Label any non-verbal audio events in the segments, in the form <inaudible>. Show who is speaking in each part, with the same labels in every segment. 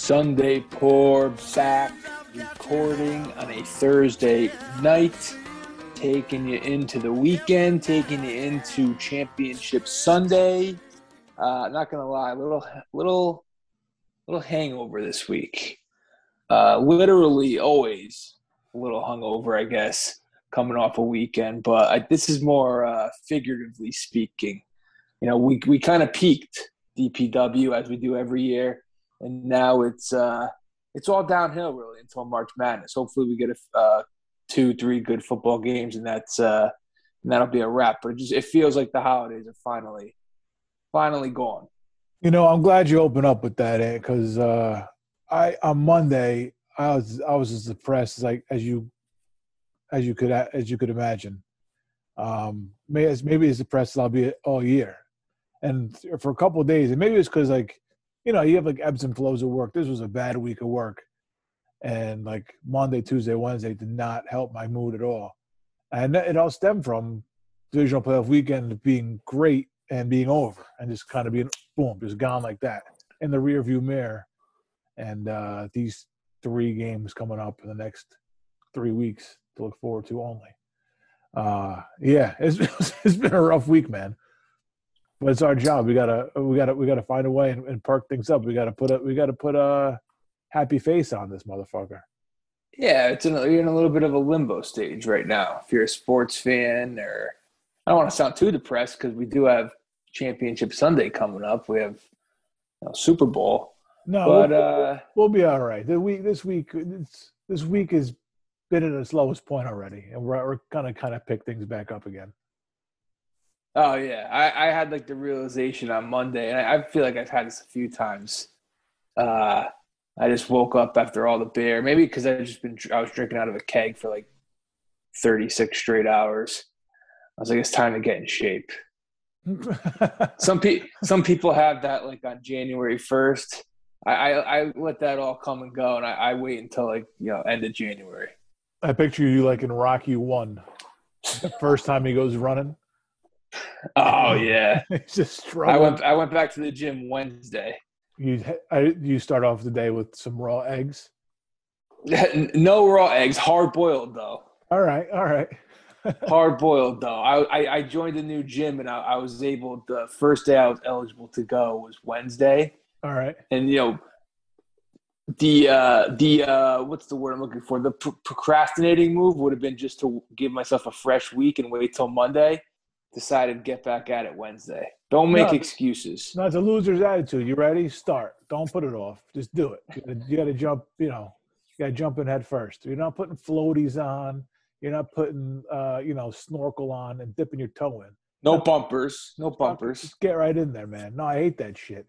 Speaker 1: Sunday pour back recording on a Thursday night, taking you into the weekend, taking you into Championship Sunday. Uh, not gonna lie, little little little hangover this week. Uh, literally always a little hungover, I guess, coming off a weekend. But I, this is more uh, figuratively speaking. You know, we we kind of peaked DPW as we do every year, and now it's uh, it's all downhill really until March Madness. Hopefully, we get a uh, two, three good football games, and that's uh, and that'll be a wrap. But it just it feels like the holidays are finally finally gone.
Speaker 2: You know, I'm glad you opened up with that, because uh, I on Monday I was I was as depressed as like as you as you could as you could imagine. Um, maybe as maybe as depressed as I'll be all year, and for a couple days, and maybe it's because like you know you have like ebbs and flows of work. This was a bad week of work, and like Monday, Tuesday, Wednesday did not help my mood at all, and it all stemmed from divisional playoff weekend being great and being over and just kind of being boom, just gone like that in the rearview mirror. And uh, these three games coming up in the next three weeks to look forward to only. Uh, yeah, it's <laughs> it's been a rough week, man. But it's our job. We gotta we gotta we gotta find a way and, and perk things up. We gotta put a we gotta put a happy face on this motherfucker.
Speaker 1: Yeah, it's in a, you're in a little bit of a limbo stage right now. If you're a sports fan, or I don't want to sound too depressed because we do have Championship Sunday coming up. We have you know, Super Bowl.
Speaker 2: No,
Speaker 1: but
Speaker 2: we'll,
Speaker 1: uh,
Speaker 2: we'll be all right. The week this week this, this week has been at its lowest point already, and we're we're gonna kind of pick things back up again.
Speaker 1: Oh yeah, I, I had like the realization on Monday, and I, I feel like I've had this a few times. Uh, I just woke up after all the beer, maybe because I just been I was drinking out of a keg for like thirty six straight hours. I was like, it's time to get in shape. <laughs> some pe- some people have that like on January first. I, I, I let that all come and go, and I, I wait until like you know end of January.
Speaker 2: I picture you like in Rocky One, the first time he goes running.
Speaker 1: Oh <laughs> yeah,
Speaker 2: he's just
Speaker 1: I went I went back to the gym Wednesday.
Speaker 2: You I, you start off the day with some raw eggs. <laughs>
Speaker 1: no raw eggs, hard boiled though.
Speaker 2: All right, all right. <laughs>
Speaker 1: hard boiled though. I, I, I joined a new gym and I, I was able. The first day I was eligible to go was Wednesday,
Speaker 2: All right.
Speaker 1: and you know the uh, the uh, what's the word I'm looking for? The pr- procrastinating move would have been just to give myself a fresh week and wait till Monday. Decided to get back at it Wednesday. Don't make
Speaker 2: No.
Speaker 1: excuses.
Speaker 2: No, it's a loser's attitude. You ready? Start. Don't put it off. Just do it. You gotta, you gotta jump. You know, you gotta jump in head first. You're not putting floaties on. You're not putting, uh, you know, snorkel on and dipping your toe in.
Speaker 1: No bumpers. No bumpers.
Speaker 2: Just get right in there, man. No, I hate that shit.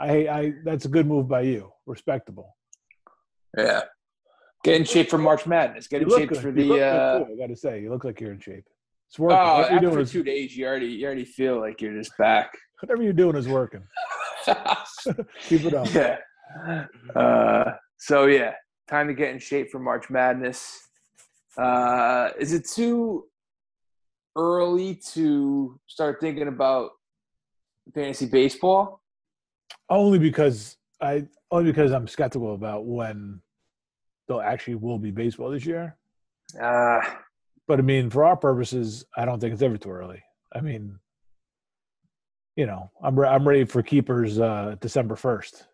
Speaker 2: I hate. I. That's a good move by you. Respectable.
Speaker 1: Yeah. Get in shape for March Madness. Get in shape
Speaker 2: good.
Speaker 1: for the. Uh,
Speaker 2: I gotta say, you look like you're in shape. It's
Speaker 1: oh,
Speaker 2: working. whatever, doing
Speaker 1: after
Speaker 2: is,
Speaker 1: two days, you already you already feel like you're just back. <laughs>
Speaker 2: whatever you're doing is working. <laughs> Keep it up.
Speaker 1: yeah. Uh, so yeah, time to get in shape for March Madness. Uh, is it too early to start thinking about fantasy baseball?
Speaker 2: Only because I only because I'm skeptical about when there actually will be baseball this year.
Speaker 1: Uh,
Speaker 2: But I mean, for our purposes, I don't think it's ever too early. I mean, you know, I'm re- I'm ready for keepers uh, December first.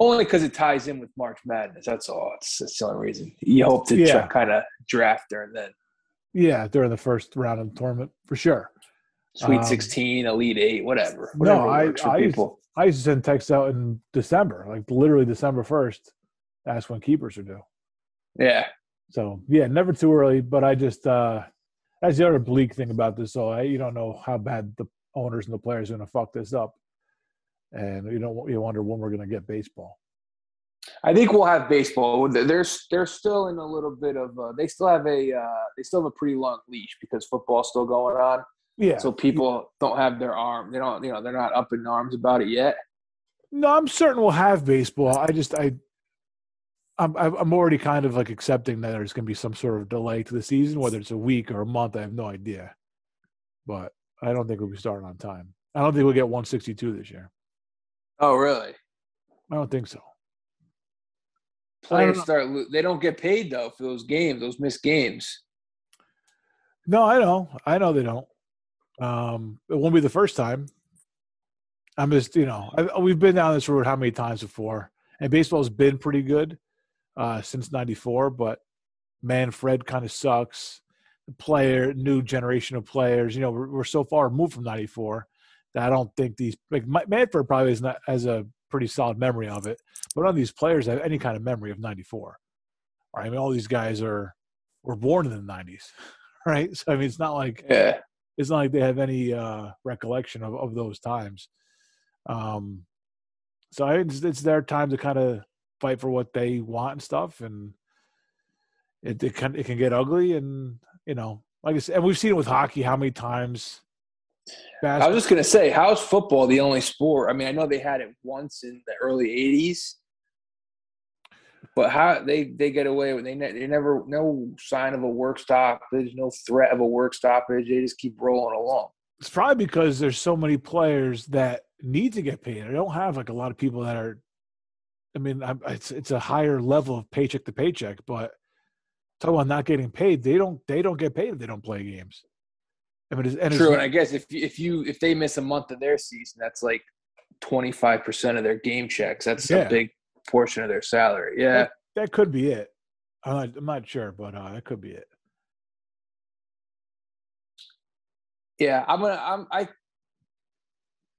Speaker 1: only because it ties in with March Madness. That's all. It's, that's the only reason. You hope to
Speaker 2: Yeah.
Speaker 1: kind of draft during then.
Speaker 2: Yeah, during the first round of the tournament for sure.
Speaker 1: Sweet
Speaker 2: Um, 16,
Speaker 1: 16, Elite 8, whatever.
Speaker 2: No, I- I used- I used to send texts out in December, like literally December first. That's when keepers are due.
Speaker 1: Yeah.
Speaker 2: So yeah, never too early. But I just uh that's the other bleak thing about this. So I, you don't know how bad the owners and the players are going to fuck this up, and you don't you wonder when we're going to get baseball.
Speaker 1: I think we'll have baseball. They're they're still in a little bit of. Uh, they still have a. Uh, they still have a pretty long leash because football's still going on.
Speaker 2: Yeah.
Speaker 1: So people don't have their arm. They don't. You know, they're not up in arms about it yet.
Speaker 2: no, I'm certain we'll have baseball. I just I. I'm I'm already kind of like accepting that there's going to be some sort of delay to the season, whether it's a week or a month. I have no idea, but I don't think we'll be starting on time. I don't think we'll get 162 this year.
Speaker 1: Oh, really?
Speaker 2: I don't think so.
Speaker 1: players start they don't get paid though for those games, those missed games.
Speaker 2: No, I know, I know they don't. Um, it won't be the first time. I'm just, you know, I, we've been down this road how many times before, and baseball's been pretty good uh, since '94. But Manfred kind of sucks. The player, new generation of players. You know, we're, we're so far removed from '94 that I don't think these like Manfred probably is not as a pretty solid memory of it, but none of these players have any kind of memory of '94. Right? I mean, all these guys are were born in the '90s, <laughs> right? So I mean, it's not like
Speaker 1: yeah.
Speaker 2: it's not like they have any uh, recollection of, of those times. Um, so I, it's, it's their time to kind of fight for what they want and stuff, and it, it can it can get ugly, and you know, like I said, and we've seen it with hockey how many times.
Speaker 1: Basketball. I was just gonna say, how's football the only sport? I mean, I know they had it once in the early '80s, but how they they get away with they ne- they never no sign of a work stoppage, no threat of a work stoppage. They just keep rolling along.
Speaker 2: It's probably because there's so many players that need to get paid. I don't have like a lot of people that are. I mean, I'm, it's it's a higher level of paycheck to paycheck, but talk about not getting paid. They don't they don't get paid if they don't play games.
Speaker 1: I mean, and true. And I guess if if you if they miss a month of their season, that's like twenty five percent of their game checks. That's yeah. a big portion of their salary. Yeah,
Speaker 2: that, that could be it. I'm not, I'm not sure, but uh, that could be it.
Speaker 1: Yeah, I'm gonna. I'm. I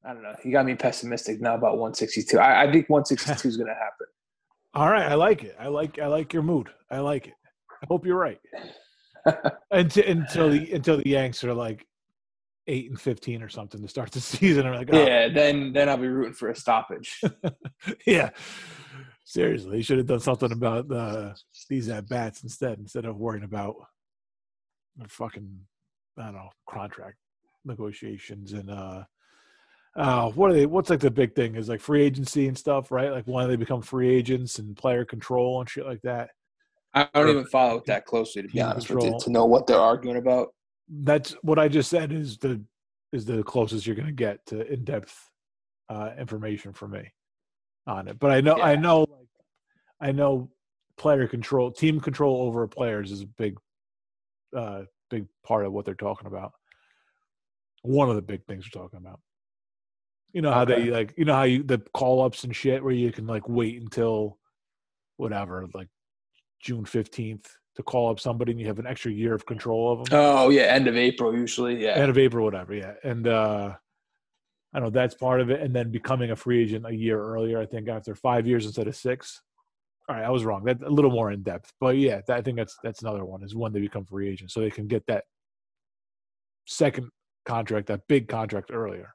Speaker 1: I don't know. You got me pessimistic now about 162. I, I think 162 is going to happen. <laughs>
Speaker 2: All right, I like it. I like I like your mood. I like it. I hope you're right. <laughs> until until the until the Yanks are like eight and fifteen or something to start the <laughs> season. I'm like,
Speaker 1: oh. yeah, then then I'll be rooting for a stoppage.
Speaker 2: yeah, seriously, you should have done something about uh, these at bats instead, instead of worrying about the fucking I don't know contract negotiations and uh uh, what are they? What's like the big thing is like free agency and stuff, right? Like when they become free agents and player control and shit like that.
Speaker 1: I don't or, even follow it that closely to be honest control. with you to know what they're arguing about.
Speaker 2: That's what I just said is the is the closest you're going to get to in depth uh, information for me on it. But I know yeah. I know like I know player control, team control over players is a big uh, big part of what they're talking about. One of the big things we're talking about. You know how okay. they like you know how you the call ups and shit where you can like wait until whatever, like June fifteenth to call up somebody and you have an extra year of control of them.
Speaker 1: Oh yeah, end of April usually. Yeah.
Speaker 2: End of April, whatever, yeah. And uh I know that's part of it. And then becoming a free agent a year earlier, I think after five years instead of six. All right, I was wrong. That's a little more in depth. But yeah, that, I think that's that's another one is when they become free agents. So they can get that second contract, that big contract earlier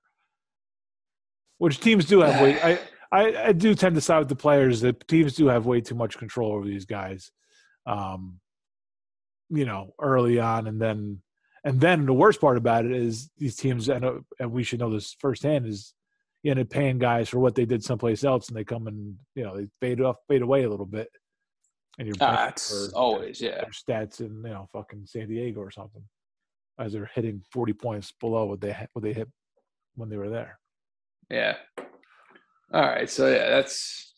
Speaker 2: which teams do have way. <sighs> I, I, I do tend to side with the players that teams do have way too much control over these guys. Um, you know, early on, and then and then the worst part about it is these teams, and, and we should know this firsthand, is you end up paying guys for what they did someplace else, and they come and you know they fade off, fade away a little bit,
Speaker 1: and you're uh, always yeah
Speaker 2: stats in you know fucking San Diego or something as they're hitting forty points below what they what they hit when they were there.
Speaker 1: Yeah. All right. So yeah, that's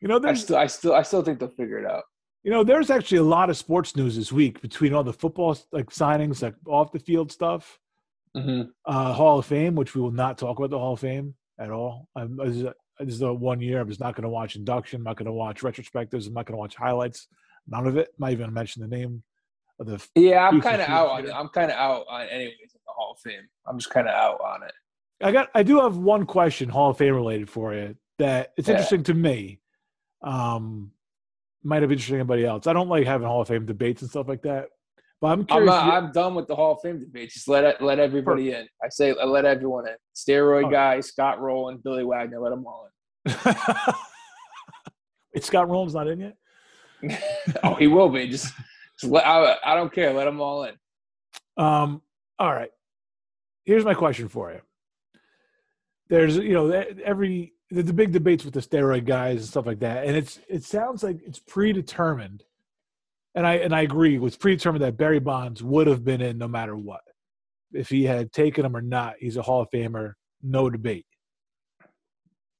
Speaker 2: you know,
Speaker 1: I still, I still, I still think they'll figure it out.
Speaker 2: You know, there's actually a lot of sports news this week between all the football like signings, like off the field stuff,
Speaker 1: mm-hmm.
Speaker 2: uh, Hall of Fame, which we will not talk about the Hall of Fame at all. I'm, this is the one year I'm just not going to watch induction. I'm not going to watch retrospectives. I'm not going to watch highlights. None of it. I'm not even going to mention the name of the.
Speaker 1: Yeah, I'm kind of out on it. I'm kind of out on anyways in the Hall of Fame. I'm just kind of out on it.
Speaker 2: I got I do have one question, Hall of Fame related for you, that it's yeah. interesting to me. Um might have interested anybody else. I don't like having Hall of Fame debates and stuff like that. But I'm curious.
Speaker 1: I'm, I'm done with the Hall of Fame debates. Just let let everybody in. I say I let everyone in. Steroid oh. guy, Scott Rolen, Billy Wagner, let them all in. <laughs>
Speaker 2: Wait, Scott Rolen's not in yet. <laughs>
Speaker 1: oh, he will be. Just, just let, I, I don't care. Let them all in.
Speaker 2: Um. All right. Here's my question for you there's you know every the, the big debates with the steroid guys and stuff like that, and it's it sounds like it's predetermined, and I and I agree. It's predetermined that Barry Bonds would have been in no matter what, if he had taken him or not. He's a Hall of Famer, no debate.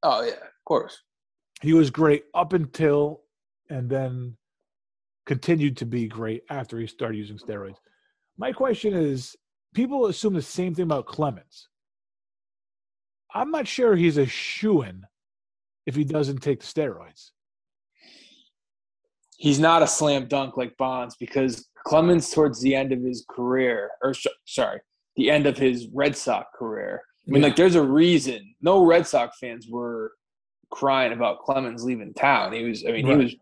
Speaker 1: Oh yeah, of course.
Speaker 2: he was great up until and then continued to be great after he started using steroids. My question is people assume the same thing about Clemens. I'm not sure he's a shoo in if he doesn't take the steroids.
Speaker 1: He's not a slam dunk like Bonds because Clemens, towards the end of his career, or sorry, the end of his Red Sox career, I mean, yeah. like, there's a reason no Red Sox fans were crying about Clemens leaving town. He was, I mean, right. he was,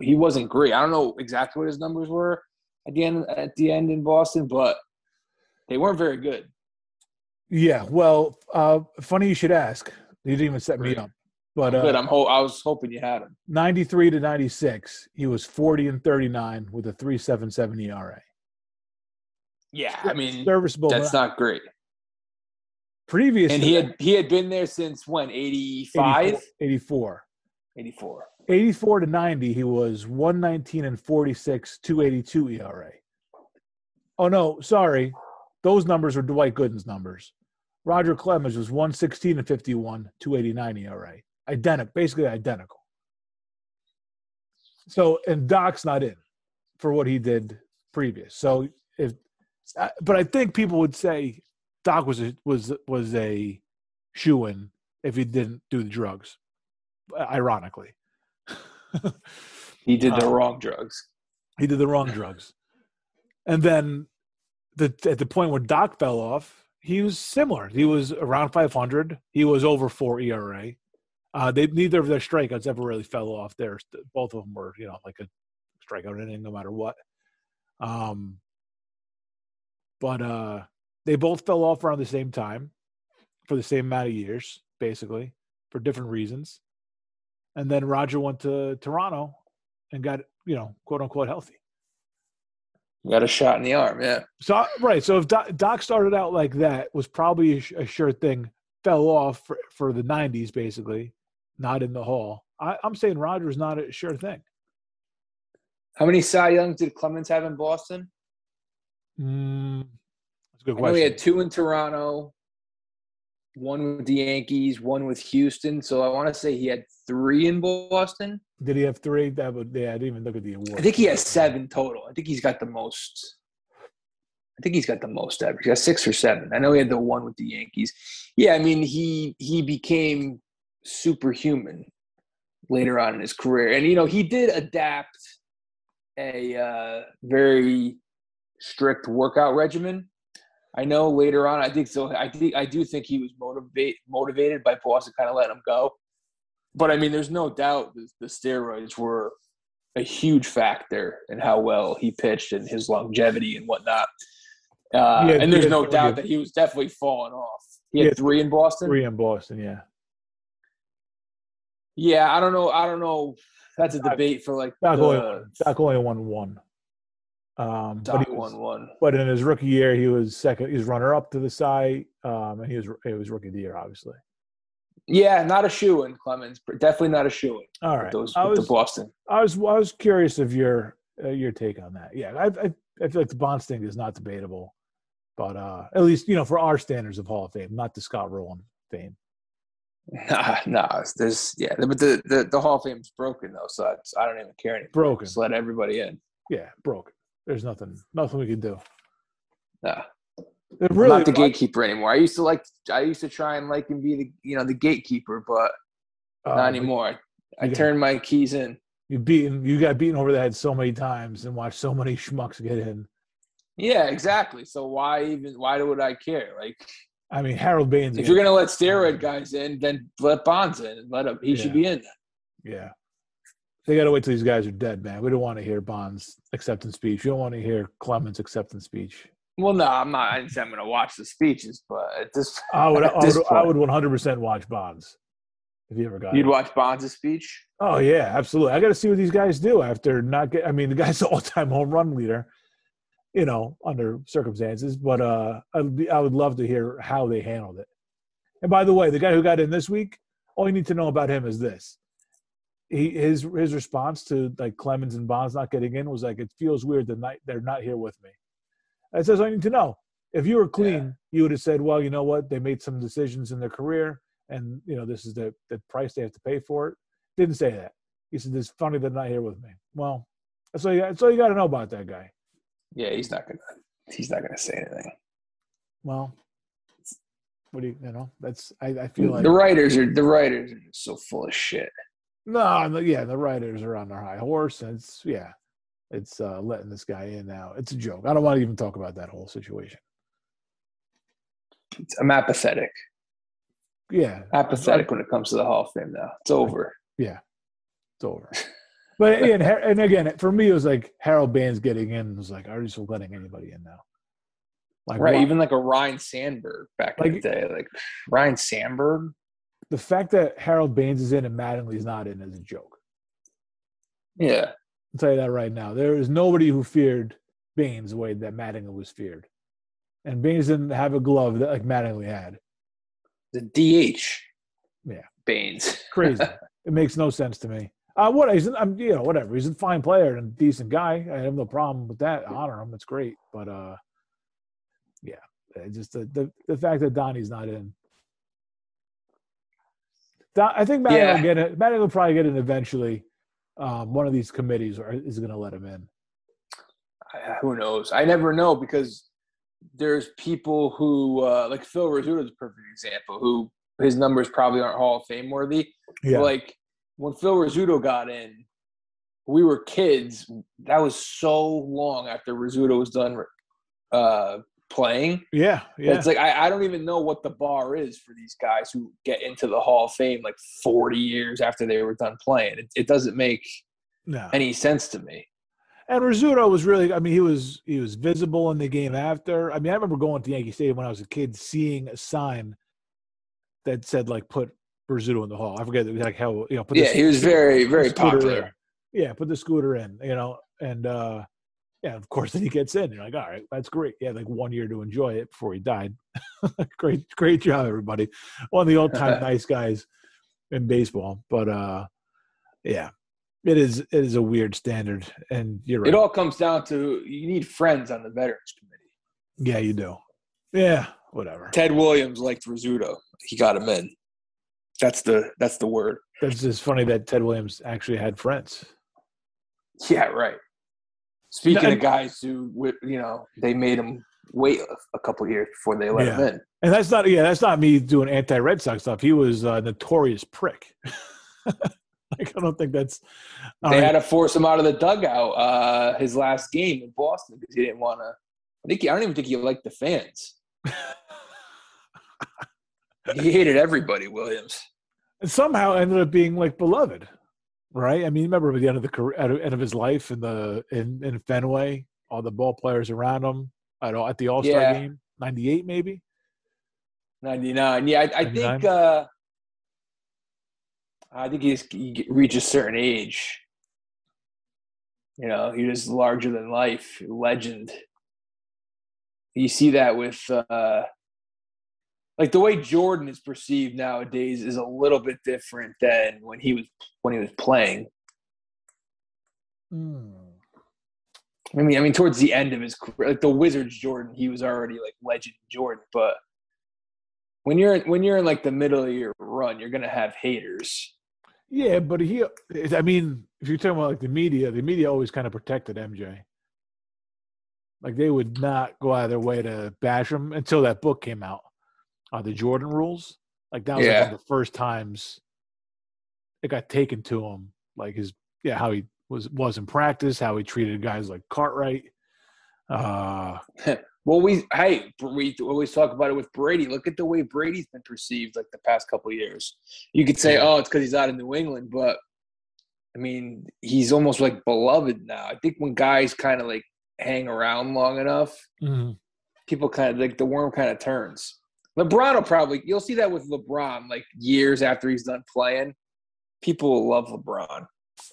Speaker 1: he wasn't great. I don't know exactly what his numbers were at the end at the end in Boston, but they weren't very good.
Speaker 2: Yeah, well, uh, funny you should ask. You didn't even set me up. But
Speaker 1: uh,
Speaker 2: I'm
Speaker 1: ho- I was hoping you had him.
Speaker 2: 93 to 96, he was 40 and 39 with a 3.77 ERA.
Speaker 1: Yeah, I mean,
Speaker 2: serviceable.
Speaker 1: That's not great.
Speaker 2: Previous,
Speaker 1: and he had he had been there since when 85
Speaker 2: 84
Speaker 1: 84
Speaker 2: 84 to 90 he was 119 and 46 282 era oh no sorry those numbers are dwight gooden's numbers roger clemens was 116 and 51 289 era identical basically identical so and doc's not in for what he did previous so if uh, but i think people would say doc was a, was was a shoe in if he didn't do the drugs ironically
Speaker 1: he did the uh, wrong drugs.
Speaker 2: He did the wrong drugs. And then the at the point where Doc fell off, he was similar. He was around 500. He was over four ERA. Uh, they neither of their strikeouts ever really fell off. There, both of them were you know like a strikeout inning no matter what. Um, but uh, they both fell off around the same time for the same amount of years, basically for different reasons. And then Roger went to Toronto and got, you know, quote unquote healthy.
Speaker 1: Got a shot in the arm, yeah.
Speaker 2: So right, so if Doc, Doc started out like that, was probably a, a, sure thing. Fell off for, for the '90s, basically, not in the hall. I, am saying Roger's not a sure thing.
Speaker 1: How many Cy Youngs did Clemens have in Boston?
Speaker 2: Mm, that's a good
Speaker 1: I
Speaker 2: question.
Speaker 1: we had two in Toronto, one with the Yankees, one with Houston. So I want to say he had three in Boston.
Speaker 2: Did he have three? That would yeah. I didn't even look at the award.
Speaker 1: I think he has seven total. I think he's got the most. I think he's got the most ever. He got six or seven. I know he had the one with the Yankees. Yeah, I mean he he became superhuman later on in his career, and you know he did adapt a uh, very strict workout regimen I know later on, I think so. I think I do think he was motivate motivated by Boston kind of letting him go. But I mean, there's no doubt the, the steroids were a huge factor in how well he pitched and his longevity and whatnot. Uh, and there's no doubt that he was definitely falling off. He had, three in Boston.
Speaker 2: Three in Boston, yeah.
Speaker 1: Yeah, I don't know. I don't know. That's a debate for like
Speaker 2: Doc, the, only, Doc only won one. Um,
Speaker 1: but he was, one.
Speaker 2: But in his rookie year, he was second. He was runner up to the side, um, and he was he was rookie of the year, obviously.
Speaker 1: Yeah, not a shoe in Clemens. Definitely not a shoe in.
Speaker 2: All right,
Speaker 1: those I was, the Boston.
Speaker 2: I was I was curious of your uh, your take on that. Yeah, I, I I feel like the Bonds thing is not debatable, but uh, at least you know for our standards of Hall of Fame, not the Scott Rolen fame. <laughs>
Speaker 1: Nah, nah. There's yeah, but the, the the Hall of Fame's broken though, so I don't even care anymore.
Speaker 2: Broken.
Speaker 1: Just let everybody in.
Speaker 2: Yeah, broken. There's nothing, nothing we can do.
Speaker 1: Yeah. Really, I'm not the gatekeeper anymore. I used to like, I used to try and like and be the, you know, the gatekeeper, but uh, not anymore. I got, turned my keys in.
Speaker 2: You beaten, you got beaten over the head so many times and watched so many <laughs> schmucks get in.
Speaker 1: Yeah, exactly. So why even? Why would I care? Like,
Speaker 2: I mean, Harold Baines.
Speaker 1: If you're gonna let steroid guys in, then let Bonds in. Let him. He yeah. should be in.
Speaker 2: Yeah. They got to wait till these guys are dead, man. We don't want to hear Bond's acceptance speech. We don't want to hear Clemens' acceptance speech.
Speaker 1: Well, no, I'm not. I am going to watch the speeches, but at this, <laughs>
Speaker 2: I would, I would, I would 100% watch Bonds if you ever got.
Speaker 1: You'd it. watch Bonds' speech.
Speaker 2: Oh yeah, absolutely. I got to see what these guys do after not get. I mean, the guy's <laughs> the all-time home run leader, you know, under circumstances. But uh, I'd be, I would love to hear how they handled it. And by the way, the guy who got in this week, all you need to know about him is this: he his his response to like Clemens and Bonds not getting in was like, "It feels weird that night they're not here with me." That says I need to know. If you were clean, yeah. you would have said, "Well, you know what? They made some decisions in their career, and you know this is the the price they have to pay for it." Didn't say that. He said, "It's funny they're not here with me." Well, that's all you. That's all you got to know about that guy.
Speaker 1: Yeah, he's not gonna. He's not gonna say anything.
Speaker 2: Well, what do you? You know, that's. I, I feel like
Speaker 1: the writers are the writers are just so full of shit.
Speaker 2: no, yeah, the writers are on their high horse, and it's yeah, it's uh letting this guy in now. It's a joke. I don't want to even talk about that whole situation.
Speaker 1: I'm apathetic.
Speaker 2: Yeah,
Speaker 1: Apathetic when it comes to the Hall of Fame. Now it's over.
Speaker 2: Yeah, it's over. <laughs> But and, and again, for me, it was like Harold Baines getting in was like, are you still letting anybody in now? Like,
Speaker 1: right,
Speaker 2: why-
Speaker 1: even like a Ryne Sandberg back in the
Speaker 2: Like-
Speaker 1: day. Like Ryne Sandberg.
Speaker 2: the fact that Harold Baines is in and Mattingly's not in is a joke.
Speaker 1: Yeah.
Speaker 2: I'll tell you that right now. There is nobody who feared Baines the way that Mattingly was feared. And Baines didn't have a glove that like Mattingly had.
Speaker 1: The DH.
Speaker 2: Yeah.
Speaker 1: Baines. <laughs>
Speaker 2: Crazy. it makes no sense to me. Uh, what he's, I'm, you know, whatever. He's a fine player and a decent guy. I have no problem with that. I honor him. It's great. But uh, yeah, it just the, the the fact that Donnie's not in. Don, I think Mattingly
Speaker 1: Yeah.
Speaker 2: will get it. Mattingly will probably get in eventually. Um, one of these committees are, is going to let him in.
Speaker 1: I- who knows? I never know because there's people who uh, like Phil Rizzuto is a perfect example. Who his numbers probably aren't Hall of Fame worthy.
Speaker 2: Yeah.
Speaker 1: Like when Phil Rizzuto got in, we were kids. That was so long after Rizzuto was done uh, playing.
Speaker 2: yeah. Yeah.
Speaker 1: It's like I, I don't even know what the bar is for these guys who get into the Hall of Fame like 40 years after they were done playing. It, it doesn't make
Speaker 2: no.
Speaker 1: any sense to me.
Speaker 2: And Rizzuto was really, I mean, he was he was visible in the game after. I mean, I remember going to Yankee Stadium when I was a kid, seeing a sign that said like "Put Rizzuto in the Hall." I forget like how you know. Put the
Speaker 1: Yeah, he was very, very popular.
Speaker 2: in. Yeah, put the scooter in, you know, and uh yeah, of course, then <laughs> he gets in. You're like, all right, that's great. He had like one year to enjoy it before he died. <laughs> great, great job, everybody. One of the <laughs> all-time nice guys in baseball. But uh yeah, it is it is a weird standard, and you're right.
Speaker 1: It all comes down to you need friends on the Veterans Committee.
Speaker 2: Yeah, you do. Yeah, whatever.
Speaker 1: Ted Williams liked Rizzuto. He got him in. That's the that's the word.
Speaker 2: That's just funny that Ted Williams actually had friends.
Speaker 1: Yeah, right. Speaking
Speaker 2: No,
Speaker 1: of guys who, you know, they made him wait a, couple years before they let him in.
Speaker 2: And that's not yeah, that's not me doing anti-Red Sox stuff. He was a notorious prick. <laughs> like, I don't think that's
Speaker 1: they
Speaker 2: right.
Speaker 1: had to force him out of the dugout uh, his last game in Boston because he didn't want to. I think he, I don't even think he liked the fans. <laughs> he hated everybody, Williams.
Speaker 2: and somehow ended up being like beloved, right? I mean, remember at the end of the career, at the end of his life in the in, in Fenway, all the ball players around him at all at the All Star
Speaker 1: Yeah.
Speaker 2: game, ninety eight maybe.
Speaker 1: 99. Yeah, I, I think uh, I think he's, he reaches a certain age. You know, he was larger than life, legend. You see that with uh, like the way Jordan is perceived nowadays is a little bit different than when he was when he was playing.
Speaker 2: Hmm.
Speaker 1: I mean, I mean, towards the end of his career, like the Wizards Jordan, he was already like legend Jordan. But when you're when you're in like the middle of your run, you're gonna have haters.
Speaker 2: Yeah, but he. I mean, if you're talking about like the media, the media always kind of protected MJ. Like they would not go out of their way to bash him until that book came out, uh, the Jordan Rules. Like that was like one of the first times it got taken to him. Like his yeah, how he was was in practice, how he treated guys like Cartwright. Uh, <laughs>
Speaker 1: Well, we hey, we always talk about it with Brady. Look at the way Brady's been perceived like the past couple of years. You could say,
Speaker 2: Yeah.
Speaker 1: oh, it's because he's out of New England, but I mean, he's almost like beloved now. I think when guys kind of like hang around long enough, people kind of like the worm kind of turns. LeBron will probably you'll see that with LeBron like years after he's done playing. People will love LeBron.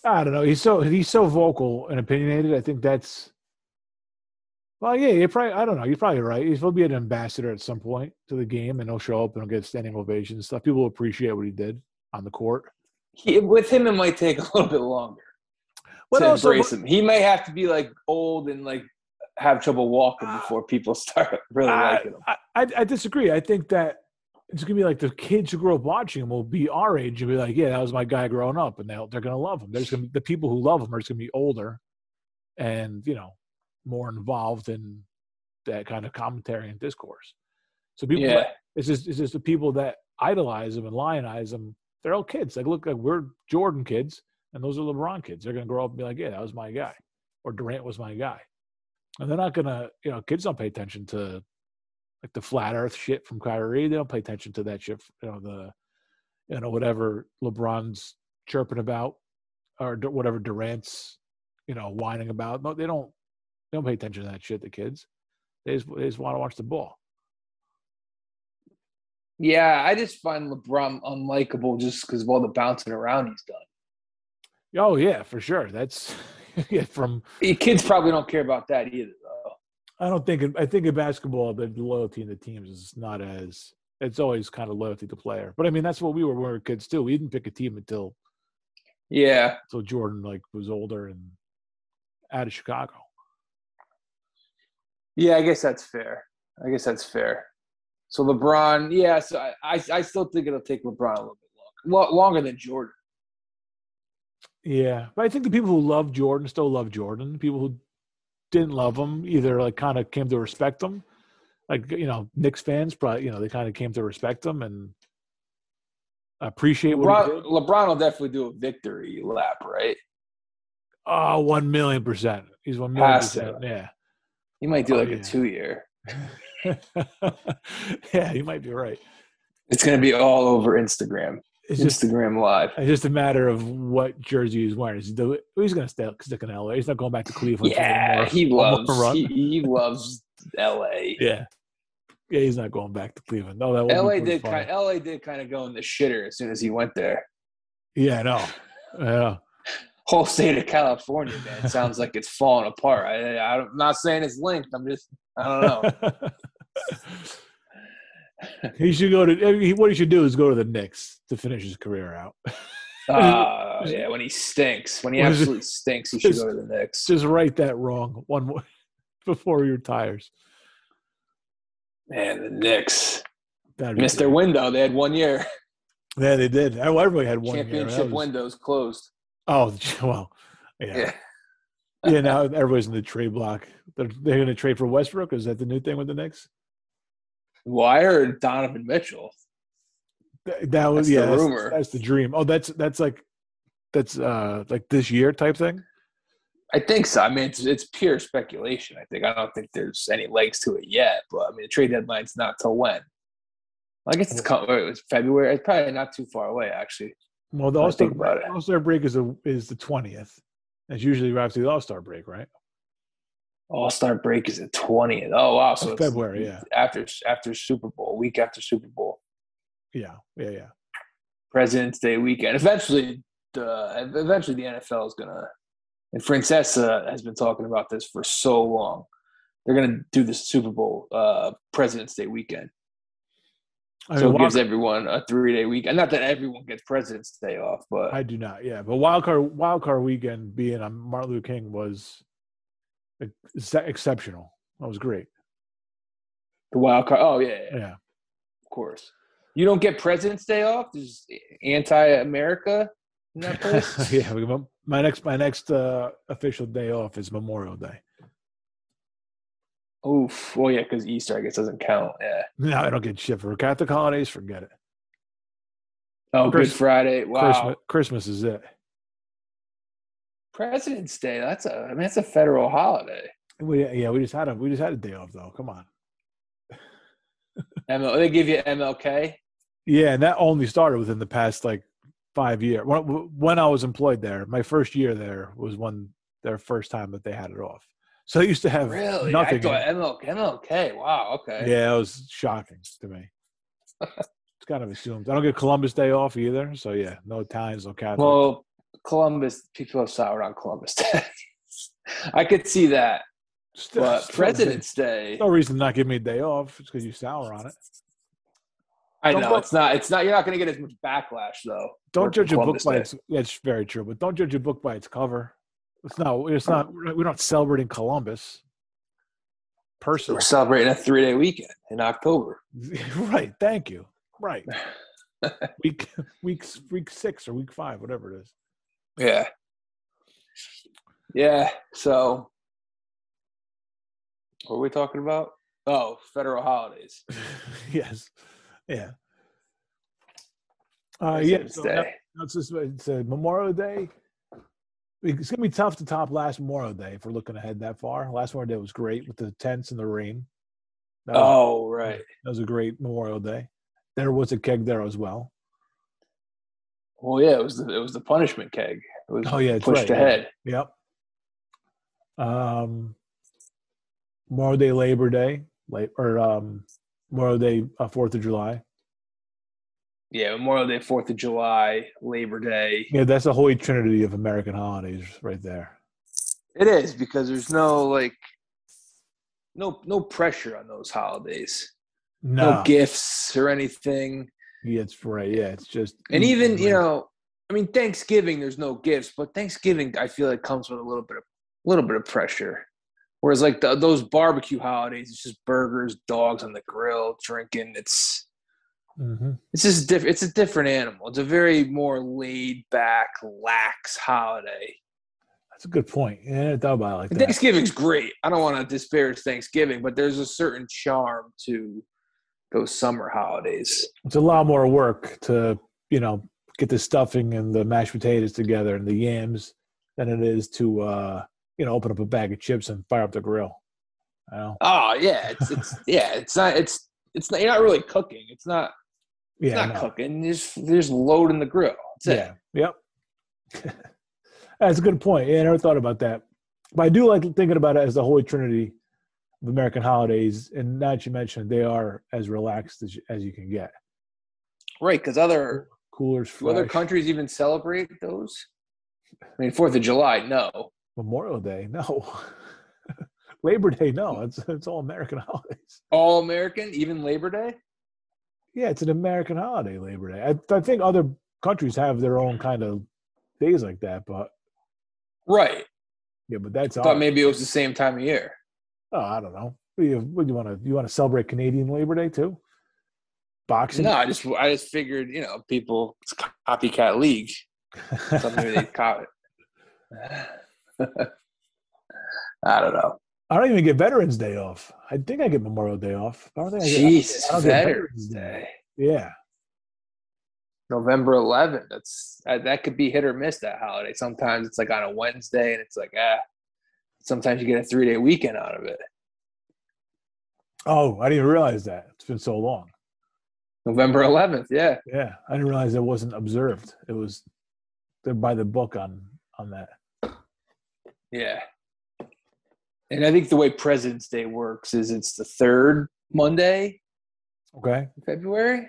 Speaker 2: I don't know. He's so he's so vocal and opinionated. I think that's well, yeah. You're probably I don't know. You're probably right. He's will be an ambassador at some point to the game, and he'll show up and he'll get standing ovations and stuff. People will appreciate what he did on the court.
Speaker 1: He, with him, it might take a little bit longer
Speaker 2: But
Speaker 1: to
Speaker 2: also,
Speaker 1: embrace him. He may have to be like old and like have trouble walking
Speaker 2: Ah.
Speaker 1: before people <laughs> start really
Speaker 2: I,
Speaker 1: liking them.
Speaker 2: I, I I disagree. I think that it's gonna be like the kids who grew up watching him will be our age and be like, yeah, that was my guy growing up, and they'll they're gonna love him. There's gonna be the people who love him are just gonna be older, and you know, more involved in that kind of commentary and discourse. So people,
Speaker 1: Yeah.
Speaker 2: it's just it's just the people that idolize him and lionize him. They're all kids. Like, look, like we're Jordan kids, and those are LeBron kids. They're gonna grow up and be like, yeah, that was my guy, or Durant was my guy, and they're not gonna, you know, kids don't pay attention to like the flat Earth shit from Kyrie. They don't pay attention to that shit. You know the, you know whatever LeBron's chirping about, or whatever Durant's, you know, whining about. No, they don't. They don't pay attention to that shit. The kids, they just, they just want to watch the ball.
Speaker 1: Yeah, I just find LeBron unlikable just because of all the bouncing around he's done.
Speaker 2: Oh yeah, for sure. That's. <laughs> From
Speaker 1: Eh, Kids probably don't care about that either, though.
Speaker 2: I don't think I think in basketball the loyalty in the teams is not as it's always kind of loyalty to player. But I mean that's what we were when we were kids too. We didn't pick a team until
Speaker 1: Yeah,
Speaker 2: until Jordan like was older and out of Chicago.
Speaker 1: yeah, I guess that's fair. I guess that's fair. So LeBron, yeah, so I, I, I still think it'll take LeBron a little bit longer, longer than Jordan.
Speaker 2: Yeah, but I think the people who love Jordan still love Jordan. People who didn't love him either like kind of came to respect him. Like you know, Knicks fans probably you know they kind of came to respect him and appreciate what he
Speaker 1: LeBron,
Speaker 2: did.
Speaker 1: LeBron will definitely do a victory lap, right?
Speaker 2: Oh, one million percent. He's one million percent. Yeah.
Speaker 1: He might do
Speaker 2: Oh,
Speaker 1: like
Speaker 2: yeah.
Speaker 1: a two year. <laughs>
Speaker 2: yeah, you might be right.
Speaker 1: It's going to be all over Instagram.
Speaker 2: It's just
Speaker 1: Instagram Live.
Speaker 2: it's just a matter of what jersey he's wearing. Is he do- he's going to stay stick in LA. He's not going back to Cleveland.
Speaker 1: Yeah,
Speaker 2: more-
Speaker 1: he loves he, he loves LA. <laughs>
Speaker 2: yeah, yeah, he's not going back to Cleveland. No, that
Speaker 1: LA did
Speaker 2: funny.
Speaker 1: kind LA did kind of go in the shitter as soon as he went there.
Speaker 2: Yeah, I know. Yeah.
Speaker 1: Whole state of California, man, sounds like it's falling apart. I, I, I'm not saying it's linked. I'm just I don't know. <laughs>
Speaker 2: he should go to. I mean, what he should do is go to the Knicks to finish his career out.
Speaker 1: Uh, <laughs> yeah, when he stinks, when he
Speaker 2: What is it?
Speaker 1: absolutely stinks, he should
Speaker 2: Just-
Speaker 1: go to the Knicks.
Speaker 2: Just write that wrong one more <laughs> before he retires.
Speaker 1: Man, the Knicks
Speaker 2: That'd
Speaker 1: missed their window. They had one year.
Speaker 2: Yeah, they did. Oh, everybody had one.
Speaker 1: Championship
Speaker 2: That was-
Speaker 1: windows closed.
Speaker 2: Oh, <laughs> well, yeah.
Speaker 1: Yeah.
Speaker 2: yeah. Now everybody's in the trade block. They're, they're going to trade for Westbrook. Is that the new thing with the Knicks?
Speaker 1: Well, I heard Donovan Mitchell.
Speaker 2: Th- That was
Speaker 1: That's the
Speaker 2: yeah. That's,
Speaker 1: rumor.
Speaker 2: that's the dream. Oh, that's that's like that's uh like this year type thing.
Speaker 1: I think so. I mean, it's it's pure speculation. I think I don't think there's any legs to it yet. But I mean, the trade deadline's not till when? I guess it's it was February. It's probably not too far away, actually.
Speaker 2: Well, the All Star
Speaker 1: think about it.
Speaker 2: All Star break is a, is the twentieth. That's usually right after the All Star break, right?
Speaker 1: All Star break is the twentieth. Oh wow! So it's
Speaker 2: February, yeah.
Speaker 1: After after Super Bowl, week after Super Bowl,
Speaker 2: Yeah, yeah, yeah.
Speaker 1: President's Day weekend. Eventually, the eventually the NFL is gonna. And Francesa has been talking about this for so long. They're gonna do the Super Bowl uh, President's Day weekend.
Speaker 2: I
Speaker 1: so
Speaker 2: mean,
Speaker 1: it gives everyone a three day weekend. Not that everyone gets President's Day off, but
Speaker 2: I do not. Yeah, but wild card wild card weekend being on Martin Luther King was ex- exceptional. That was great.
Speaker 1: the wild card. Oh yeah, yeah,
Speaker 2: Yeah.
Speaker 1: of course. You don't get President's Day off. There's anti-America in that place. <laughs>
Speaker 2: yeah, we- my next my next uh, official day off is Memorial Day.
Speaker 1: Oof. Well, yeah, because Easter, I guess, doesn't count. Yeah.
Speaker 2: No, I don't get shit for Catholic holidays. Forget it.
Speaker 1: Oh,
Speaker 2: Chris-
Speaker 1: Good Friday. Wow.
Speaker 2: Christmas, Christmas is it.
Speaker 1: President's Day. That's a. I mean, that's a federal holiday.
Speaker 2: We, yeah, we just had a we just had a day off though. Come on.
Speaker 1: ML, they give you MLK.
Speaker 2: Yeah, and that only started within the past like five years. When, when I was employed there, my first year there was when their first time that they had it off. So they used to have
Speaker 1: Really?
Speaker 2: nothing.
Speaker 1: I thought. MLK. MLK. Wow. Okay.
Speaker 2: Yeah, it was shocking to me. <laughs> it's kind of assumed. I don't get Columbus Day off either. So yeah, no Italians, no Catholics.
Speaker 1: Well, Columbus. People are sour on Columbus <laughs> Day. I could see that,
Speaker 2: Still-
Speaker 1: but
Speaker 2: still,
Speaker 1: President's Day.
Speaker 2: No reason to not give me a day off. It's because you sour on it.
Speaker 1: I
Speaker 2: Don't
Speaker 1: know
Speaker 2: go-
Speaker 1: it's not. It's not. You're not going to get as much backlash though.
Speaker 2: Don't judge a book
Speaker 1: Columbus
Speaker 2: by
Speaker 1: Day.
Speaker 2: its. That's very true, but don't judge a book by its cover. It's not. It's not. We're not celebrating Columbus. Personally,
Speaker 1: We're celebrating a three day weekend in October. <laughs>
Speaker 2: right? Thank you. Right. <laughs> week week week six or week five, whatever it is.
Speaker 1: Yeah. Yeah. So, what are we talking about? Oh, federal holidays. <laughs>
Speaker 2: yes. Yeah. Uh, yeah. So that- that's just it's a Memorial Day. It's gonna be tough to top last Memorial Day if we're looking ahead that far. Last Memorial Day was great with the tents and the rain. Was,
Speaker 1: Oh, right.
Speaker 2: that was a great Memorial Day. There was a keg there as well.
Speaker 1: Well, yeah, it was the, it was the punishment keg. It was
Speaker 2: Oh, yeah,
Speaker 1: pushed
Speaker 2: right, yeah.
Speaker 1: ahead.
Speaker 2: Yep. Um, Memorial Day, Labor Day, late or um, Memorial Day, uh, Fourth of July.
Speaker 1: Yeah, Memorial Day, Fourth of July, Labor Day.
Speaker 2: Yeah, that's the holy trinity of American holidays, right there.
Speaker 1: It is because there's no like no no pressure on those holidays. No,
Speaker 2: No,
Speaker 1: gifts or anything.
Speaker 2: Yeah, it's right. Yeah, it's just
Speaker 1: And even, you know, I mean Thanksgiving there's no gifts, but Thanksgiving I feel like comes with a little bit of a little bit of pressure. Whereas like the, those barbecue holidays, it's just burgers, dogs on the grill, drinking. It's
Speaker 2: Mhm.
Speaker 1: it's just different. It's a different animal. It's a very more laid back, lax holiday.
Speaker 2: that's a good point. Yeah, I thought about it like that.
Speaker 1: Thanksgiving's great. I don't want to disparage Thanksgiving, but there's a certain charm to those summer holidays.
Speaker 2: It's a lot more work to you know get the stuffing and the mashed potatoes together and the yams than it is to uh, you know open up a bag of chips and fire up the grill. You know?
Speaker 1: Oh yeah, it's it's <laughs> yeah, it's not it's it's not, you're not really cooking. It's not it's
Speaker 2: Yeah,
Speaker 1: not
Speaker 2: no.
Speaker 1: cooking. You're just, you're just loading the grill. That's it.
Speaker 2: Yeah. Yep. <laughs> That's a good point. Yeah, I never thought about that. But I do like thinking about it as the holy trinity of American holidays. And that you mentioned, they are as relaxed as you, as you can get.
Speaker 1: Right, because other
Speaker 2: Coolers,
Speaker 1: do other countries even celebrate those? I mean, Fourth of July, no.
Speaker 2: Memorial Day, no. <laughs> Labor Day, no. It's it's all American <laughs> holidays.
Speaker 1: All American, even Labor Day.
Speaker 2: Yeah, it's an American holiday, Labor Day. I, I think other countries have their own kind of days like that, but
Speaker 1: Right.
Speaker 2: yeah, but that's
Speaker 1: I thought
Speaker 2: ours.
Speaker 1: maybe it was the same time of year.
Speaker 2: Oh, I don't know. You, what do you want to you want to celebrate Canadian Labor Day too? Boxing?
Speaker 1: No, I just I just figured, you know, people it's copycat league. So maybe they <laughs> it. I don't know.
Speaker 2: I don't even get Veterans Day off. I think I get Memorial Day off. I don't think I get,
Speaker 1: Jesus,
Speaker 2: I don't get
Speaker 1: Veterans Day.
Speaker 2: Yeah.
Speaker 1: November 11th. That's that, that could be hit or miss that holiday. Sometimes it's like on a Wednesday, and it's like ah. Sometimes you get a three day weekend out of it.
Speaker 2: Oh, I didn't realize that. It's been so long.
Speaker 1: November 11th, yeah.
Speaker 2: Yeah, I didn't realize it wasn't observed. It was they're by the book on on that.
Speaker 1: Yeah. And I think the way President's Day works is it's the third Monday
Speaker 2: Okay.
Speaker 1: February. I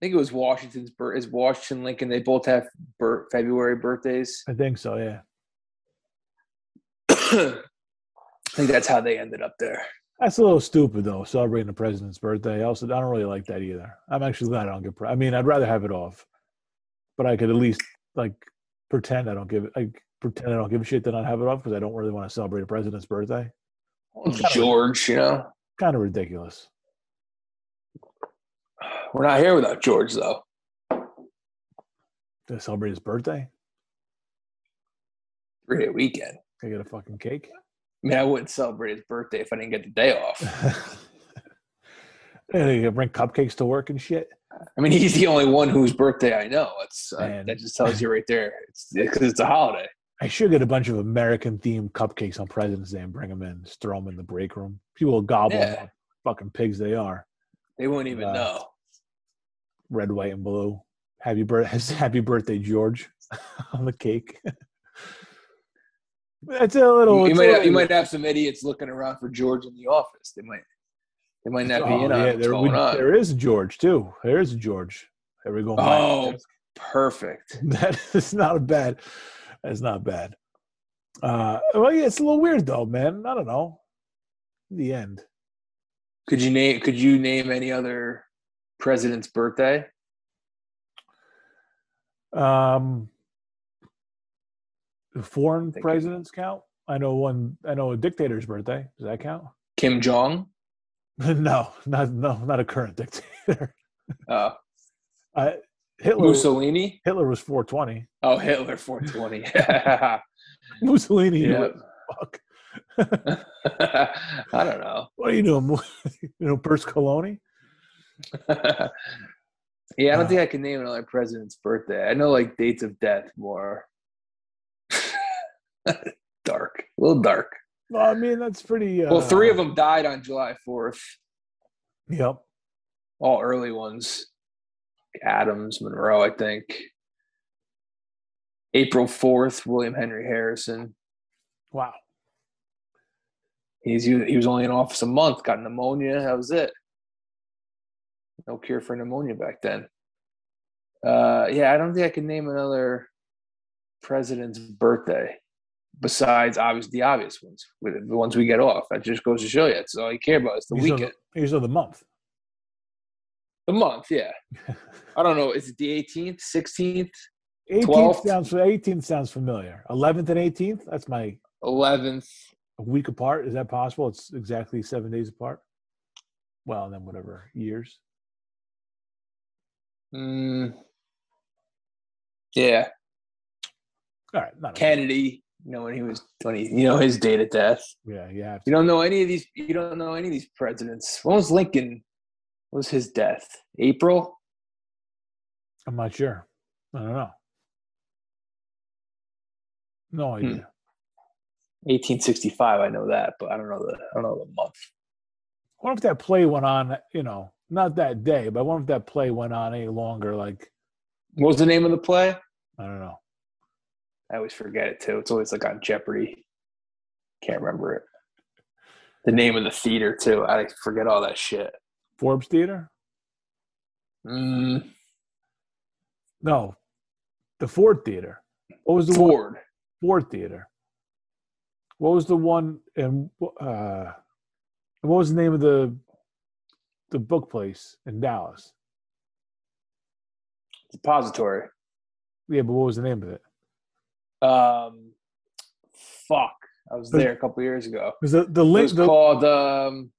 Speaker 1: think it was Washington's birth. Is Washington Lincoln? They both have bir- February birthdays.
Speaker 2: I think so. Yeah.
Speaker 1: I think that's how they ended up there.
Speaker 2: That's a little stupid though, celebrating the president's birthday. I also I don't really like that either. I'm actually glad I don't get. Pre- I mean, I'd rather have it off, but I could at least like pretend I don't give it. Like pretend I don't give a shit that I have it off because I don't really want to celebrate a president's birthday.
Speaker 1: George, you know,
Speaker 2: Kind of ridiculous.
Speaker 1: we're not here without George though.
Speaker 2: To celebrate his birthday,
Speaker 1: Three day weekend.
Speaker 2: I get a fucking cake.
Speaker 1: I mean, I wouldn't celebrate his birthday if I didn't get the day off. <laughs>
Speaker 2: and you bring cupcakes to work and shit.
Speaker 1: I mean, he's the only one whose birthday I know. It's uh, that just tells you right there. It's because it's a holiday.
Speaker 2: I should get a bunch of American themed cupcakes on President's Day and bring them in. Just throw them in the break room. People will gobble them
Speaker 1: Yeah.
Speaker 2: up. Fucking pigs they are.
Speaker 1: They won't even
Speaker 2: Uh,
Speaker 1: know.
Speaker 2: Red, white, and blue. Happy birthday, <laughs> happy birthday, George, <laughs> on the cake. It's a little.
Speaker 1: You, might have, you might have some idiots looking around for George in the office. They might they might not be
Speaker 2: Oh,
Speaker 1: in on
Speaker 2: yeah,
Speaker 1: what's
Speaker 2: there,
Speaker 1: going
Speaker 2: we-
Speaker 1: on.
Speaker 2: there is George too. There is George. There we go.
Speaker 1: Oh, perfect. <laughs>
Speaker 2: that is not a bad. That's not bad. Uh, well, yeah, it's a little weird though, man. I don't know. The end,
Speaker 1: Could you name Could you name any other president's birthday?
Speaker 2: um, foreign
Speaker 1: Thank you.
Speaker 2: presidents count. I know one. I know a dictator's birthday. Does that count? <laughs>
Speaker 1: Kim Jong.
Speaker 2: no, not no, not a current dictator.
Speaker 1: Uh, <laughs>
Speaker 2: Uh, Hitler.
Speaker 1: Mussolini.
Speaker 2: Hitler was 420.
Speaker 1: Oh, Hitler 420. <laughs>
Speaker 2: Mussolini.
Speaker 1: yeah.
Speaker 2: Fuck.
Speaker 1: I don't know.
Speaker 2: What are you doing? You know, Pers Coloni?
Speaker 1: yeah, I don't
Speaker 2: Uh,
Speaker 1: think I can name another president's birthday. I know like dates of death more. <laughs> dark, a little dark.
Speaker 2: Well, I mean, that's pretty. Uh,
Speaker 1: Well, three of them died on July 4th.
Speaker 2: Yep.
Speaker 1: All early ones. Adams, Monroe, I think. April 4th, William Henry Harrison.
Speaker 2: Wow.
Speaker 1: He's he was only in office a month, got pneumonia. That was it. No cure for pneumonia back then. Uh, yeah, I don't think I can name another president's birthday besides obvious the obvious ones, with the ones we get off. That just goes to show you. That's all you care about. It's the
Speaker 2: are
Speaker 1: weekend,
Speaker 2: are the month.
Speaker 1: the month. Yeah, <laughs> I don't know. Is it the 18th, 16th,
Speaker 2: 18th
Speaker 1: 12th?
Speaker 2: sounds 18th sounds familiar. 11th and 18th. That's my
Speaker 1: 11th?
Speaker 2: a week apart. Is that possible? It's exactly seven days apart. Well, then whatever years.
Speaker 1: Mm, yeah,
Speaker 2: All right.
Speaker 1: Kennedy. You know when he was when he, you know his date of death.
Speaker 2: Yeah, to.
Speaker 1: You don't know any of these. You don't know any of these presidents. When was Lincoln? What was his death? April.
Speaker 2: I'm not sure. I don't know. No
Speaker 1: Hmm.
Speaker 2: idea.
Speaker 1: 1865. I know that, but I don't know the. I don't know the month.
Speaker 2: I wonder if that play went on, you know, not that day, but I wonder if that play went on any longer. Like,
Speaker 1: What was the name of the play?
Speaker 2: I don't know.
Speaker 1: I always forget it too. It's always like on Jeopardy. Can't remember it. The name of the theater too. I forget all that shit.
Speaker 2: Forbes Theater?
Speaker 1: Mm,
Speaker 2: No. The Ford Theater. What was the one?
Speaker 1: Ford.
Speaker 2: Ford Theater. What was the one and uh what was the name of the the book place in Dallas?
Speaker 1: Depository.
Speaker 2: Yeah, but what was the name of it?
Speaker 1: Um, fuck. I was there a couple years ago.
Speaker 2: Was the the
Speaker 1: It
Speaker 2: link
Speaker 1: was
Speaker 2: the,
Speaker 1: called. Um,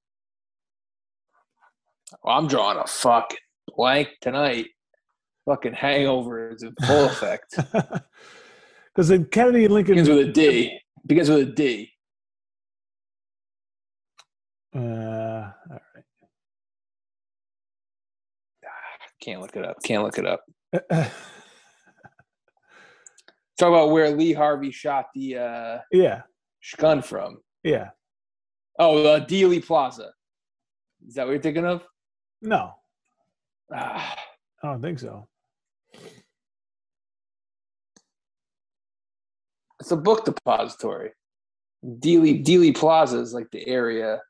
Speaker 1: well, I'm drawing a fucking blank tonight. Fucking hangover is in full effect. <laughs>
Speaker 2: because in Kennedy and Lincoln
Speaker 1: Begins with a D. Begins with a D.
Speaker 2: uh, all <sighs>
Speaker 1: Can't look it up. Can't look it up. <laughs> Talk about where Lee Harvey shot the uh,
Speaker 2: yeah,
Speaker 1: gun from.
Speaker 2: yeah.
Speaker 1: Oh, uh, Dealey Plaza. Is that what you're thinking of?
Speaker 2: No,
Speaker 1: Ah,
Speaker 2: I don't think so.
Speaker 1: it's a book depository. Dealey Dealey Plaza is like the area.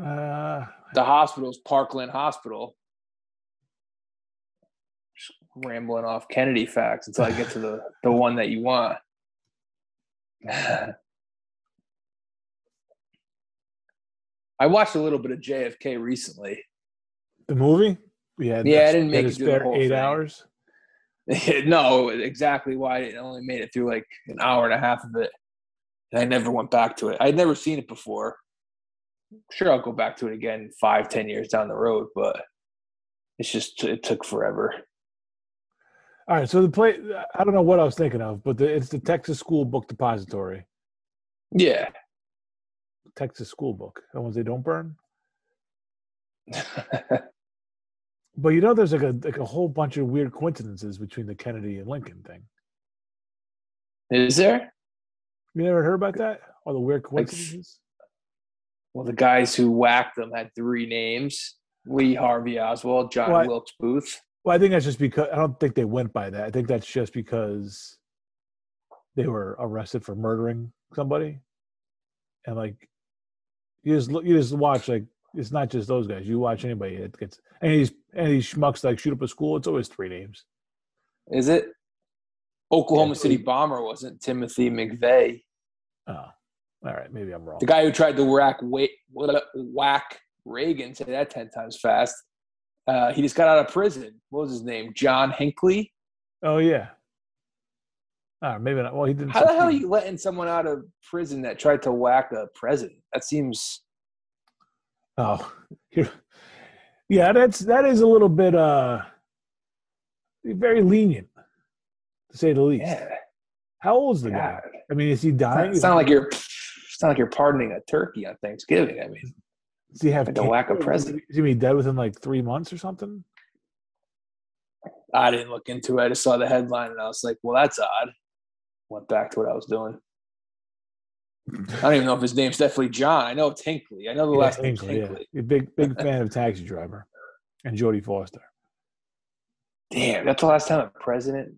Speaker 2: Uh,
Speaker 1: The hospital's Parkland Hospital. Rambling off Kennedy facts until I get to the, the one that you want. <laughs> I watched a little bit of JFK recently.
Speaker 2: the movie. Yeah,
Speaker 1: Yeah, I didn't make it
Speaker 2: spare eight
Speaker 1: thing.
Speaker 2: hours. <laughs>
Speaker 1: no, exactly why it only made it through like an hour and a half of it. And I never went back to it. I'd never seen it before. Sure, I'll go back to it again five, ten years down the road, but it's just it took forever.
Speaker 2: All right, so the play. I don't know what I was thinking of, but the, it's the Texas School Book Depository.
Speaker 1: Yeah.
Speaker 2: Texas School Book. The ones they don't burn. <laughs> But you know, there's like a like a whole bunch of weird coincidences between the Kennedy and Lincoln thing.
Speaker 1: Is there?
Speaker 2: You never heard about that? All the weird
Speaker 1: Like,
Speaker 2: coincidences.
Speaker 1: Well, the guys who whacked them had three names: Lee Harvey Oswald, John
Speaker 2: What?
Speaker 1: Wilkes Booth.
Speaker 2: Well, I think that's just because I don't think they went by that. I think that's just because they were arrested for murdering somebody, and like you just look, you just watch like it's not just those guys. You watch anybody that gets any of these any of these schmucks like shoot up a school. It's always three names.
Speaker 1: Is it? Oklahoma
Speaker 2: Yeah,
Speaker 1: City bomber wasn't Timothy McVeigh.
Speaker 2: Oh, all right, maybe I'm wrong.
Speaker 1: The guy who tried to whack whack, whack Reagan, say that ten times fast. Uh, he just got out of prison. What was his name? John Hinckley.
Speaker 2: Oh yeah. Right, maybe not. Well, he didn't.
Speaker 1: How the hell are you letting someone out of prison that tried to whack a president? That seems
Speaker 2: Oh, yeah, that's that is a little bit uh very lenient to say the least.
Speaker 1: Yeah.
Speaker 2: How old is the guy? I mean, is he dying?
Speaker 1: It's not like you're. It's not like you're pardoning a turkey on Thanksgiving. I mean,
Speaker 2: Does he have
Speaker 1: like a whack of
Speaker 2: cancer?
Speaker 1: president.
Speaker 2: Is he gonna be dead within like three months or something?
Speaker 1: I didn't look into it. I just saw the headline and I was like, "Well, that's odd." Went back to what I was doing. I don't even know if his name's definitely John. I know it's Hinckley. I know the
Speaker 2: Yeah,
Speaker 1: last name's
Speaker 2: Hinckley, yeah. Big big <laughs> fan of Taxi Driver and Jodie Foster.
Speaker 1: Damn, that's the last time a president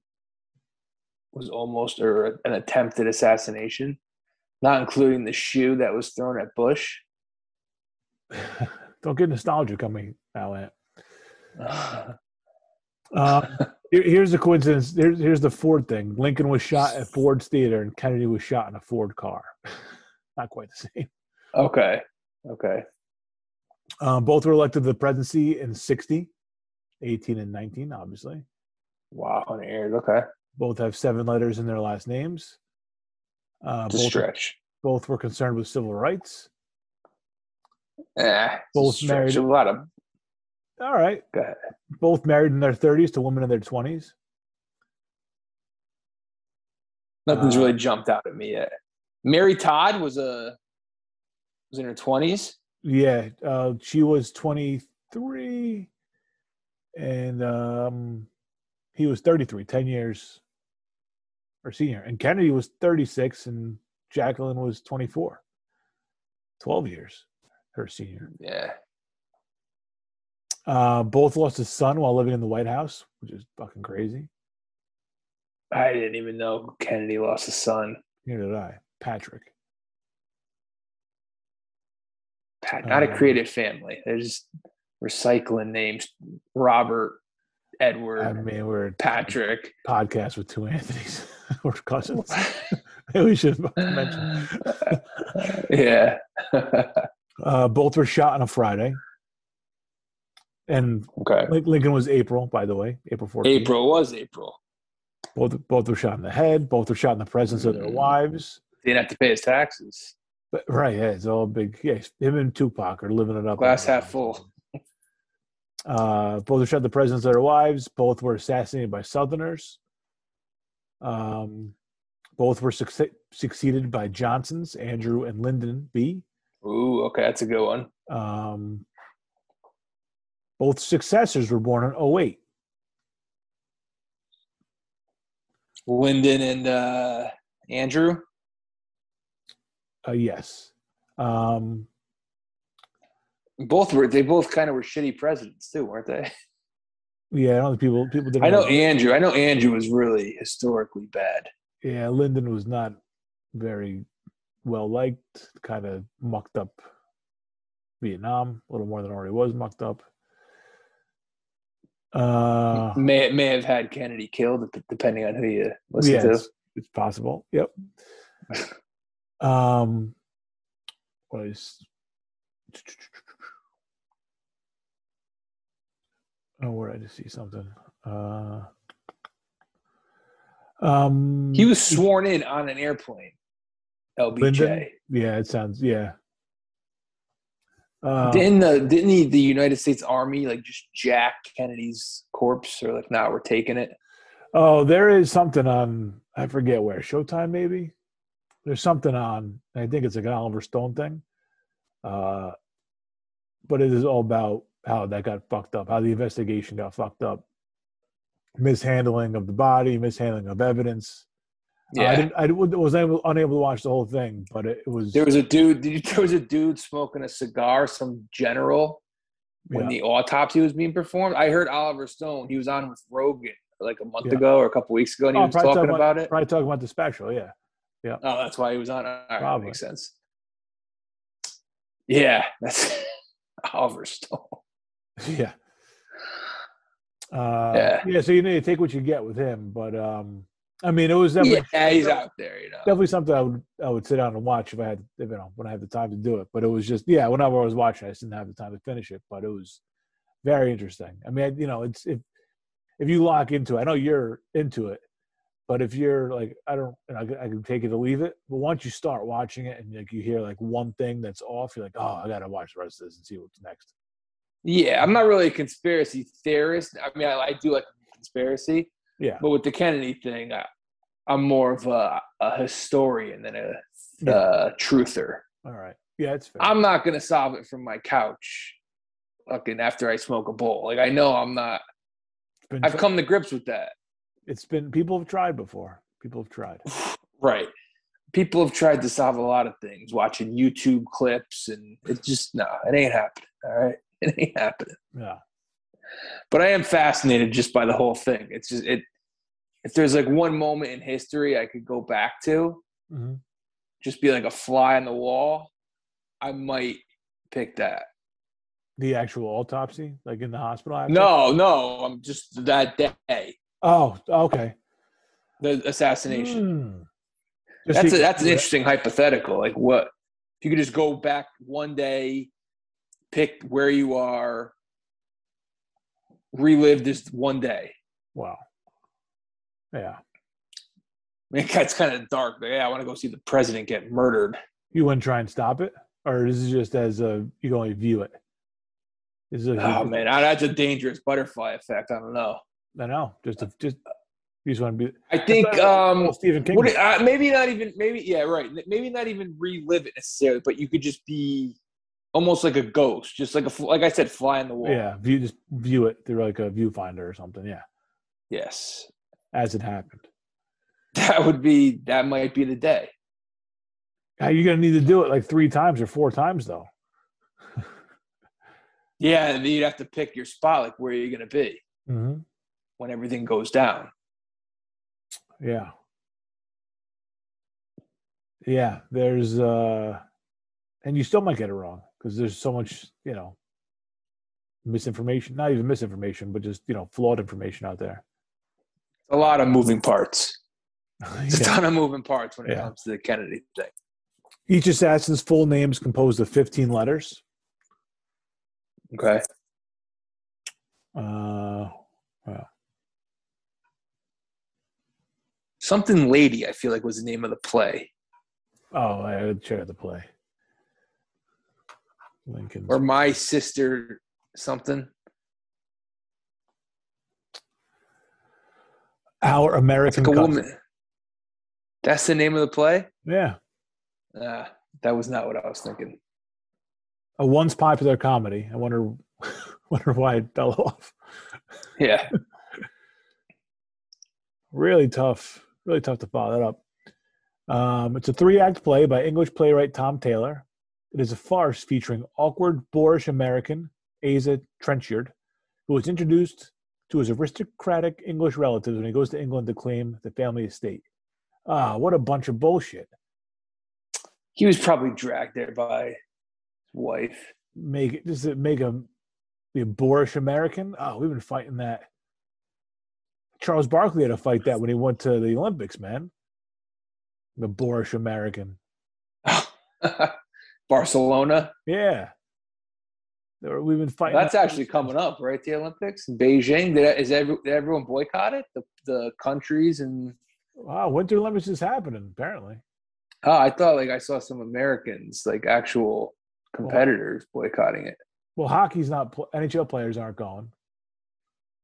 Speaker 1: was almost or an attempted assassination, not including the shoe that was thrown at Bush. <laughs>
Speaker 2: Don't get nostalgia coming now, Ant. <sighs> Um, here- here's the coincidence. Here's, here's the Ford thing. Lincoln was shot at Ford's theater, and Kennedy was shot in a Ford car. <laughs> Not quite the same.
Speaker 1: okay, okay.
Speaker 2: Um, both were elected to the presidency in 60, 18 and 19, obviously.
Speaker 1: Wow, on. Okay,
Speaker 2: Both have seven letters in their last names. Uh, both,
Speaker 1: stretch.
Speaker 2: both were concerned with civil rights.
Speaker 1: Eh,
Speaker 2: Both married-
Speaker 1: A lot of.
Speaker 2: All right. Both married in their 30s to women in their 20s.
Speaker 1: Nothing's
Speaker 2: Uh,
Speaker 1: really jumped out at me yet. Mary Todd was a was in her twenties.
Speaker 2: Yeah, uh, she was 23 and um, he was 33, 10 years or senior. And Kennedy was 36 and Jacqueline was 24, 12 years her senior.
Speaker 1: Yeah,
Speaker 2: Uh, both lost a son while living in the White House, which is fucking crazy.
Speaker 1: I didn't even know Kennedy lost a son.
Speaker 2: Neither did I. Patrick.
Speaker 1: Pat, not a
Speaker 2: Um,
Speaker 1: creative family. They're just recycling names. Robert, Edward,
Speaker 2: I mean, we're
Speaker 1: Patrick.
Speaker 2: podcast with two Anthony's <laughs> or cousins. <laughs> <laughs> we should mention.
Speaker 1: yeah.
Speaker 2: Uh, both were shot on a Friday. And
Speaker 1: okay.
Speaker 2: Lincoln was April, by the way, April 14th.
Speaker 1: April was April.
Speaker 2: Both, both were shot in the head. Both were shot in the presence of their
Speaker 1: Mm.
Speaker 2: wives.
Speaker 1: Didn't have to pay his taxes.
Speaker 2: But, right, yeah, it's all big. Yeah, him and Tupac are living it up.
Speaker 1: Glass half full. <laughs>
Speaker 2: Uh, both were shot in the presence of their wives. Both were assassinated by Southerners. Um, both were succe- succeeded by Johnsons, Andrew and Lyndon B.
Speaker 1: Ooh, okay, that's a good one.
Speaker 2: Um, both successors were born in 08.
Speaker 1: Lyndon and uh, Andrew.
Speaker 2: Uh, yes. Um,
Speaker 1: Both were they both kind of were shitty presidents too, weren't they?
Speaker 2: yeah, I don't think people people didn't.
Speaker 1: I know
Speaker 2: like-
Speaker 1: Andrew. I know Andrew was really historically bad.
Speaker 2: Yeah, Lyndon was not very well liked. Kind of mucked up Vietnam a little more than already was mucked up. Uh,
Speaker 1: May may have had Kennedy killed, depending on who you listen
Speaker 2: yeah,
Speaker 1: to.
Speaker 2: it's, it's possible. Yep. <laughs> um, what is? Oh, where did I just see something? Uh, um,
Speaker 1: He was sworn in on an airplane. LBJ.
Speaker 2: Lyndon? Yeah, it sounds. Yeah. Uh,
Speaker 1: Didn't the didn't he, the United States Army like just jack Kennedy's corpse or like now we're taking it?
Speaker 2: oh, there is something on. I forget where. Showtime, maybe. There's something on. I think it's like an Oliver Stone thing. Uh, but it is all about how that got fucked up, how the investigation got fucked up, mishandling of the body, mishandling of evidence. Uh, I didn't. I was able, unable to watch the whole thing, but it, it was.
Speaker 1: There was a dude. did you- <laughs> There was a dude smoking a cigar. Some general when
Speaker 2: yeah.
Speaker 1: the autopsy was being performed. I heard Oliver Stone. He was on with Rogan like a month
Speaker 2: Yeah.
Speaker 1: ago or a couple weeks ago, and he
Speaker 2: Oh,
Speaker 1: was talking
Speaker 2: talking
Speaker 1: about it.
Speaker 2: Probably talking about the special. Yeah. yeah.
Speaker 1: Oh, that's why he was on. All right, that
Speaker 2: Probably.
Speaker 1: makes sense. Yeah, that's <laughs> Oliver Stone. <laughs>
Speaker 2: Yeah. Uh,
Speaker 1: Yeah.
Speaker 2: yeah. So you need to take what you get with him, but um, I mean, it was definitely
Speaker 1: Yeah, he's out there, you know.
Speaker 2: definitely something I would I would sit down and watch if I had if, you know when I had the time to do it. But it was just yeah, whenever I was watching, I just didn't have the time to finish it. But it was very interesting. I mean, you know, it's if if you lock into it, I know you're into it, But if you're like, I don't, and I, I can take it or leave it. But once you start watching it and like you hear like one thing that's off, you're like, oh, I gotta watch the rest of this and see what's next.
Speaker 1: Yeah, I'm not really a conspiracy theorist. I mean, I, I do like conspiracy.
Speaker 2: Yeah.
Speaker 1: But with the Kennedy thing, I, I'm more of a, a historian than a
Speaker 2: Yeah.
Speaker 1: uh, truther.
Speaker 2: All right. Yeah, it's fair.
Speaker 1: I'm not gonna solve it from my couch, fucking after I smoke a bowl. Like I know I'm not. I've come to grips with that.
Speaker 2: it's been people have tried before. People have tried. <sighs>
Speaker 1: Right. People have tried to solve a lot of things, watching YouTube clips, and it just no, it ain't happening. All right, <laughs> it ain't happening.
Speaker 2: Yeah.
Speaker 1: But I am fascinated just by the whole thing. It's just it. If there's like one moment in history I could go back to,
Speaker 2: hmm
Speaker 1: just be like a fly on the wall, I might pick that.
Speaker 2: The actual autopsy, like in the hospital. after?
Speaker 1: No, no, I'm just that day,
Speaker 2: Oh, okay.
Speaker 1: the assassination.
Speaker 2: Just
Speaker 1: That's a, that's an interesting hypothetical. Like what if you could just go back one day, pick where you are, relive this one day.
Speaker 2: Wow. Yeah.
Speaker 1: I mean, <laughs> that's kind of dark, but yeah, I want to go see the president get murdered.
Speaker 2: You wouldn't try and stop it, or is it just as a you can only view it? Is it?
Speaker 1: Oh man, that's a dangerous butterfly effect. I don't know.
Speaker 2: I know. Just a, just you just want to be.
Speaker 1: I think um,
Speaker 2: Stephen King.
Speaker 1: Uh, maybe not even maybe yeah right maybe not even relive it necessarily but you could just be almost like a ghost just like a like i said fly in the wall
Speaker 2: yeah, view just view it through like a viewfinder or something. Yeah,
Speaker 1: yes
Speaker 2: as it happened.
Speaker 1: that would be that might be the day
Speaker 2: How you gonna need to do it like three times or four times though? <laughs>
Speaker 1: yeah and then you'd have to pick your spot like where you're going to be
Speaker 2: Mm-hmm.
Speaker 1: when everything goes down
Speaker 2: Yeah. Yeah, there's uh and you still might get it wrong because there's so much, you know, misinformation, not even misinformation, but just, you know, flawed information out there.
Speaker 1: a lot of moving parts <laughs> it's a ton of moving parts when it
Speaker 2: Yeah.
Speaker 1: comes to the kennedy thing
Speaker 2: Each assassin's full name is composed of 15 letters.
Speaker 1: okay
Speaker 2: Uh
Speaker 1: something lady i feel like was the name of the play
Speaker 2: oh, I would check out the play. Lincoln.
Speaker 1: or my sister something
Speaker 2: Our American
Speaker 1: like woman that's the name of the play
Speaker 2: Yeah.
Speaker 1: uh, that was not what i was thinking
Speaker 2: A once popular comedy. I wonder <laughs> wonder why it fell off.
Speaker 1: yeah <laughs>
Speaker 2: really tough, really tough to follow that up. Um, it's a three-act play by English playwright Tom Taylor. It is a farce featuring awkward boorish American Asa Trenchard, who is introduced to his aristocratic English relatives when he goes to England to claim the family estate. Ah, what a bunch of bullshit!
Speaker 1: He was probably dragged there by his wife.
Speaker 2: Make it does it make him a boorish American? Oh, we've been fighting that. Charles Barkley had to fight that when he went to the Olympics, man. The boorish American. <laughs>
Speaker 1: Barcelona.
Speaker 2: Yeah. We've been fighting.
Speaker 1: That's
Speaker 2: that-
Speaker 1: actually coming up, right? The Olympics in Beijing. Did, is every, did everyone boycott it? The, the countries and
Speaker 2: Wow, Winter Olympics is happening, apparently.
Speaker 1: oh, I thought like I saw some Americans, like actual competitors, boycotting it.
Speaker 2: Well, hockey's not, NHL players aren't going,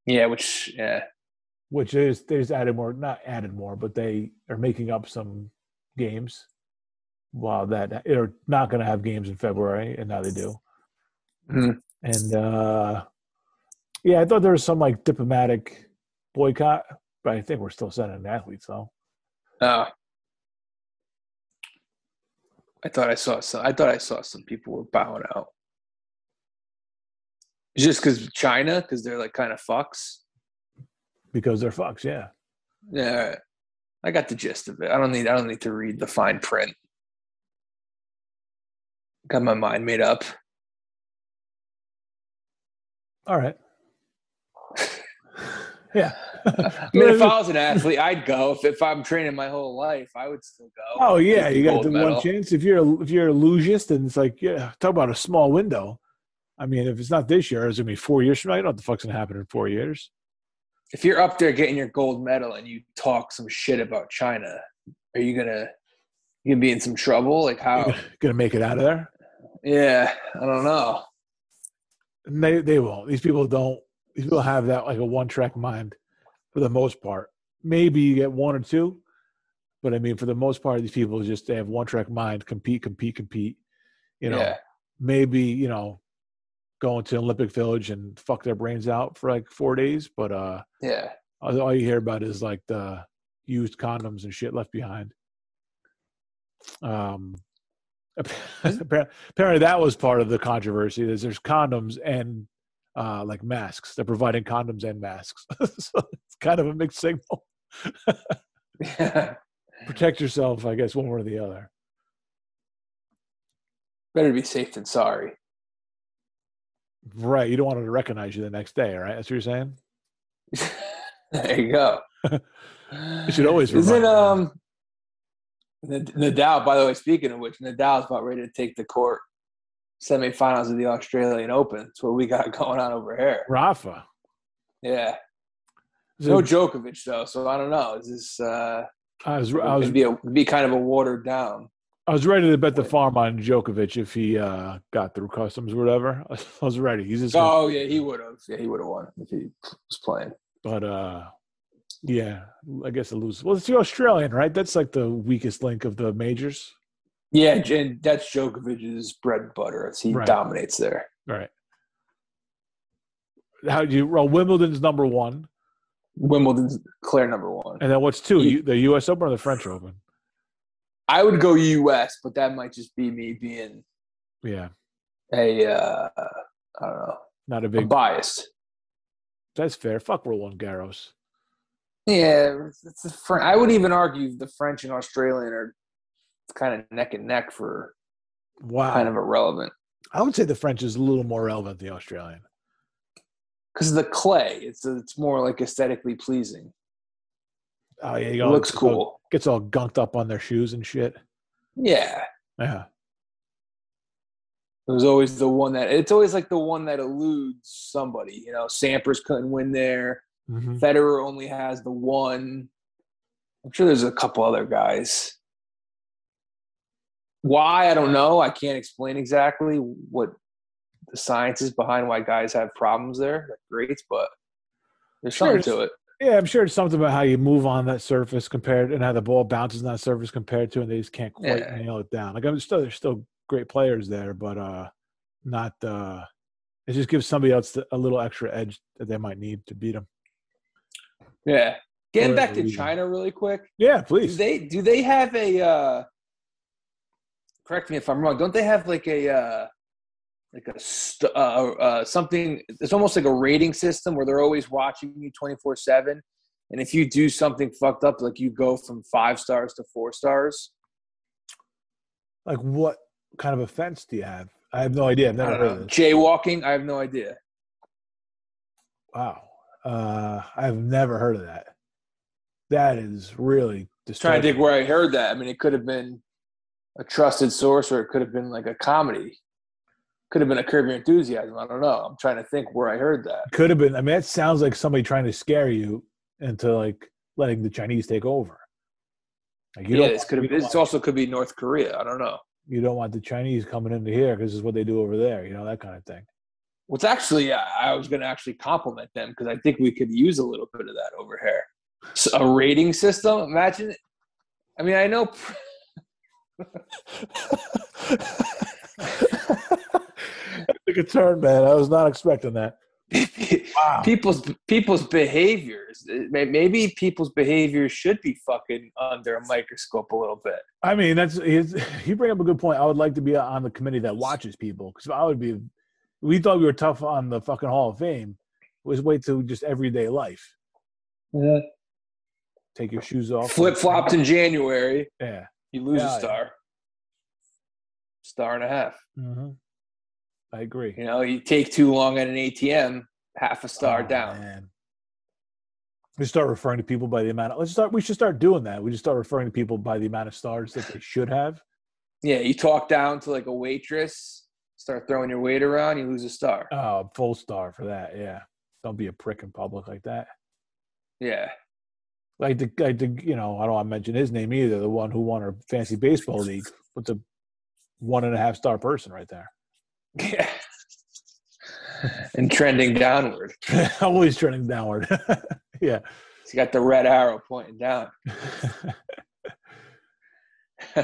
Speaker 1: Yeah, which yeah,
Speaker 2: which is, they just added more, not added more, but they are making up some games. While that, they're not going to have games in February, and now they do.
Speaker 1: Mhm.
Speaker 2: And uh, yeah, I thought there was some like diplomatic boycott, but I think we're still sending athletes though.
Speaker 1: uh, I thought I saw some. I thought I saw some people were bowing out. Just because China, because they're like kind of fucks.
Speaker 2: because they're fucks. Yeah,
Speaker 1: Yeah. I got the gist of it. I don't need. I don't need to read the fine print. Got my mind made up.
Speaker 2: all right. <laughs> yeah.
Speaker 1: I mean, if <laughs> I was an athlete, I'd go. If, if I'm training my whole life, I would still go.
Speaker 2: Oh yeah, you got the
Speaker 1: medal.
Speaker 2: one chance. If you're a, if you're a lugist, and it's like yeah, talk about a small window. I mean, if it's not this year, it's gonna be four years from now. You know what the fuck's gonna happen in four years?
Speaker 1: if you're up there getting your gold medal and you talk some shit about China, are you gonna you gonna be in some trouble? Like how?
Speaker 2: you Gonna make it out of there?
Speaker 1: Yeah, I don't know.
Speaker 2: They they won't. These people don't. These people have that like a one track mind for the most part. Maybe you get one or two, but I mean, for the most part, these people just they have one track mind. Compete, compete, compete. You know,
Speaker 1: Yeah.
Speaker 2: maybe you know, going to Olympic Village and fuck their brains out for like four days. But uh,
Speaker 1: Yeah.
Speaker 2: all, all you hear about is like the used condoms and shit left behind. Um, apparently, that was part of the controversy. Is there's condoms and uh, like masks. They're providing condoms and masks, <laughs> so it's kind of a mixed signal. <laughs> Protect yourself, I guess, one way or the other.
Speaker 1: Better be safe than sorry.
Speaker 2: Right? You don't want them to recognize you the next day, right? That's what you're saying. <laughs>
Speaker 1: there you go.
Speaker 2: You should always
Speaker 1: Isn't um Nadal? By the way, speaking of which, Nadal's about ready to take the court semifinals of the Australian Open. That's what we got <laughs> going on over here.
Speaker 2: Rafa.
Speaker 1: Yeah, no Djokovic though, so I don't know. Is this uh,
Speaker 2: I was I was
Speaker 1: be a, be kind of a watered down?
Speaker 2: I was ready to bet the farm on Djokovic if he uh, got through customs or whatever. <laughs> I was ready. He's just gonna-
Speaker 1: Oh yeah, he would have. Yeah, he would have won if he was playing.
Speaker 2: but uh, yeah, I guess it lose. Well, it's the Australian, right? That's like the weakest link of the majors,
Speaker 1: Yeah, and that's Djokovic's bread and butter. It's, he
Speaker 2: Right.
Speaker 1: dominates there.
Speaker 2: right? How do you? Well, Wimbledon's number one,
Speaker 1: Wimbledon's clear number one.
Speaker 2: and then what's two? You, the U.S. Open or the French Open?
Speaker 1: I would go U.S., but that might just be me being
Speaker 2: Yeah,
Speaker 1: a uh, I don't know,
Speaker 2: not a
Speaker 1: I'm
Speaker 2: big.
Speaker 1: biased.
Speaker 2: That's fair. Fuck Roland Garros.
Speaker 1: Yeah, it's the Fr- I would even argue the French and Australian are kind of neck and neck for
Speaker 2: Wow.
Speaker 1: kind of irrelevant
Speaker 2: I would say the French is a little more relevant than the Australian.
Speaker 1: because the clay. It's it's more like aesthetically pleasing.
Speaker 2: Oh yeah, you
Speaker 1: looks
Speaker 2: gets all-
Speaker 1: cool.
Speaker 2: Gets all gunked up on their shoes and shit.
Speaker 1: Yeah,
Speaker 2: Yeah.
Speaker 1: it was always the one that it's always like the one that eludes somebody. You know, Sampras couldn't win there.
Speaker 2: Mhm.
Speaker 1: Federer only has the one. I'm sure there's a couple other guys. Why I don't know. I can't explain exactly what the science is behind why guys have problems there. Like greats, but there's something to it.
Speaker 2: Yeah, I'm sure it's something about how you move on that surface compared and how the ball bounces on that surface compared to, and they just can't quite
Speaker 1: Yeah.
Speaker 2: nail it down. Like I'm still there's still great players there, but uh, not uh, it just gives somebody else a little extra edge that they might need to beat them.
Speaker 1: Yeah. Getting back to. China really quick.
Speaker 2: Yeah,
Speaker 1: Do
Speaker 2: please.
Speaker 1: they do they have a uh correct me if I'm wrong, don't they have like a uh like a st- uh, uh something it's almost like a rating system where they're always watching you 24/7 and if you do something fucked up like you go from 5 stars to 4 stars.
Speaker 2: Like what kind of offense do you have? I have no idea. I've never heard of this.
Speaker 1: Jaywalking, I have no idea.
Speaker 2: Wow, uh, I've never heard of that. That is really
Speaker 1: trying to think where I heard that. I mean, it could have been a trusted source, or it could have been like a comedy. Could have been a Curb Your Enthusiasm. I don't know. I'm trying to think where I heard that.
Speaker 2: Could have been. I mean, it sounds like somebody trying to scare you into like letting the Chinese take over. Like
Speaker 1: yeah, this could have.
Speaker 2: you
Speaker 1: This also could be North Korea. I don't know.
Speaker 2: you don't want the Chinese coming into here because this is what they do over there. You know that kind of thing.
Speaker 1: What's actually, I I was going to actually compliment them because I think we could use a little bit of that over here. So a rating system. Imagine. I mean, I know. <laughs>
Speaker 2: Took a turn, man. I was not expecting that. Wow. <laughs>
Speaker 1: people's people's behaviors. Eh, maybe people's behaviors should be fucking under a microscope a little bit.
Speaker 2: I mean, that's <laughs> you bring up a good point. I would like to be on the committee that watches people because I would be. We thought we were tough on the fucking Hall of Fame. Was wait till just everyday life. Take your shoes off.
Speaker 1: Flip flopped in January,
Speaker 2: Yeah.
Speaker 1: you lose
Speaker 2: Yeah,
Speaker 1: a
Speaker 2: yeah.
Speaker 1: star, star and a half.
Speaker 2: hmm I agree.
Speaker 1: You know, you take too long at an ATM, half a star
Speaker 2: Oh,
Speaker 1: down.
Speaker 2: Man. We start referring to people by the amount. Of, let's start. We should start doing that. We just start referring to people by the amount of stars that they should have.
Speaker 1: Yeah, you talk down to like a waitress, start throwing your weight around, you lose a star.
Speaker 2: Oh, full star for that. Yeah. Don't be a prick in public like that.
Speaker 1: Yeah.
Speaker 2: Like the like the you know I don't want to mention his name either. The one who won our fantasy baseball league with the one and a half star person right there.
Speaker 1: Yeah. and trending downward. <laughs>
Speaker 2: Always trending downward. <laughs> yeah.
Speaker 1: He's got the red arrow pointing down. <laughs>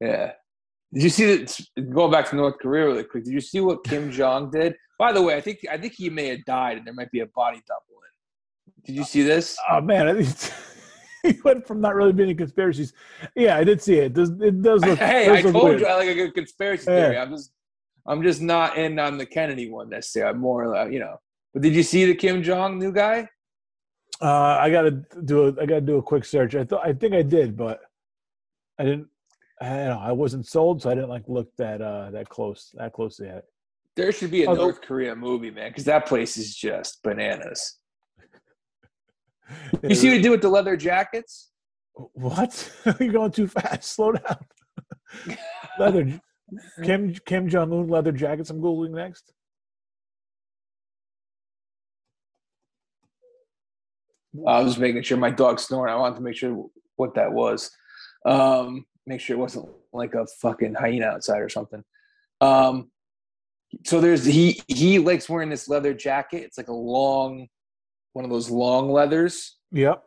Speaker 1: yeah. Did you see that? Going back to North Korea really quick. Did you see what Kim <laughs> Jong did? By the way, I think I think he may have died, and there might be a body double in. Did you see this?
Speaker 2: Oh man, I think <laughs> he went from not really being in conspiracies. Yeah, I did see it. It does, it does look.
Speaker 1: hey,
Speaker 2: does
Speaker 1: I
Speaker 2: look
Speaker 1: told
Speaker 2: weird.
Speaker 1: you I like a good conspiracy theory. I'm just I'm just not in on the Kennedy one necessarily. I'm more, uh, you know. But did you see the Kim Jong new guy?
Speaker 2: Uh, I gotta do a, I gotta do a quick search. I thought I think I did, but I didn't. I don't know. I wasn't sold, so I didn't like look that uh that close that closely at it.
Speaker 1: There should be a
Speaker 2: Although-
Speaker 1: North Korea movie, man, because that place is just bananas. <laughs> You see what he did with the leather jackets?
Speaker 2: what? <laughs> You're going too fast. <laughs> Slow down. leather Kim Kim Jong Un leather jackets. I'm googling next.
Speaker 1: I was making sure my dog snoring. I wanted to make sure what that was. Um, make sure it wasn't like a fucking hyena outside or something. Um, so there's he he likes wearing this leather jacket. It's like a long, one of those long leathers
Speaker 2: Yep.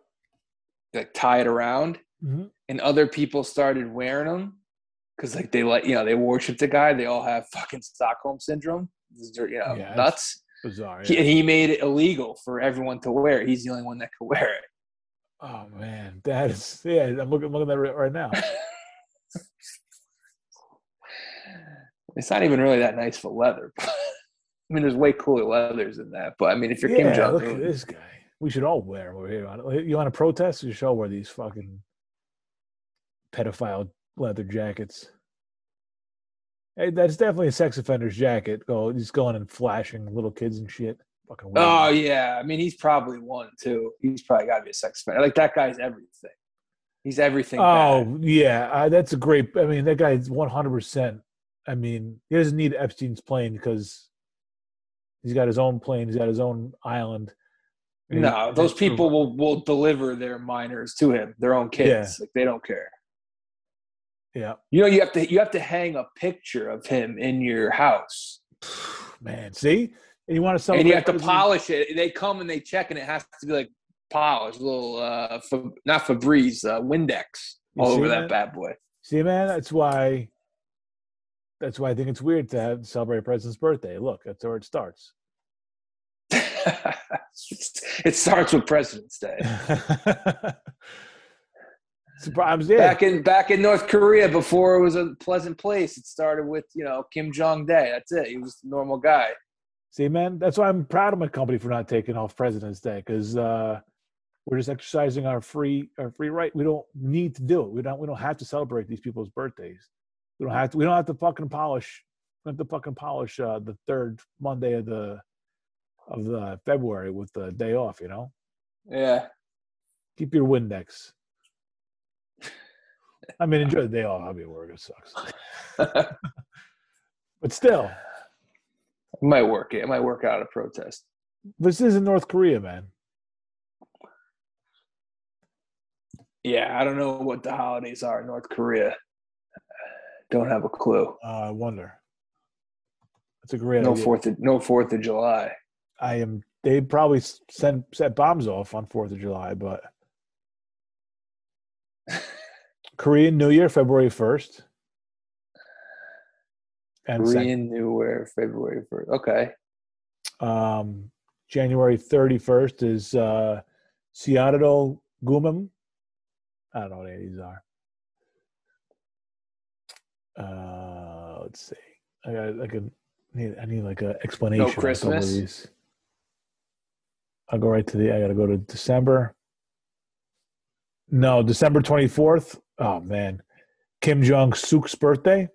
Speaker 1: that tie it around.
Speaker 2: Mhm.
Speaker 1: and other people started wearing them because like they like you know they worship the guy. They all have fucking Stockholm syndrome. This is, You know,
Speaker 2: Yeah,
Speaker 1: nuts.
Speaker 2: Bizarre.
Speaker 1: He,
Speaker 2: yeah.
Speaker 1: and he made it illegal for everyone to wear it. He's the only one that could wear it.
Speaker 2: Oh man, that is yeah. I'm looking looking at it right now. <laughs>
Speaker 1: It's not even really that nice for leather. <laughs> I mean, there's way cooler leathers than that. But I mean, if you're Kim
Speaker 2: yeah,
Speaker 1: Jong
Speaker 2: look at this guy. We should all wear over here. On, You want to protest? You should all wear these fucking pedophile leather jackets. Hey, that's definitely a sex offender's jacket. Go, he's going and flashing little kids and shit. Fucking. weird.
Speaker 1: oh yeah, I mean, he's probably one too. He's probably got to be a sex offender. Like that guy's everything. He's everything. bad.
Speaker 2: Oh yeah, uh, that's a great. I mean, that guy's one hundred percent. I mean, he doesn't need Epstein's plane because he's got his own plane. He's got his own island.
Speaker 1: No, those people will will deliver their minors to him, their own kids.
Speaker 2: Yeah.
Speaker 1: Like they don't care.
Speaker 2: Yeah,
Speaker 1: You know, you have to you have to hang a picture of him in your house, <sighs>
Speaker 2: man. See, and you want to sell
Speaker 1: and you have to polish it. They come and they check, and it has to be like polished, a little uh, not Febreze, uh, Windex all over
Speaker 2: that?
Speaker 1: that bad boy.
Speaker 2: See, man, that's why. That's why I think it's weird to have celebrate a president's birthday. Look, that's where it starts. <laughs>
Speaker 1: it starts with President's Day. <laughs>
Speaker 2: Surprise! Yeah,
Speaker 1: Back in back in North Korea, before it was a pleasant place, it started with you know Kim Jong Day. That's it. He was a normal guy.
Speaker 2: See, man, that's why I'm proud of my company for not taking off President's Day because uh, we're just exercising our free our free right. We don't need to do it. We don't we don't have to celebrate these people's birthdays. We don't have to. We don't have to fucking polish. We don't have to fucking polish uh, the third Monday of the of the February with the day off. You know,
Speaker 1: Yeah.
Speaker 2: keep your Windex. I mean, enjoy the day off. I'll be at work. It sucks, <laughs> but still,
Speaker 1: It might work. It might work out a protest.
Speaker 2: this isn't North Korea, man.
Speaker 1: Yeah, I don't know what the holidays are in North Korea. Don't have a clue.
Speaker 2: Uh, I wonder. That's a great
Speaker 1: No
Speaker 2: idea.
Speaker 1: fourth of no Fourth of July.
Speaker 2: I am. They probably s- send set bombs off on Fourth of July, but <laughs> Korean New Year, February first, and
Speaker 1: Korean New Year, February first. Okay.
Speaker 2: um, January thirty first is uh, Seattle Gumam. I don't know what any of these are. Uh, let's see. I got like a need. I need like a explanation. on a couple of
Speaker 1: Christmas?
Speaker 2: these. I'll go right to the. I got to go to December. No, December twenty fourth. Oh man, Kim Jong Suk's birthday.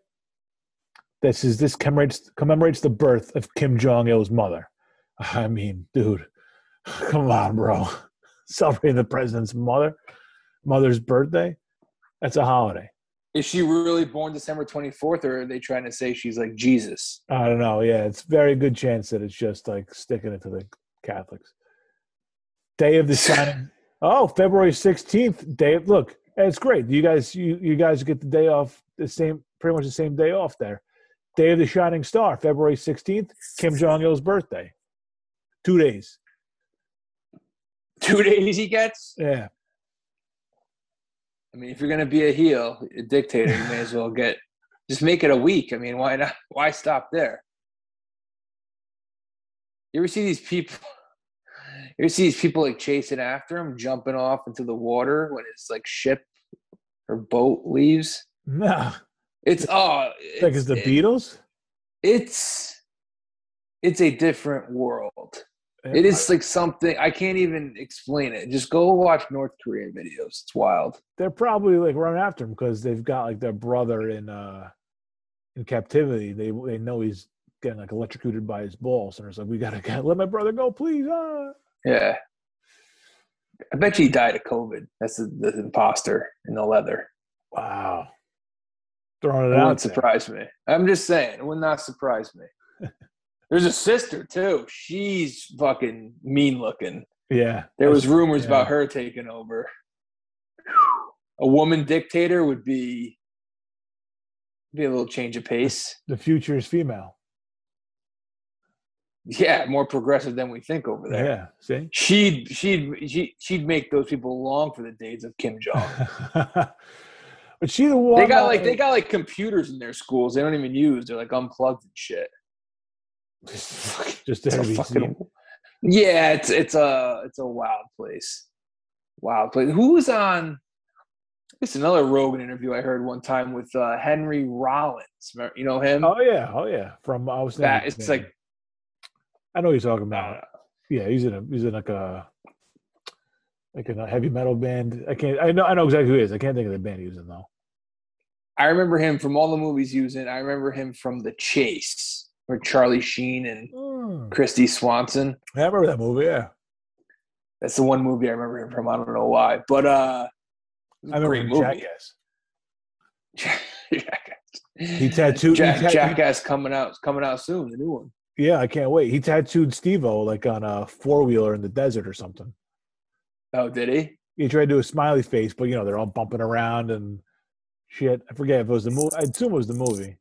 Speaker 2: This is this commemorates commemorates the birth of Kim Jong Il's mother. I mean, dude, <laughs> come on, bro. <laughs> Celebrating the president's mother, mother's birthday. That's a holiday.
Speaker 1: Is she really born December twenty fourth, or are they trying to say she's like Jesus?
Speaker 2: I don't know. Yeah, it's very good chance that it's just like sticking it to the Catholics. Day of the <laughs> Shining. Oh, February sixteenth. Day. Of, look, it's great. You guys, you you guys get the day off the same, pretty much the same day off there. Day of the Shining Star, February sixteenth. Kim Jong Il's birthday. Two days.
Speaker 1: Two days he gets.
Speaker 2: Yeah.
Speaker 1: I mean, if you're gonna be a heel, a dictator, you may as well get just make it a week. I mean, why not? Why stop there? You ever see these people? You ever see these people like chasing after him, jumping off into the water when his like ship or boat leaves?
Speaker 2: No.
Speaker 1: It's oh, it's,
Speaker 2: Like, is the
Speaker 1: it-
Speaker 2: Beatles?
Speaker 1: It's it's a different world. It is like something I can't even explain it. Just go watch North Korea videos. It's wild.
Speaker 2: They're probably like running after him because they've got like their brother in uh in captivity. They they know he's getting like electrocuted by his balls, and it's like we gotta get, let my brother go, please. Ah.
Speaker 1: Yeah. I bet you he died of COVID. That's the, the imposter in the leather.
Speaker 2: Wow. Throwing
Speaker 1: It
Speaker 2: it out.
Speaker 1: wouldn't
Speaker 2: there.
Speaker 1: surprise me. I'm just saying, it would not surprise me. <laughs> There's a sister too. She's fucking mean looking.
Speaker 2: Yeah.
Speaker 1: There was rumors
Speaker 2: yeah.
Speaker 1: about her taking over. A woman dictator would be be a little change of pace.
Speaker 2: the future is female.
Speaker 1: Yeah, more progressive than we think over there.
Speaker 2: Yeah. See?
Speaker 1: She'd she'd she, she'd make those people long for the days of Kim Jong. <laughs>
Speaker 2: but she the one
Speaker 1: they got like they got like computers in their schools they don't even use. They're like unplugged and shit.
Speaker 2: Just
Speaker 1: It's
Speaker 2: there
Speaker 1: a fucking- yeah, it's it's a it's a wild place. Wild place. Who was on? It's another Rogan interview I heard one time with uh, Henry Rollins. Remember- You know him?
Speaker 2: Oh yeah, oh yeah. From I was
Speaker 1: that it's like
Speaker 2: I know what you're talking about. Yeah, he's in a he's in like a like a heavy metal band. I can't I know I know exactly who he is. I can't think of the band he was in though.
Speaker 1: I remember him from all the movies he was in. I remember him from The Chase, where Charlie Sheen and
Speaker 2: Hmm.
Speaker 1: Kristy Swanson.
Speaker 2: I remember that movie, yeah.
Speaker 1: That's the one movie I remember him from. I don't know why, but uh,
Speaker 2: I remember
Speaker 1: great movie.
Speaker 2: Jackass. <laughs>
Speaker 1: Jackass.
Speaker 2: He tattooed
Speaker 1: Jack,
Speaker 2: he
Speaker 1: Jackass coming out coming out soon. The new one.
Speaker 2: Yeah, I can't wait. He tattooed Steve O like on a four wheeler in the desert or something.
Speaker 1: Oh, did he?
Speaker 2: He tried to do a smiley face, but you know, they're all bumping around and shit. I forget if it was the movie. I assume it was the movie.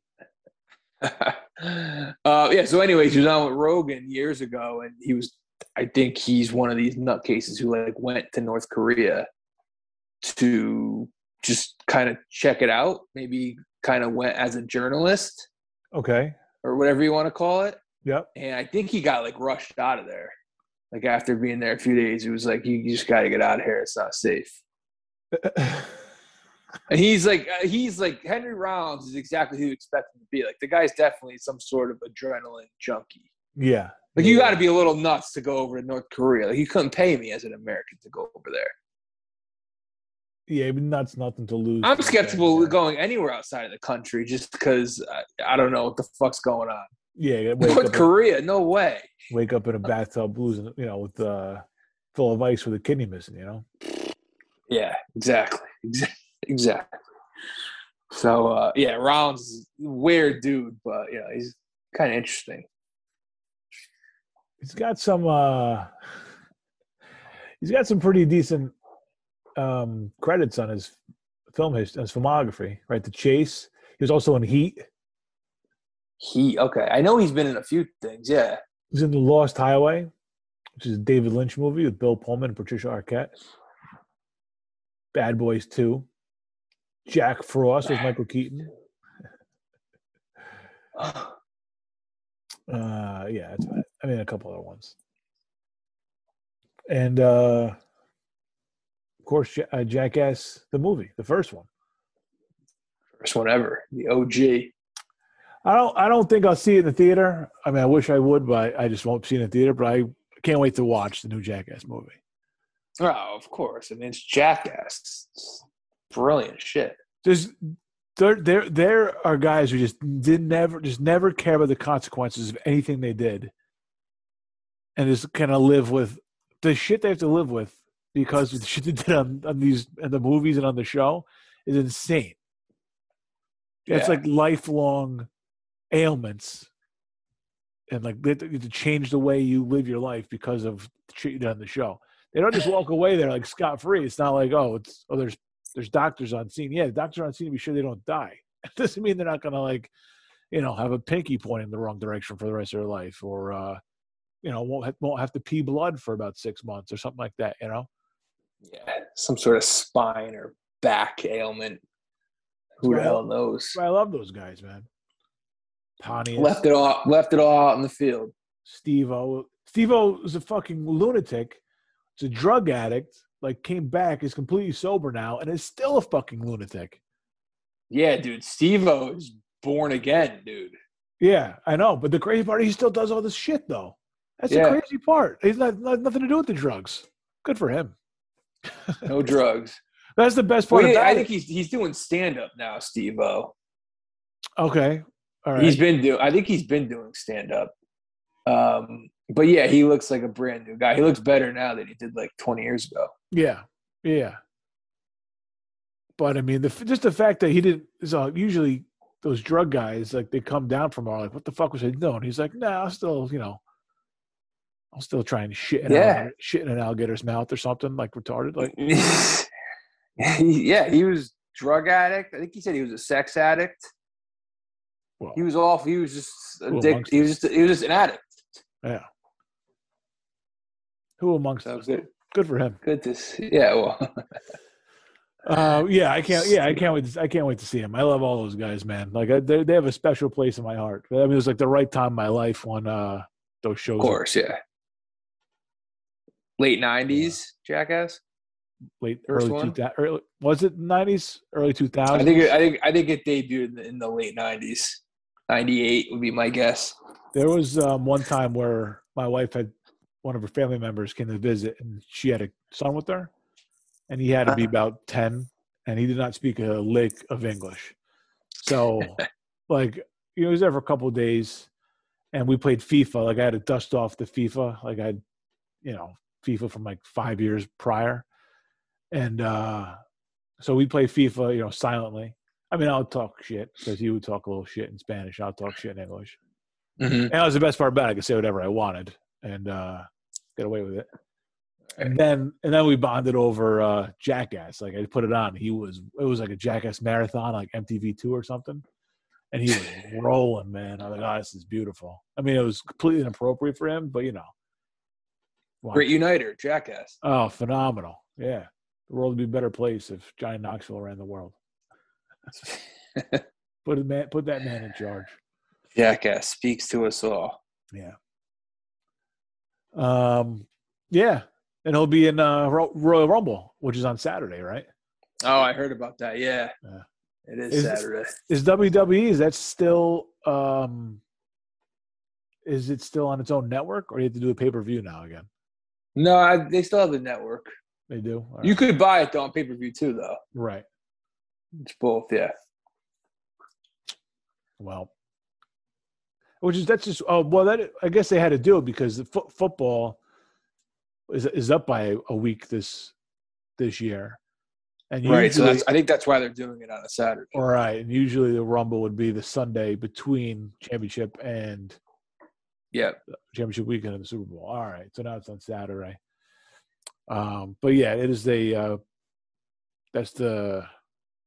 Speaker 2: <laughs>
Speaker 1: uh, yeah. So, anyways, he was on with Rogan years ago, and he was. I think he's one of these nutcases who like went to North Korea to just kind of check it out. Maybe kind of went as a journalist
Speaker 2: Okay.
Speaker 1: or whatever you want to call it.
Speaker 2: Yep.
Speaker 1: And I think he got like rushed out of there. Like after being there a few days, he was like, "You, you just got to get out of here. It's not safe." <laughs> And he's like, uh, he's like Henry Rollins is exactly who you expect him to be. Like the guy's definitely some sort of adrenaline junkie.
Speaker 2: yeah.
Speaker 1: Like you got to be a little nuts to go over to North Korea. Like you couldn't pay me as an American to go over there.
Speaker 2: Yeah, but that's nothing to lose.
Speaker 1: I'm skeptical going anywhere outside of the country just because I, I don't know what the fuck's going on.
Speaker 2: Yeah, <laughs>
Speaker 1: North Korea, no way.
Speaker 2: wake up in a bathtub losing, you know, with uh, full of ice with a kidney missing. You know.
Speaker 1: Yeah, exactly, <laughs> exactly, exactly. So uh, yeah, Rollins is a weird dude, but you know he's kind of interesting.
Speaker 2: He's got some. uh He's got some pretty decent um credits on his film his, his filmography. Right, The Chase. He was also in Heat.
Speaker 1: He okay. I know he's been in a few things. Yeah.
Speaker 2: He was in The Lost Highway, which is a David Lynch movie with Bill Pullman and Patricia Arquette. Bad Boys 2. Jack Frost with Michael Keaton. Uh, yeah. I mean, a couple other ones. And uh, of course, uh, Jackass, the movie, the first one.
Speaker 1: First one ever, the OG.
Speaker 2: I don't. I don't think I'll see it in the theater. I mean, I wish I would, but I, I just won't see it in the theater. But I can't wait to watch the new Jackass movie.
Speaker 1: Oh, of course. I mean, it's Jackass. It's brilliant shit.
Speaker 2: There's there there there are guys who just did never just never care about the consequences of anything they did, and just kind of live with the shit they have to live with because of the shit they did on, on these and the movies and on the show is insane. It's
Speaker 1: Yeah.
Speaker 2: like lifelong ailments, and like they to they have to change the way you live your life because of the shit you did on the show. they don't just walk away there like scot free. It's not like oh, it's oh, there's there's doctors on scene. Yeah, doctors on scene to be sure they don't die. <laughs> It doesn't mean they're not gonna like, you know, have a pinky pointing in the wrong direction for the rest of their life, or uh, you know, won't have, won't have to pee blood for about six months or something like that. You know.
Speaker 1: Yeah, some sort of spine or back ailment. Who the hell knows?
Speaker 2: I love those guys, man. Pontius.
Speaker 1: Left it all left it all out in the field.
Speaker 2: Steve O. Steve O is a fucking lunatic. It's a drug addict. Like came back, is completely sober now, and is still a fucking lunatic.
Speaker 1: Yeah, dude. Steve O is born again, dude.
Speaker 2: Yeah, I know. But the crazy part, he still does all this shit though. That's yeah. the crazy part. He's not, not nothing to do with the drugs. Good for him.
Speaker 1: no <laughs> drugs.
Speaker 2: That's the best part.
Speaker 1: Well,
Speaker 2: I
Speaker 1: think he's he's doing stand up now, Steve O.
Speaker 2: Okay,
Speaker 1: all right. He's been doing. I think he's been doing stand up. Um, but yeah, he looks like a brand new guy. He looks better now than he did like 20 years ago.
Speaker 2: Yeah, yeah. But I mean, the, just the fact that he didn't. So usually those drug guys, like they come down from all like, what the fuck was I doing? He's like, no, nah, I'm still, you know, I'm still trying to shit in, yeah. shit in an alligator's mouth or something like retarded. Like, <laughs>
Speaker 1: yeah, he was drug addict. I think he said he was a sex addict. Well, he was off. He was just addicted. He was just he was just an addict.
Speaker 2: Yeah. Who amongst
Speaker 1: that was good.
Speaker 2: Good for him.
Speaker 1: Good to see. Yeah. Well. <laughs>
Speaker 2: uh, yeah, I can't. Yeah, I can't wait. To, I can't wait to see him. I love all those guys, man. Like they they have a special place in my heart. I mean, it was like the right time in my life when uh those shows.
Speaker 1: Of course, were. yeah. Late '90s, yeah. Jackass.
Speaker 2: Late First early two thousand. Was it '90s? Early two thousand?
Speaker 1: I think. It, I think. I think it debuted in the late '90s. '98 would be my guess.
Speaker 2: There was um, one time where my wife had one of her family members came to visit, and she had a son with her, and he had to be uh-huh. about ten, and he did not speak a lick of English. So, <laughs> like, you know, he was there for a couple days, and we played FIFA. Like, I had to dust off the FIFA. Like, I had, you know, FIFA from like five years prior, and uh so we play FIFA, you know, silently. I mean, I'll talk shit because he would talk a little shit in Spanish. I'll talk shit in English. Mm-hmm. And that was the best part about it. I could say whatever I wanted and uh, get away with it. And then and then we bonded over uh, Jackass. Like I put it on. He was it was like a Jackass marathon, like MTV two or something. And he was <laughs> rolling, man. I was like, oh, this is beautiful. I mean, it was completely inappropriate for him, but you know.
Speaker 1: Great uniter, Jackass.
Speaker 2: Oh, phenomenal. Yeah. The world would be a better place if Johnny Knoxville ran the world. <laughs> put, a man, put that man in charge.
Speaker 1: Jackass speaks to us all.
Speaker 2: Yeah. Um, yeah, and he'll be in uh, Royal Rumble, which is on Saturday, right?
Speaker 1: Oh, I heard about that. Yeah, yeah. it is, is Saturday.
Speaker 2: Is WWE is that still um, is it still on its own network, or do you have to do a pay per view now again?
Speaker 1: No, I, they still have the network.
Speaker 2: They do.
Speaker 1: Right. You could buy it though on pay per view too, though.
Speaker 2: Right.
Speaker 1: It's both, yeah.
Speaker 2: Well, which is that's just oh well that I guess they had to do it because the fo- football is is up by a week this this year.
Speaker 1: And usually, right, so that's I think that's why they're doing it on a Saturday.
Speaker 2: All right, and usually the Rumble would be the Sunday between championship and
Speaker 1: yeah
Speaker 2: championship weekend of the Super Bowl. All right, so now it's on Saturday. Um, but yeah, it is the uh, that's the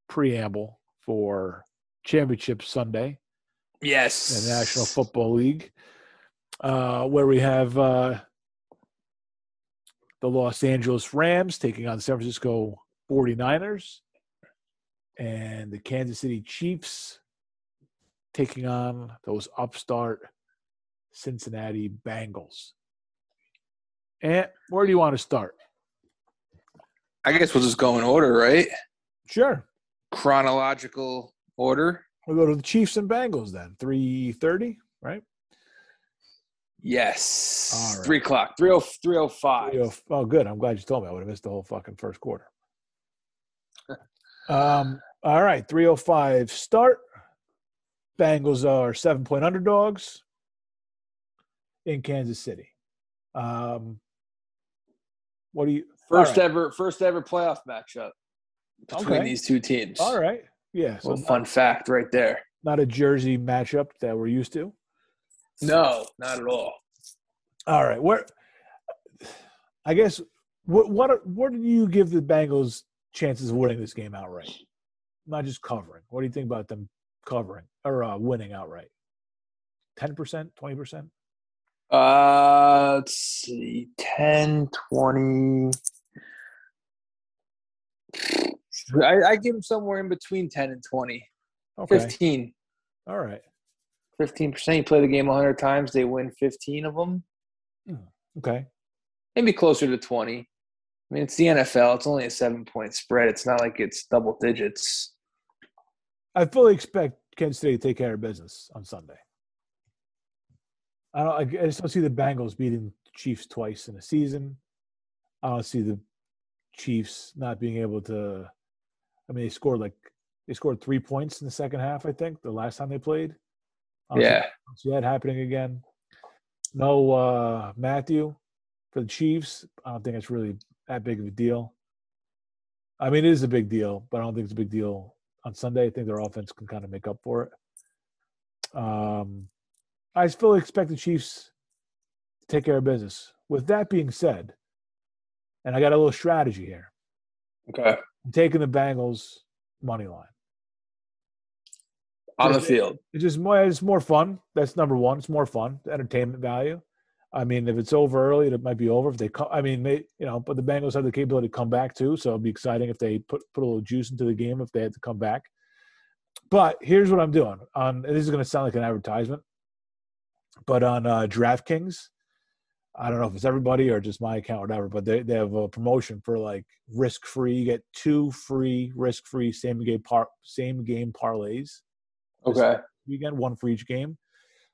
Speaker 2: preamble for championship Sunday.
Speaker 1: Yes.
Speaker 2: The National Football League, uh, where we have uh, the Los Angeles Rams taking on the San Francisco 49ers and the Kansas City Chiefs taking on those upstart Cincinnati Bengals. And where do you want to start?
Speaker 1: I guess we'll just go in order, right?
Speaker 2: Sure.
Speaker 1: Chronological order.
Speaker 2: We'll go to the Chiefs and Bengals then. Three thirty, right?
Speaker 1: Yes. Three o'clock. 30, 305.
Speaker 2: Oh, good. I'm glad you told me. I would have missed the whole fucking first quarter. <laughs> um, all right. 305 start. Bengals are seven point underdogs in Kansas City. Um, what do you
Speaker 1: first right. ever first ever playoff matchup between okay. these two teams?
Speaker 2: All right. Yeah.
Speaker 1: So well, fun fact right there.
Speaker 2: Not a jersey matchup that we're used to.
Speaker 1: No, not at all.
Speaker 2: All right. Where I guess What what what do you give the Bengals chances of winning this game outright? Not just covering. What do you think about them covering or uh, winning outright? Ten percent, twenty percent.
Speaker 1: Uh, let's see, 10, 20. I, I give them somewhere in between 10 and 20.
Speaker 2: Okay.
Speaker 1: 15.
Speaker 2: All right.
Speaker 1: 15%. You play the game 100 times, they win 15 of them. Hmm.
Speaker 2: Okay.
Speaker 1: Maybe closer to 20. I mean, it's the NFL. It's only a seven point spread. It's not like it's double digits.
Speaker 2: I fully expect Kansas City to take care of business on Sunday. I don't. I just don't see the Bengals beating the Chiefs twice in a season. I don't see the Chiefs not being able to. I mean, they scored like they scored three points in the second half. I think the last time they played. I
Speaker 1: Yeah.
Speaker 2: See that happening again. No uh Matthew for the Chiefs. I don't think it's really that big of a deal. I mean, it is a big deal, but I don't think it's a big deal on Sunday. I think their offense can kind of make up for it. Um, I still expect the Chiefs to take care of business. With that being said, and I got a little strategy here.
Speaker 1: Okay.
Speaker 2: I'm taking the Bengals money line.
Speaker 1: On the field.
Speaker 2: It's just more. It's more fun. That's number one. It's more fun. Entertainment value. I mean, if it's over early, it might be over. If they, come, I mean, they, you know, but the Bengals have the capability to come back too. So it'd be exciting if they put put a little juice into the game if they had to come back. But here's what I'm doing. On this is going to sound like an advertisement, but on uh, DraftKings, I don't know if it's everybody or just my account, whatever. But they, they have a promotion for like risk free. You get two free risk free same game par same game parlays
Speaker 1: Okay.
Speaker 2: You get one for each game.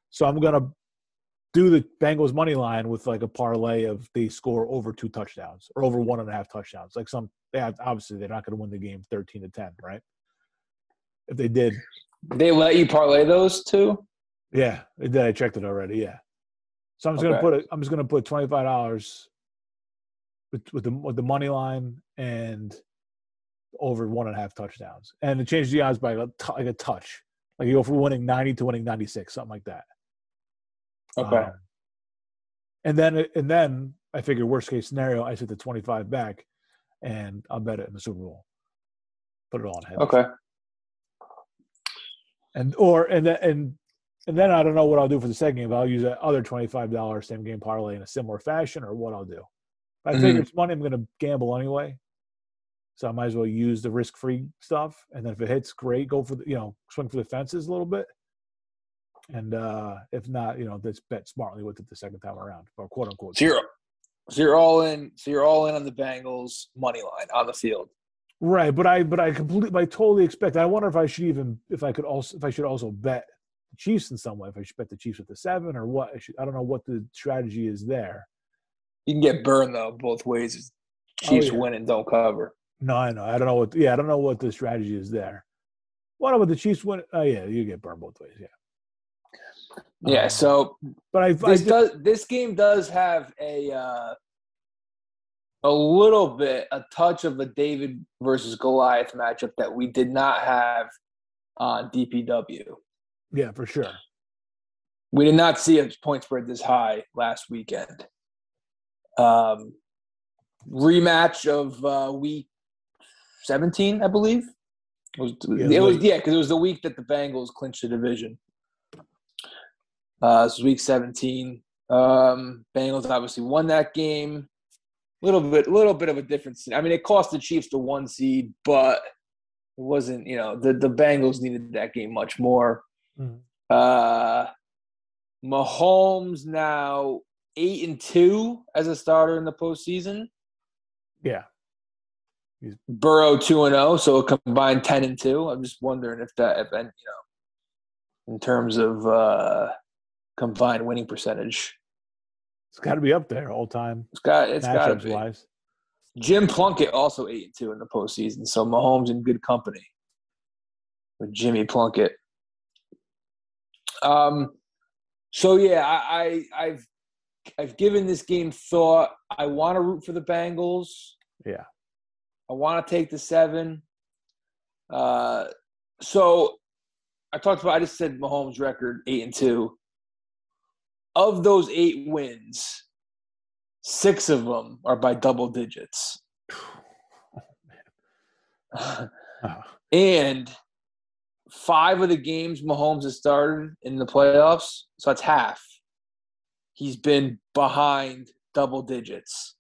Speaker 2: So I'm gonna do the Bengals money line with like a parlay of they score over two touchdowns or over one and a half touchdowns. Like some, they have, obviously they're not going to win the game thirteen to ten, right? If they did,
Speaker 1: They let you parlay those two?
Speaker 2: yeah, they did. I checked it already. Yeah. So I'm just gonna put it. I'm just gonna put twenty five dollars with, with the with the money line and over one and a half touchdowns, and it change the odds by a t- like a touch. Like you go from winning ninety to winning ninety six, something like that.
Speaker 1: Okay.
Speaker 2: Um, and then and then I figure worst case scenario, I set the twenty five back, and I'll bet it in the Super Bowl. Put it all in head.
Speaker 1: okay.
Speaker 2: And or and then and and then I don't know what I'll do for the second game. I'll use that other twenty five dollars same game parlay in a similar fashion, or what I'll do. I figure it's money I'm going to gamble anyway, so I might as well use the risk free stuff. And then if it hits, great. Go for the you know swing for the fences a little bit. And uh if not, you know, let's bet smartly with it the second time around, or quote unquote.
Speaker 1: So you're, so you're all in. So you're all in on the Bengals money line on the field.
Speaker 2: Right, but I but I completely I totally expect. I wonder if I should even if I could also if I should also bet the Chiefs in some way. If I should bet the Chiefs with the seven or what? I, should, I don't know what the strategy is there.
Speaker 1: You can get burned though both ways.
Speaker 2: Oh,
Speaker 1: Chiefs
Speaker 2: yeah.
Speaker 1: win and don't cover.
Speaker 2: No, I know. I don't know what. Yeah, I don't know what the strategy is there. What about the Chiefs win? Oh yeah, you get burned both ways. Yeah.
Speaker 1: Yeah.
Speaker 2: Um,
Speaker 1: So
Speaker 2: but I, I
Speaker 1: this
Speaker 2: did-
Speaker 1: does this game does have a uh, a little bit a touch of a David versus Goliath matchup that we did not have on DPW.
Speaker 2: Yeah for sure.
Speaker 1: We did not see a point spread this high last weekend. Um, rematch of uh, week seventeen, I believe. It was,
Speaker 2: Yeah,
Speaker 1: it was yeah, because it was the week that the Bengals clinched the division. Uh, this was week seventeen. Um, Bengals obviously won that game. Little bit, a little bit of a difference. I mean, it cost the Chiefs the one seed, but it wasn't. You know, the the Bengals needed that game much more.
Speaker 2: Mhm.
Speaker 1: Uh, Mahomes now eight and two as a starter in the postseason.
Speaker 2: Yeah.
Speaker 1: Burrow two and zero, so a combined ten and two. I'm just wondering if that, if you know, in terms of uh, combined winning percentage,
Speaker 2: It's got to be up there all time
Speaker 1: it's got it's got to be.
Speaker 2: wise.
Speaker 1: Jim Plunkett also eight and two in the postseason, so Mahomes in good company with Jimmy Plunkett. Um, so yeah, I, I I've I've given this game thought. I want to root for the Bengals.
Speaker 2: Yeah.
Speaker 1: I want to take the seven. Uh, so I talked about. I just said Mahomes' record eight and two. Of those eight wins, Six of them are by double digits. <sighs> <laughs>
Speaker 2: Oh,
Speaker 1: and five of the games Mahomes has started in the playoffs, so that's half. He's been behind double digits.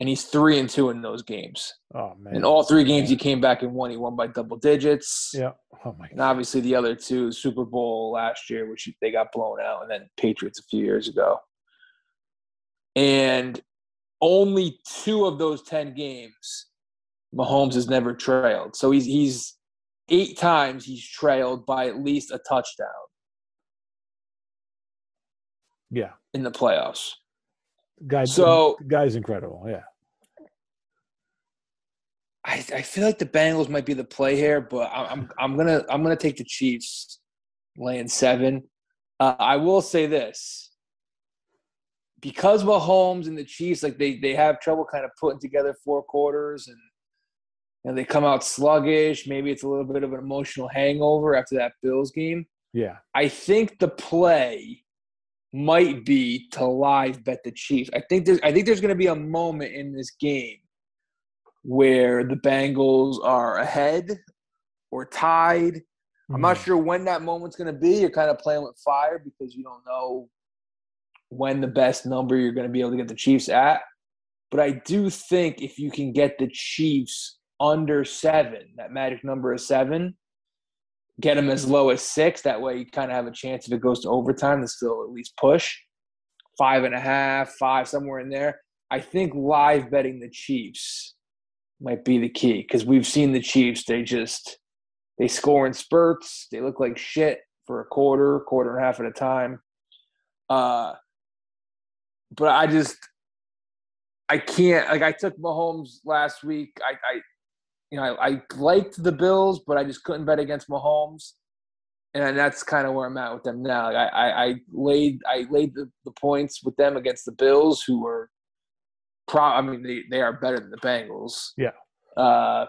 Speaker 1: And he's three and two in those games.
Speaker 2: oh man.
Speaker 1: In all three games, he came back and won. He won by double digits.
Speaker 2: Yeah. Oh my
Speaker 1: And obviously the other two, Super Bowl last year, which they got blown out, and then Patriots a few years ago. And only two of those ten games, Mahomes has never trailed. So he's he's eight times he's trailed by at least a touchdown
Speaker 2: Yeah.
Speaker 1: in the playoffs.
Speaker 2: Guys,
Speaker 1: So-
Speaker 2: guy's incredible. Yeah.
Speaker 1: I, I feel like the Bengals might be the play here, but I'm I'm gonna I'm gonna take the Chiefs laying seven. Uh, I will say this: because Mahomes and the Chiefs, like they they have trouble kind of putting together four quarters, and know, they come out sluggish. Maybe it's a little bit of an emotional hangover after that Bills game.
Speaker 2: Yeah.
Speaker 1: I think the play might be to live bet the Chiefs. I think there's I think there's going to be a moment in this game where the Bengals are ahead or tied. I'm not
Speaker 2: Mhm.
Speaker 1: sure when that moment's going to be. You're kind of playing with fire because you don't know when the best number you're going to be able to get the Chiefs at. But I do think if you can get the Chiefs under seven, that magic number is seven, get them as low as six. That way you kind of have a chance if it goes to overtime to still at least push five and a half, five, somewhere in there. I think live betting the Chiefs might be the key because we've seen the Chiefs. They just they score in spurts. They look like shit for a quarter, quarter and a half at a time. Uh, but I just I can't like I took Mahomes last week. I, I you know I, I liked the Bills, but I just couldn't bet against Mahomes, and that's kind of where I'm at with them now. Like I, I, I laid I laid the, the points with them against the Bills, who were pro. I mean they they are better than the Bengals.
Speaker 2: Yeah.
Speaker 1: Uh,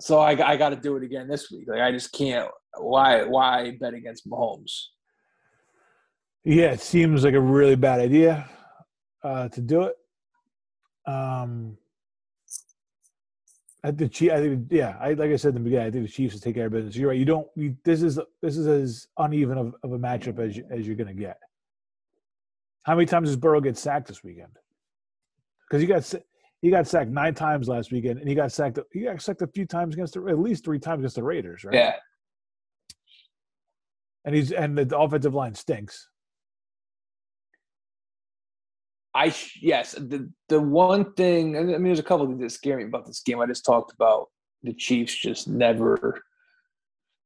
Speaker 1: so I, I got to do it again this week. Like I just can't. Why why bet against Mahomes?
Speaker 2: Yeah, it seems like a really bad idea uh, to do it. Um, I the Chief, I think, yeah, I like I said in the beginning, I think the Chiefs will take care of business. You're right. You don't. You, this is this is as uneven of, of a matchup as you, as you're going to get. How many times does Burrow get sacked this weekend? Because he got he got sacked nine times last weekend, and he got sacked. He got sacked a few times against the, at least three times against the Raiders, right?
Speaker 1: Yeah.
Speaker 2: And he's and the offensive line stinks.
Speaker 1: I yes, the the one thing. I mean, there's a couple things that scare me about this game. I just talked about the Chiefs just never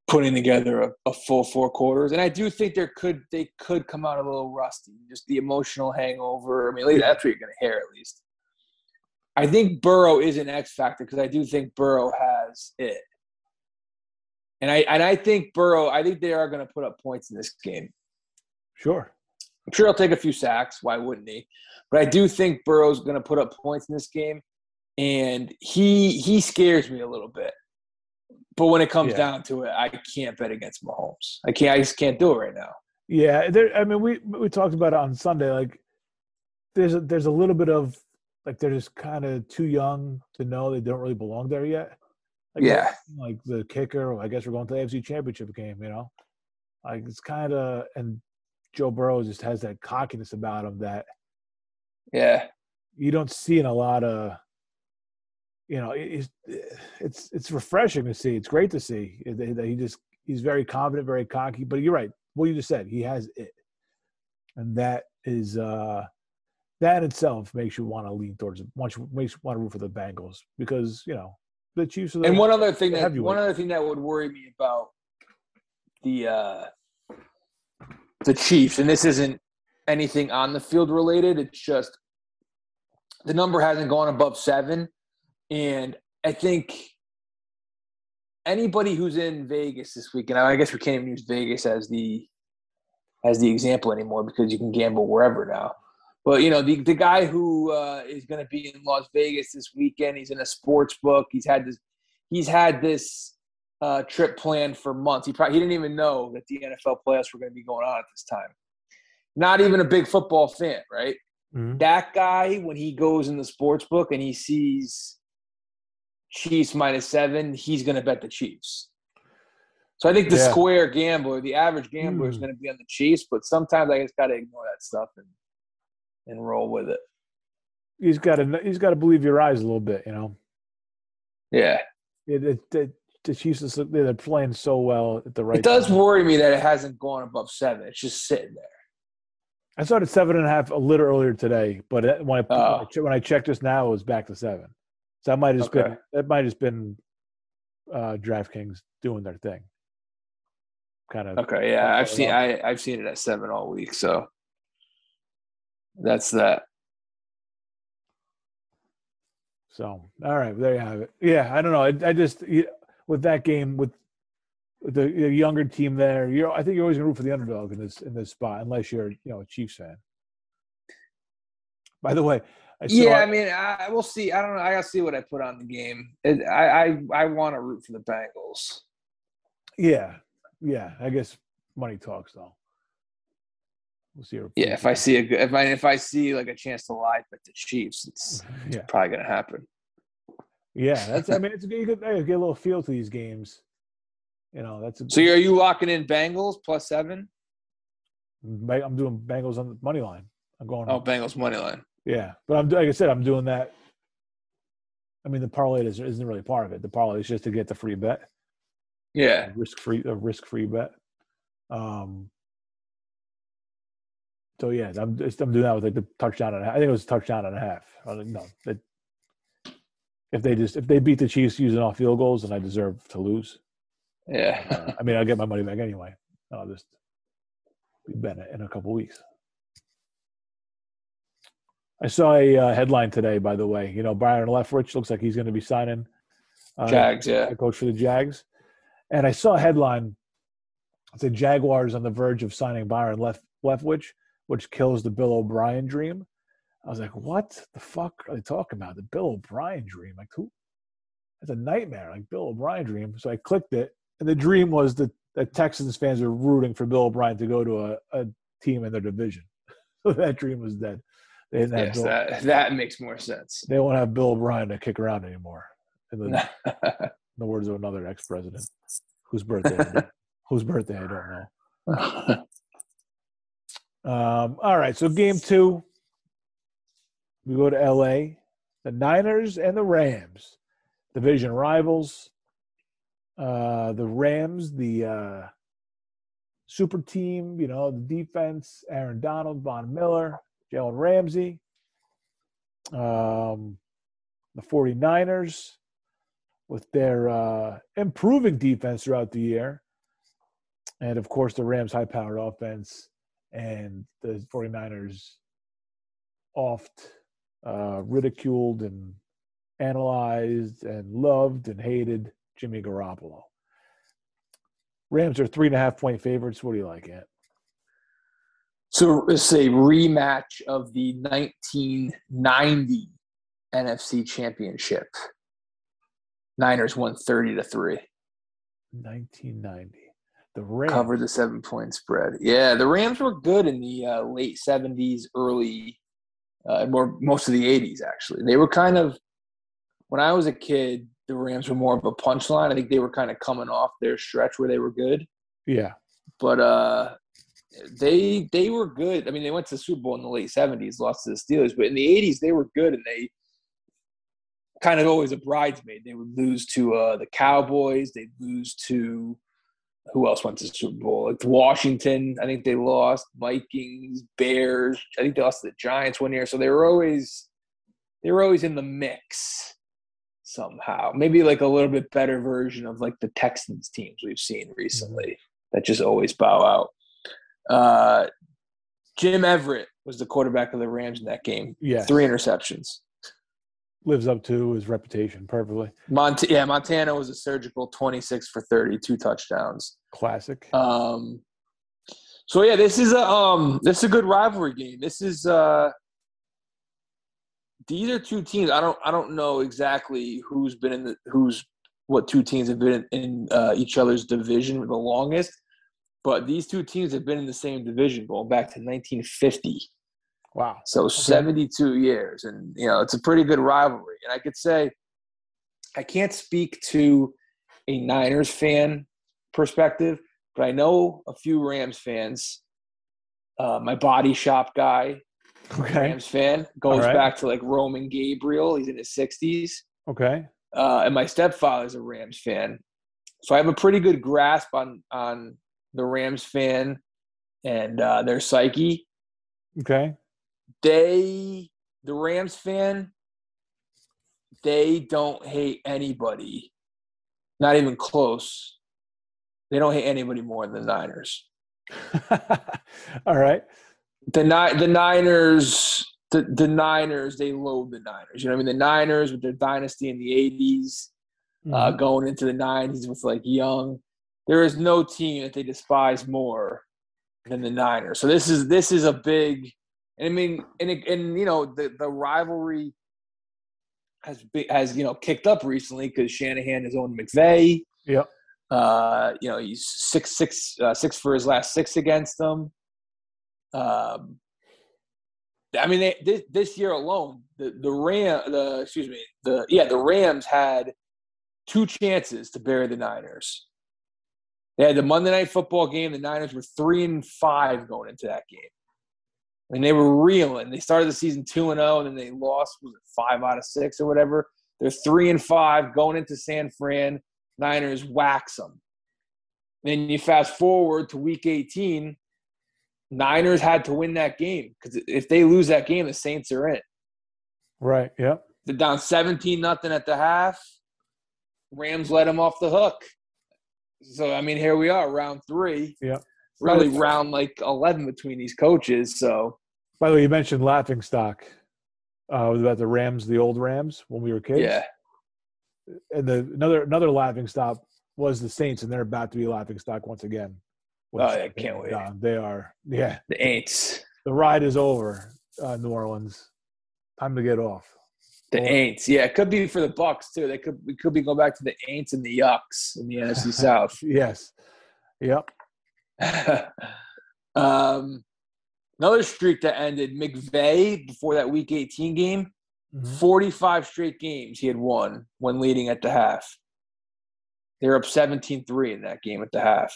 Speaker 1: putting together a, a full four quarters, and I do think there could they could come out a little rusty. Just the emotional hangover. I mean, at least that's what you're going to hear at least. I think Burrow is an X factor because I do think Burrow has it, and I and I think Burrow. I think they are going to put up points in this game.
Speaker 2: Sure.
Speaker 1: I'm sure he'll take a few sacks. Why wouldn't he? But I do think Burrow's going to put up points in this game, and he he scares me a little bit. But when it comes
Speaker 2: Yeah.
Speaker 1: down to it, I can't bet against Mahomes. I can't. I just can't do it right now.
Speaker 2: Yeah, there. I mean, we we talked about it on Sunday. Like, there's a there's a little bit of like they're just kind of too young to know they don't really belong there yet. Like,
Speaker 1: Yeah.
Speaker 2: like the kicker. I guess we're going to the AFC Championship game. You know, like it's kind of and Joe Burrow just has that cockiness about him that
Speaker 1: Yeah,
Speaker 2: you don't see in a lot of. You know, it's it's it's refreshing to see. It's great to see that he just he's very confident, very cocky. But you're right. What you just said, he has it, and that is uh that in itself makes you want to lean towards makes you makes you want to root for the Bengals because you know the Chiefs are the
Speaker 1: and one other thing that one other thing that would worry me about the uh, the Chiefs, and this isn't anything on the field related. It's just the number hasn't gone above seven, and I think anybody who's in Vegas this weekend, I guess we can't even use Vegas as the as the example anymore because you can gamble wherever now. But you know, the the guy who uh, is going to be in Las Vegas this weekend, he's in a sports book. He's had this, he's had this uh, trip planned for months. He probably he didn't even know that the NFL playoffs were going to be going on at this time. Not even a big football fan, right?
Speaker 2: Mhm.
Speaker 1: That guy, when he goes in the sports book and he sees Chiefs minus seven, he's going to bet the Chiefs. So I think the
Speaker 2: Yeah.
Speaker 1: square gambler, the average gambler, is
Speaker 2: Hmm.
Speaker 1: going to be on the Chiefs. But sometimes I just got to ignore that stuff and and roll with it.
Speaker 2: He's got to he's got to believe your eyes a little bit, you know.
Speaker 1: Yeah,
Speaker 2: It, it, it, the Chiefs is- they're playing so well at the right.
Speaker 1: it does
Speaker 2: time.
Speaker 1: worry me that it hasn't gone above seven. It's just sitting there.
Speaker 2: I started seven and a half a little earlier today, but when I, when I
Speaker 1: Oh.
Speaker 2: when I checked just now, it was back to seven. So that might have just
Speaker 1: Okay.
Speaker 2: been that might have just been uh, DraftKings doing their thing. Kind of
Speaker 1: Okay, yeah, I've seen. I I've seen it at seven all week. So that's that.
Speaker 2: So, all right, there you have it. Yeah, I don't know. I, I just with that game with with the, the younger team there, you're I think you're always gonna root for the underdog in this in this spot, unless you're you know a Chiefs fan. By the way, I saw,
Speaker 1: yeah, I mean, I we'll see. I don't know. I gotta see what I put on the game. It, I I I want to root for the Bengals.
Speaker 2: yeah, yeah. I guess money talks though. We'll see.
Speaker 1: Yeah, if I see a if I if I see like a chance to live bet the Chiefs, it's <laughs>
Speaker 2: yeah,
Speaker 1: probably gonna happen.
Speaker 2: Yeah. That's I mean, it's a good, you could get a little feel to these games. You know, that's a,
Speaker 1: So are you locking in Bengals plus seven?
Speaker 2: I'm doing Bengals on the money line. I'm going.
Speaker 1: Oh, Bengals money line.
Speaker 2: Yeah, but I'm like I said, I'm doing that. I mean, the parlay is, isn't really part of it. The parlay is just to get the free bet,
Speaker 1: Yeah,
Speaker 2: risk free, a risk free bet. Um. So yeah, I'm I'm doing that with like the touchdown and a half. I think it was a touchdown and a half. I no, that if they just if they beat the Chiefs using off field goals, then I deserve to lose. Uh,
Speaker 1: yeah.
Speaker 2: I mean, I'll get my money back anyway. I'll just be Bennett in a couple weeks. I saw a uh, headline today, by the way. You know, Byron Leftwich looks like he's going to be signing uh,
Speaker 1: Jags. Yeah.
Speaker 2: coach for the Jags. And I saw a headline that said Jaguars on the verge of signing Byron Left Leftwich, which kills the Bill O'Brien dream. I was like, what the fuck are they talking about? The Bill O'Brien dream? Like who? That's a nightmare. Like Bill O'Brien dream. So I clicked it, and the dream was that the Texans fans were rooting for Bill O'Brien to go to a, a team in their division. <laughs> So that dream was dead. They didn't
Speaker 1: Yes,
Speaker 2: Bill,
Speaker 1: that that makes more sense.
Speaker 2: they won't have Bill O'Brien to kick around anymore. In the, <laughs> in the words of another ex-president, whose birthday, <laughs> whose birthday I don't know. Um, all right, so game two, we go to L.A. The Niners and the Rams, division rivals. Uh, the Rams, the uh, super team, you know, the defense, Aaron Donald, Von Miller, Jalen Ramsey. Um, the 49ers with their uh, improving defense throughout the year. And of course, the Rams' high powered offense and the 49ers oft uh, ridiculed and analyzed and loved and hated Jimmy Garoppolo. Rams are three and a half point favorites. What do you like, Ant?
Speaker 1: So it's a rematch of the 1990 NFC Championship. Niners won 30 to 3.
Speaker 2: 1990. The Rams.
Speaker 1: Covered the seven point spread. Yeah, the Rams were good in the uh, late 70s, early, uh, more most of the 80s, actually. They were kind of, when I was a kid, the Rams were more of a punchline. I think they were kind of coming off their stretch where they were good.
Speaker 2: Yeah.
Speaker 1: but uh they they were good. I mean, they went to the Super Bowl in the late seventies, lost to the Steelers, but in the eighties they were good, and they kind of always a bridesmaid. They would lose to uh, the Cowboys. They'd lose to who else went to Super Bowl? Like Washington, I think they lost. Vikings, Bears. I think they lost the Giants one year. So they were always they were always in the mix somehow. Maybe like a little bit better version of like the Texans teams we've seen recently that just always bow out. Uh, Jim Everett was the quarterback of the Rams in that game.
Speaker 2: Yeah,
Speaker 1: Three interceptions.
Speaker 2: Lives up to his reputation perfectly.
Speaker 1: Mont- yeah, Montana was a surgical 26 for 30, two touchdowns.
Speaker 2: Classic.
Speaker 1: Um, so yeah, this is a um, this is a good rivalry game. This is uh, these are two teams. I don't I don't know exactly who's been in the who's what two teams have been in, in uh, each other's division the longest, but these two teams have been in the same division going back to 1950.
Speaker 2: Wow.
Speaker 1: So okay. 72 years. And, you know, it's a pretty good rivalry. And I could say, I can't speak to a Niners fan perspective, but I know a few Rams fans. Uh, my body shop guy, okay. Rams fan, goes right. back to like Roman Gabriel. He's in his 60s.
Speaker 2: Okay.
Speaker 1: Uh, and my stepfather's a Rams fan. So I have a pretty good grasp on on the Rams fan and uh, their psyche.
Speaker 2: Okay.
Speaker 1: They, the Rams fan, they don't hate anybody, not even close. They don't hate anybody more than the Niners. <laughs>
Speaker 2: All right.
Speaker 1: The the Niners, the, the Niners, they loathe the Niners. You know what I mean? The Niners with their dynasty in the 80s, uh, mm-hmm. uh, going into the 90s with like young. There is no team that they despise more than the Niners. So this is this is a big. I mean, and it, and you know the the rivalry has been, has you know kicked up recently because Shanahan has owned McVay.
Speaker 2: Yep.
Speaker 1: Uh, you know he's six six uh, six for his last six against them. Um, I mean, they, this, this year alone, the the Ram, the excuse me, the yeah, the Rams had two chances to bury the Niners. They had the Monday night football game. The Niners were three and five going into that game. I mean, they were reeling. They started the season two and zero, and then they lost was it five out of six or whatever. They're three and five going into San Fran. Niners wax them. Then you fast forward to week 18. Niners had to win that game because if they lose that game, the Saints are in.
Speaker 2: Right. Yep.
Speaker 1: They're down 17 nothing at the half. Rams let them off the hook. So I mean, here we are, round three.
Speaker 2: Yeah.
Speaker 1: Really round like eleven between these coaches. So.
Speaker 2: By the way, you mentioned laughing stock. Uh, about the Rams, the old Rams when we were kids.
Speaker 1: Yeah.
Speaker 2: And the another another laughing stock was the Saints, and they're about to be laughing stock once again.
Speaker 1: Oh, I can't wait.
Speaker 2: Down. They are. Yeah.
Speaker 1: The Aints.
Speaker 2: The ride is over, uh, New Orleans. Time to get off.
Speaker 1: The Aints, yeah, it could be for the Bucks too. They could we could be going back to the Aints and the Yucks in the NFC <laughs> South.
Speaker 2: yes, yep. <laughs>
Speaker 1: um, another streak that ended McVay before that Week 18 game. Mm-hmm. 45 straight games he had won when leading at the half. They were up 17-3 in that game at the half.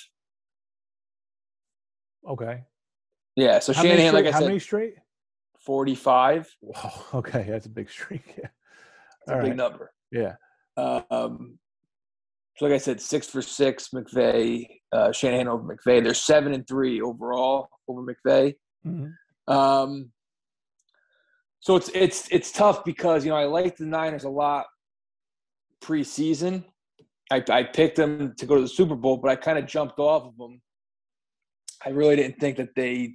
Speaker 2: Okay.
Speaker 1: Yeah, so how Shanahan, like I
Speaker 2: how
Speaker 1: said,
Speaker 2: how many straight?
Speaker 1: 45.
Speaker 2: Wow. <laughs> Okay. That's a big streak. Yeah.
Speaker 1: That's All a big number.
Speaker 2: Yeah.
Speaker 1: Um, so like I said, six for six, McVay, uh, Shanahan over McVay. They're seven and three overall over McVay. Mm-hmm. Um, so it's it's it's tough because you know I like the Niners a lot preseason. I, I picked them to go to the Super Bowl, but I kind of jumped off of them. I really didn't think that they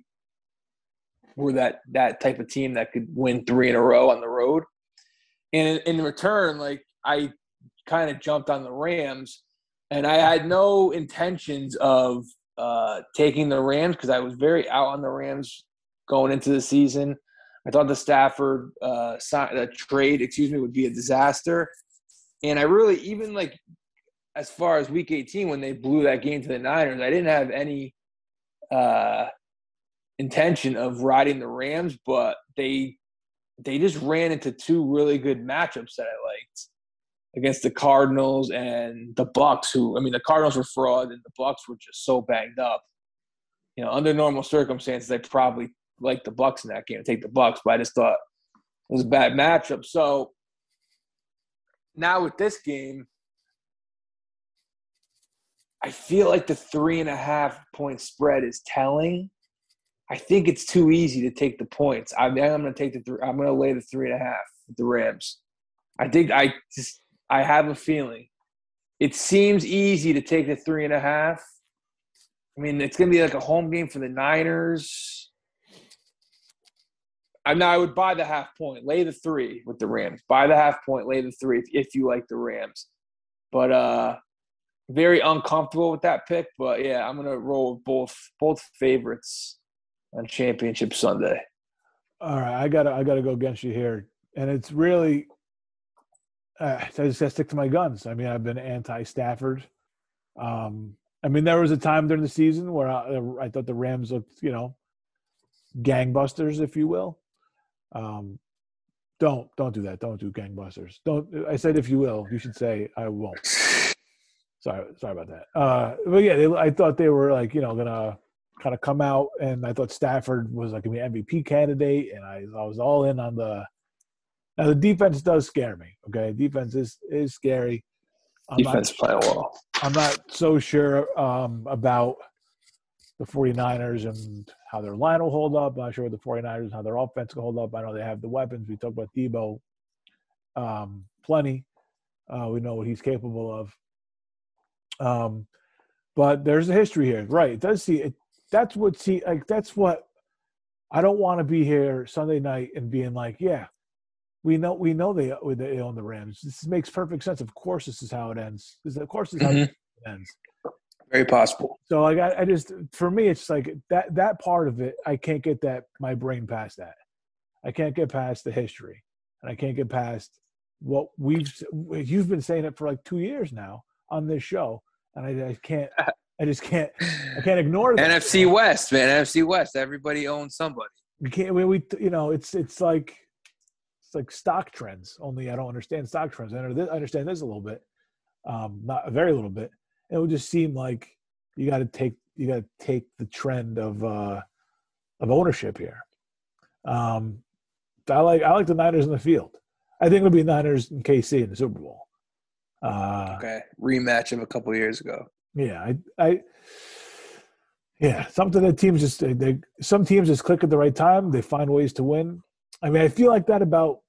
Speaker 1: were that that type of team that could win three in a row on the road. And in, in return, like I kind of jumped on the Rams, and I had no intentions of uh, taking the Rams because I was very out on the Rams going into the season. I thought the Stafford uh, the trade, excuse me, would be a disaster, and I really even like as far as Week 18 when they blew that game to the Niners, I didn't have any uh, intention of riding the Rams, but they they just ran into two really good matchups that I liked against the Cardinals and the Bucks. Who I mean, the Cardinals were fraud, and the Bucks were just so banged up. You know, under normal circumstances, I probably like the Bucks in that game, take the Bucks, but I just thought it was a bad matchup. So now with this game, I feel like the three and a half point spread is telling I think it's too easy to take the points. I am going to take the three. I'm going to lay the three and a half with the Rams. I think I just I have a feeling. It seems easy to take the three and a half. I mean, it's going to be like a home game for the Niners. I know I would buy the half point, lay the three with the Rams. Buy the half point, lay the three if, if you like the Rams. But uh very uncomfortable with that pick. But yeah, I'm gonna roll both both favorites on Championship Sunday.
Speaker 2: All right, I gotta I gotta go against you here, and it's really uh, I just gotta stick to my guns. I mean, I've been anti-Stafford. Um, I mean, there was a time during the season where I, I thought the Rams looked, you know, gangbusters, if you will. Um, don't don't do that. Don't do gangbusters. Don't. I said if you will, you should say I won't. Sorry, sorry about that. Uh, but yeah, they, I thought they were like you know gonna kind of come out, and I thought Stafford was like gonna be MVP candidate, and I, I was all in on the. Now the defense does scare me. Okay, defense is is scary.
Speaker 1: I'm defense not, playing well.
Speaker 2: I'm not so sure um, about the 49ers and how their line will hold up. I'm not sure what the 49ers how their offense will hold up. I know they have the weapons. We talked about Debo um, plenty. Uh, we know what he's capable of. Um, but there's a history here, right? It does see it. That's what see like that's what I don't want to be here Sunday night and being like, yeah, we know we know they they own the Rams. This makes perfect sense. Of course, this is how it ends. This, of course, this is how mm-hmm. it ends.
Speaker 1: Very possible.
Speaker 2: So like I, I just for me it's like that that part of it I can't get that my brain past that. I can't get past the history, and I can't get past what we've you've been saying it for like two years now on this show, and I, I can't. <laughs> I just can't. I can't ignore
Speaker 1: that. NFC West, man. NFC West. Everybody owns somebody.
Speaker 2: We can't. We, we you know it's it's like like stock trends. Only I don't understand stock trends. I understand this a little bit, um, not a very little bit it would just seem like you got to take you got to take the trend of uh, of ownership here. Um, I like I like the Niners in the field. I think it'll be Niners and KC in the Super Bowl.
Speaker 1: Uh, okay, rematch of a couple years ago.
Speaker 2: Yeah, I, I, yeah, something that teams just they some teams just click at the right time. They find ways to win. I mean, I feel like that about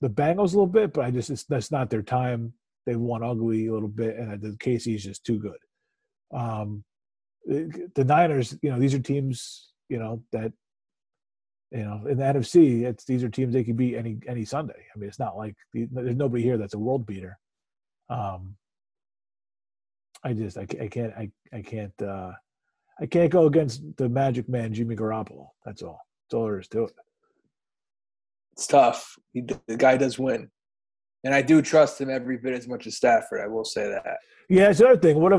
Speaker 2: the Bengals a little bit, but I just it's that's not their time they won ugly a little bit, and the KC is just too good. Um, the, the Niners, you know, these are teams, you know, that you know in the NFC, it's these are teams they could beat any any Sunday. I mean, it's not like there's nobody here that's a world beater. Um, I just I, I can't I I can't uh, I can't go against the Magic Man Jimmy Garoppolo. That's all. That's all there is to it.
Speaker 1: It's tough. He, the guy does win and I do trust him every bit as much as Stafford. I will say that.
Speaker 2: Yeah, it's another thing. What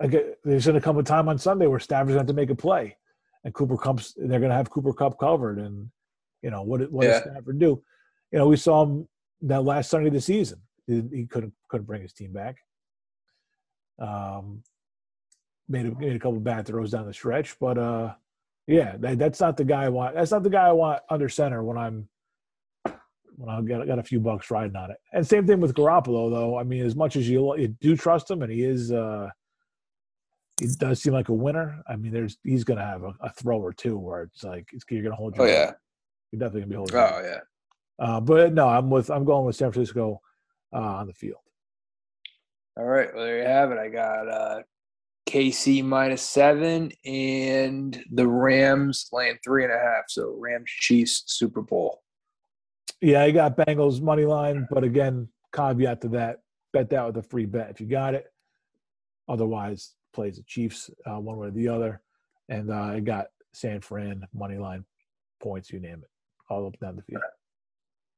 Speaker 2: if there's going to come a time on Sunday where Stafford's going to have to make a play, and Cooper Kupp's they're going to have Cooper Kupp covered, and you know what? What yeah. does Stafford do? You know, we saw him that last Sunday of the season. He, he couldn't couldn't bring his team back. Um, made a, made a couple bad throws down the stretch, but uh, yeah, that, that's not the guy I want. That's not the guy I want under center when I'm when I got, got a few bucks riding on it. And same thing with Garoppolo, though. I mean, as much as you, you do trust him, and he is, uh, he does seem like a winner. I mean, there's he's going to have a, a throw or two where it's like it's, you're going to hold.
Speaker 1: Your oh yeah,
Speaker 2: you're definitely going to be holding.
Speaker 1: Oh yeah.
Speaker 2: Uh, but no, I'm with I'm going with San Francisco uh, on the field.
Speaker 1: All right, well there you have it. I got uh, KC minus seven and the Rams laying three and a half. So Rams Chiefs Super Bowl.
Speaker 2: Yeah, I got Bengals money line, but again, caveat to that: bet that with a free bet if you got it. Otherwise, plays the Chiefs uh, one way or the other, and uh, I got San Fran money line points, you name it, all up down the field.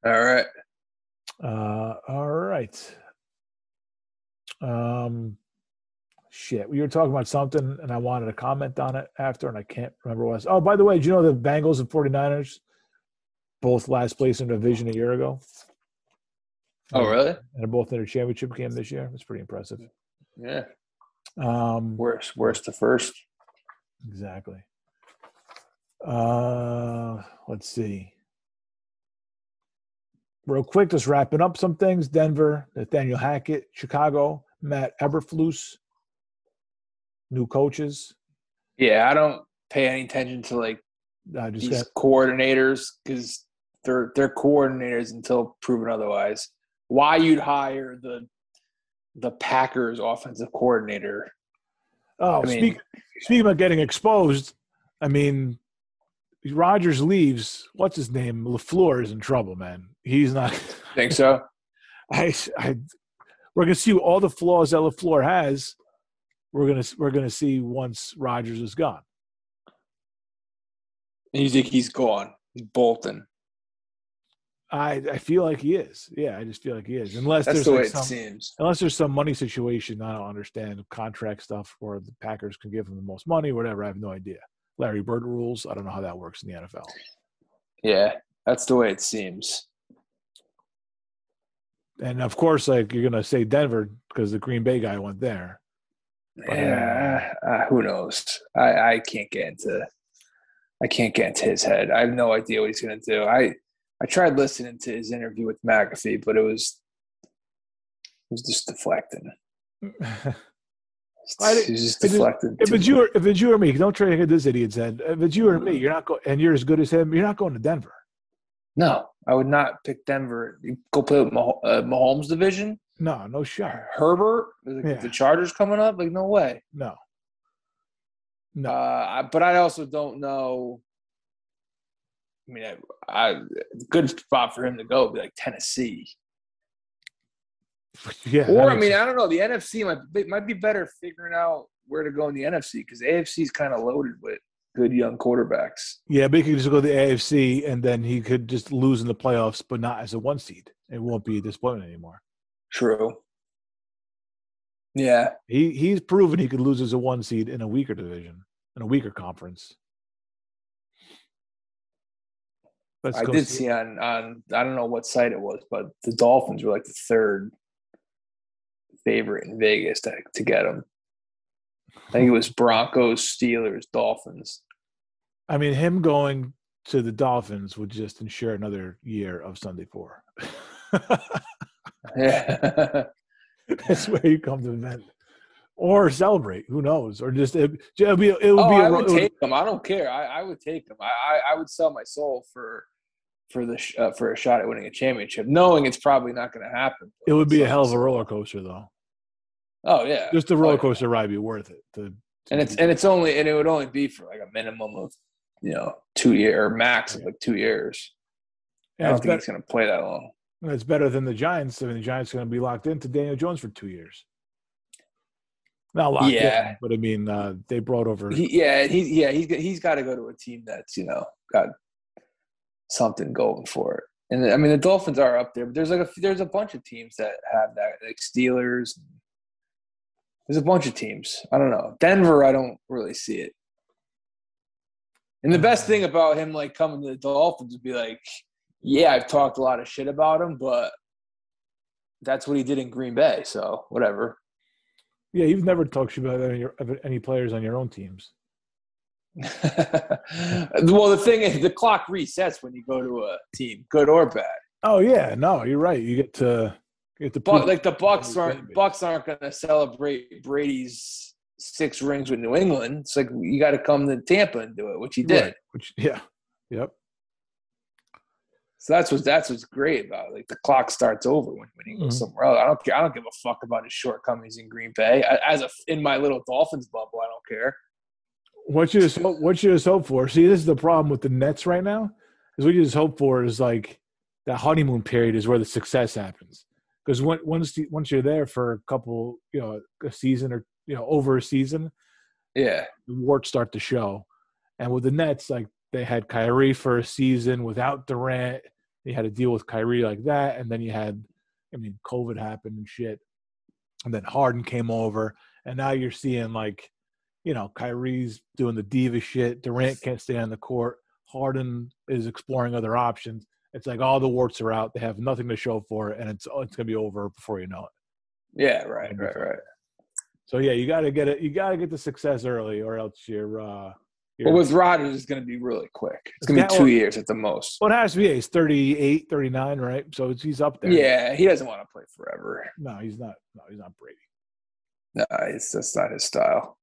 Speaker 1: All right.
Speaker 2: Uh, all right. Um, shit, we were talking about something, and I wanted to comment on it after, and I can't remember what it was. Oh, by the way, do you know the Bengals and 49ers both last place in the division a year ago.
Speaker 1: Oh, really? And
Speaker 2: they're both in a championship game this year. It's pretty impressive.
Speaker 1: Yeah.
Speaker 2: Um,
Speaker 1: worst, worst to first.
Speaker 2: Exactly. Uh, let's see. Real quick, just wrapping up some things. Denver, Nathaniel Hackett, Chicago, Matt Eberflus, new coaches.
Speaker 1: Yeah, I don't pay any attention to like uh, these got, coordinators because they're they're coordinators until proven otherwise. Why you'd hire the the Packers offensive coordinator?
Speaker 2: Oh, I mean, speak, speaking about getting exposed, I mean, Rodgers leaves. What's his name? Lafleur is in trouble, man. He's not. <laughs>
Speaker 1: Think so? <laughs>
Speaker 2: I, I, we're gonna see all the flaws that Lafleur has. We're gonna we're gonna see once Rodgers is gone.
Speaker 1: You think he's gone? He's bolting.
Speaker 2: I I feel like he is. Yeah, I just feel like he is. Unless
Speaker 1: That's
Speaker 2: there's
Speaker 1: the
Speaker 2: like
Speaker 1: way
Speaker 2: some,
Speaker 1: it seems.
Speaker 2: Unless there's some money situation, I don't understand contract stuff, or the Packers can give him the most money, whatever. I have no idea. Larry Bird rules. I don't know how that works in the NFL.
Speaker 1: Yeah, That's the way it seems.
Speaker 2: And of course, like you're gonna say Denver because the Green Bay guy went there. But, uh,
Speaker 1: Yeah, uh, who knows? I, I can't get into I can't get into his head. I have no idea what he's gonna do. I I tried listening to his interview with McAfee, but it was it was just deflecting. <laughs>
Speaker 2: I
Speaker 1: It was just deflecting.
Speaker 2: if it's you, or, if it's you or me, don't try to get this idiot's head. If it's you or me, you're not going, and you're as good as him. You're not going to Denver.
Speaker 1: No, I would not pick Denver. You Go play with Mah- uh, Mahomes division.
Speaker 2: No, no shot.
Speaker 1: Herbert, the,
Speaker 2: Yeah.
Speaker 1: the Chargers coming up. Like no way.
Speaker 2: No, no.
Speaker 1: Uh, but I also don't know. I mean, I, I good spot for him to go would be like Tennessee, <laughs>
Speaker 2: yeah.
Speaker 1: or I mean,
Speaker 2: sense.
Speaker 1: I don't know. The NFC might be, might be better figuring out where to go in the NFC because AFC is kind of loaded with good young quarterbacks.
Speaker 2: yeah, but he could just go to the AFC, and then he could just lose in the playoffs, but not as a one seed. It won't be a disappointment anymore.
Speaker 1: True. Yeah,
Speaker 2: He he's proven he could lose as a one seed in a weaker division, in a weaker conference. Let's
Speaker 1: I did see on on I don't know what site it was, but the Dolphins were like the third favorite in Vegas to to get him. I think it was <laughs> Broncos, Steelers, Dolphins.
Speaker 2: I mean, him going to the Dolphins would just ensure another year of Sunday Four. <laughs>
Speaker 1: Yeah.
Speaker 2: That's where you come to the event or celebrate. Who knows? Or just it, it'll be it would
Speaker 1: oh,
Speaker 2: be
Speaker 1: I
Speaker 2: a,
Speaker 1: would
Speaker 2: it would-
Speaker 1: take him. I don't care. I, I would take them. I, I, I would sell my soul for for the sh- uh, for a shot at winning a championship, knowing it's probably not going to happen.
Speaker 2: it would be a hell of a roller coaster, though.
Speaker 1: Oh yeah,
Speaker 2: Just the
Speaker 1: Oh,
Speaker 2: roller
Speaker 1: yeah.
Speaker 2: coaster ride be worth it. To, to
Speaker 1: and it's and it's only and it would only be for like a minimum of you know two year or max of like two years.
Speaker 2: yeah,
Speaker 1: I don't
Speaker 2: it's,
Speaker 1: think he's going to play that long.
Speaker 2: it's better than the Giants. I mean, the Giants are going to be locked into Daniel Jones for two years. Not locked
Speaker 1: Yeah.
Speaker 2: in, but I mean, uh, they brought over.
Speaker 1: He, yeah, he yeah he's got- he's got to go to a team that's you know got something going for it. And I mean the Dolphins are up there, but there's like a there's a bunch of teams that have that like Steelers. There's a bunch of teams. I don't know Denver. I don't really see it. And the best thing about him like coming to the Dolphins would be like, yeah, I've talked a lot of shit about him, but that's what he did in Green Bay. So whatever.
Speaker 2: Yeah, you've never talked about any, any players on your own teams. <laughs>
Speaker 1: well, the thing is, the clock resets when you go to a team, good or bad.
Speaker 2: Oh yeah, no, you're right. You get to you get to
Speaker 1: But
Speaker 2: prove-
Speaker 1: like the Bucks aren't. Bucks aren't going to celebrate Brady's six rings with New England. It's like you got to come to Tampa and do it, which he did.
Speaker 2: Right, Which yeah, yep.
Speaker 1: So that's what that's what's great about it. Like the clock starts over when, when he goes
Speaker 2: Mhm.
Speaker 1: somewhere else. I don't care. I don't give a fuck about his shortcomings in Green Bay. I, as a in my little Dolphins bubble, I don't care.
Speaker 2: What you just hope, what you just hope for? See, this is the problem with the Nets right now. Is what you just hope for is like that honeymoon period is where the success happens. Because once you- once you're there for a couple, you know, a season or you know over a season,
Speaker 1: Yeah,
Speaker 2: the warts start to show. And with the Nets, like they had Kyrie for a season without Durant. You had to deal with Kyrie like that, and then you had, I mean, COVID happened and shit, and then Harden came over, and now you're seeing like, you know, Kyrie's doing the diva shit. Durant can't stay on the court. Harden is exploring other options. It's like all the warts are out. They have nothing to show for it, and it's it's gonna be over before you know it.
Speaker 1: yeah, right, right, right.
Speaker 2: So yeah, you got to get it. You got to get the success early, or else you're. uh
Speaker 1: But with Rodgers, it's going to be really quick. It's going to be two
Speaker 2: well-
Speaker 1: years at the most.
Speaker 2: Well, it has to be. He's 38, 39, right? So it's, he's up there.
Speaker 1: Yeah, he doesn't want to play forever.
Speaker 2: No, he's not. No, he's not Brady.
Speaker 1: No, it's that's not his style.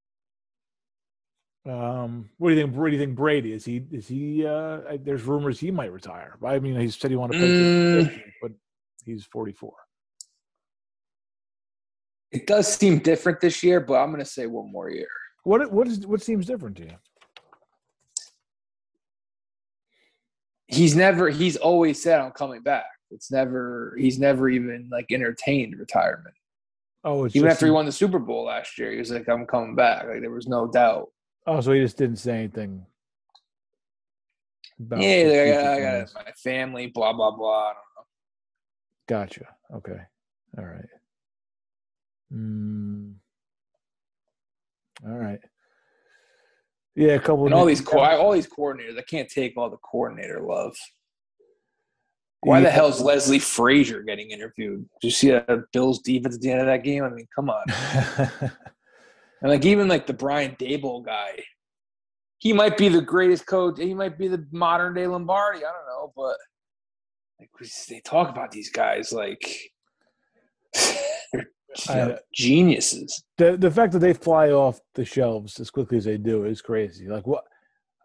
Speaker 2: Um, what do you think? What do you think Brady is? He is he? Uh, I- there's rumors he might retire. I mean, he said he wanted to play,
Speaker 1: Mm.
Speaker 2: but he's 44.
Speaker 1: It does seem different this year, but I'm going to say one more year.
Speaker 2: What what is what seems different to you?
Speaker 1: He's never. He's always said, "I'm coming back." It's never. He's never even like entertained retirement.
Speaker 2: Oh, it's
Speaker 1: Even after he won the Super Bowl last year, he was like, "I'm coming back." Like there was no doubt.
Speaker 2: Oh, so he just didn't say anything. About
Speaker 1: yeah, I, got, I got my family. Blah blah blah. I don't know.
Speaker 2: Gotcha. Okay. All right. Mm. All right. Yeah, a couple.
Speaker 1: And all these co- all these coordinators, I can't take all the coordinator love. Why the
Speaker 2: Yeah.
Speaker 1: hell is Leslie Frazier getting interviewed? Did you see uh, Bill's defense at the end of that game? I mean, come on. <laughs> And like even like the Brian Daboll guy, he might be the greatest coach. He might be the modern day Lombardi. I don't know, but like they talk about these guys like <sighs> they're, you know,
Speaker 2: I-
Speaker 1: geniuses.
Speaker 2: the the fact that they fly off the shelves as quickly as they do is crazy. Like what,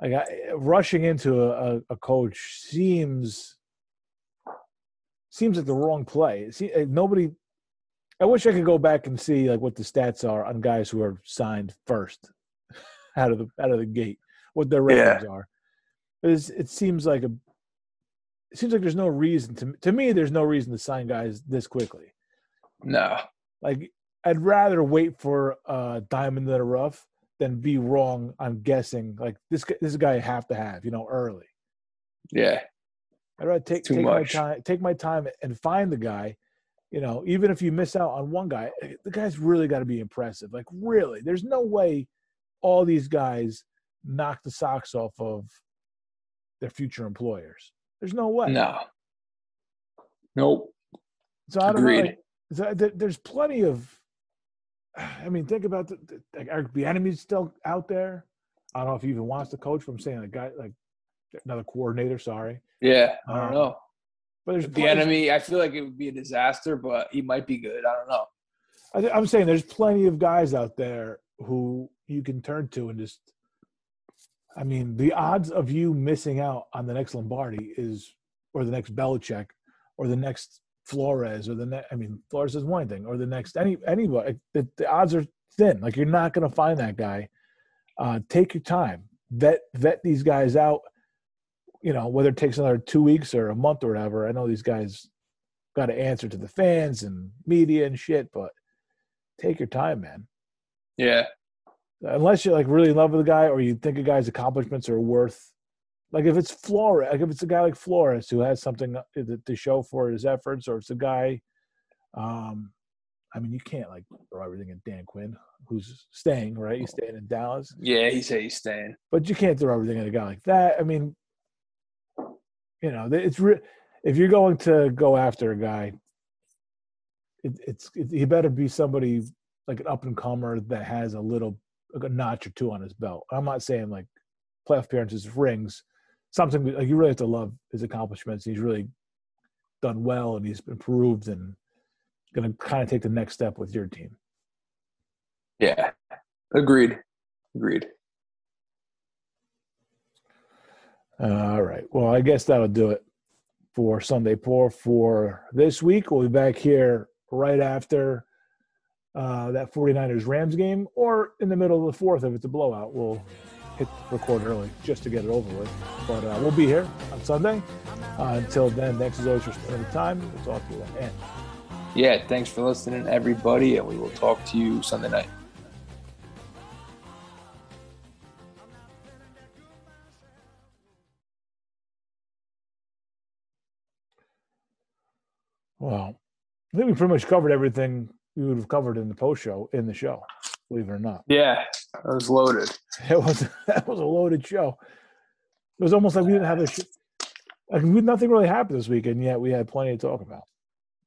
Speaker 2: like I, rushing into a, a, coach seems seems like the wrong play. See, eh, nobody. I wish I could go back and see like what the stats are on guys who are signed first <laughs> out of the out of the gate, what their
Speaker 1: Yeah.
Speaker 2: ratings are. It's, it seems like a. It seems like there's no reason to to me. There's no reason to sign guys this quickly.
Speaker 1: No,
Speaker 2: Like I'd rather wait for a diamond in the rough than be wrong on guessing. Like this, guy- this guy I have to have, you know, early.
Speaker 1: yeah,
Speaker 2: I'd rather take
Speaker 1: Too
Speaker 2: take my time, take my time, and find the guy. You know, even if you miss out on one guy, eh, the guy's really got to be impressive. Like really, there's no way all these guys knock the socks off of their future employers. There's no way.
Speaker 1: no, nope.
Speaker 2: So I don't
Speaker 1: Agreed.
Speaker 2: know. Like, there's plenty of. I mean, think about the, the like Eric Bieniemy's still out there. I don't know if he even wants to coach. But I'm saying a guy like another coordinator. Sorry,
Speaker 1: Yeah, I don't
Speaker 2: Um,
Speaker 1: know.
Speaker 2: but there's
Speaker 1: Bieniemy, I feel like it would be a disaster, but he might be good. I don't know.
Speaker 2: I I'm saying there's plenty of guys out there who you can turn to and just. I mean, the odds of you missing out on the next Lombardi is, or the next Belichick, or the next Flores, or the next. I mean, Flores is one thing, or the next any anybody. The, the odds are thin. Like you're not going to find that guy. Uh, take your time. Vet vet these guys out. You know, whether it takes another two weeks or a month or whatever. I know these guys got to answer to the fans and media and shit, but take your time, man.
Speaker 1: Yeah,
Speaker 2: Unless you're like really in love with the guy or you think a guy's accomplishments are worth like if it's Flores, like if it's a guy like Flores who has something to to show for his efforts, or it's a guy, um, I mean, you can't like throw everything at Dan Quinn, who's staying, right? He's staying in Dallas,
Speaker 1: yeah. He said he's staying.
Speaker 2: but you can't throw everything at a guy like that. I mean, you know, it's re- if you're going to go after a guy, it, it's it, he better be somebody like an up and comer that has a little like a notch or two on his belt. I'm not saying like playoff appearances, rings, something like you really have to love his accomplishments. He's really done well and he's improved and going to kind of take the next step with your team.
Speaker 1: Yeah, agreed. Agreed.
Speaker 2: All right. Well, I guess that'll do it for Sunday Pour for this week. We'll be back here right after uh, that 49ers Rams game or in the middle of the fourth if it's a blowout. We'll hit record early just to get it over with. But uh, we'll be here on Sunday. Uh, until then, thanks as always for spending the time. We'll talk to you then.
Speaker 1: Yeah, thanks for listening, everybody, and we will talk to you Sunday night.
Speaker 2: well, I think we pretty much covered everything we would have covered in the post show in the show, believe it or not.
Speaker 1: Yeah, that was loaded. <laughs>
Speaker 2: It was that was a loaded show. It was almost like we didn't have a sh- like we, nothing really happened this weekend yet. We had plenty to talk about.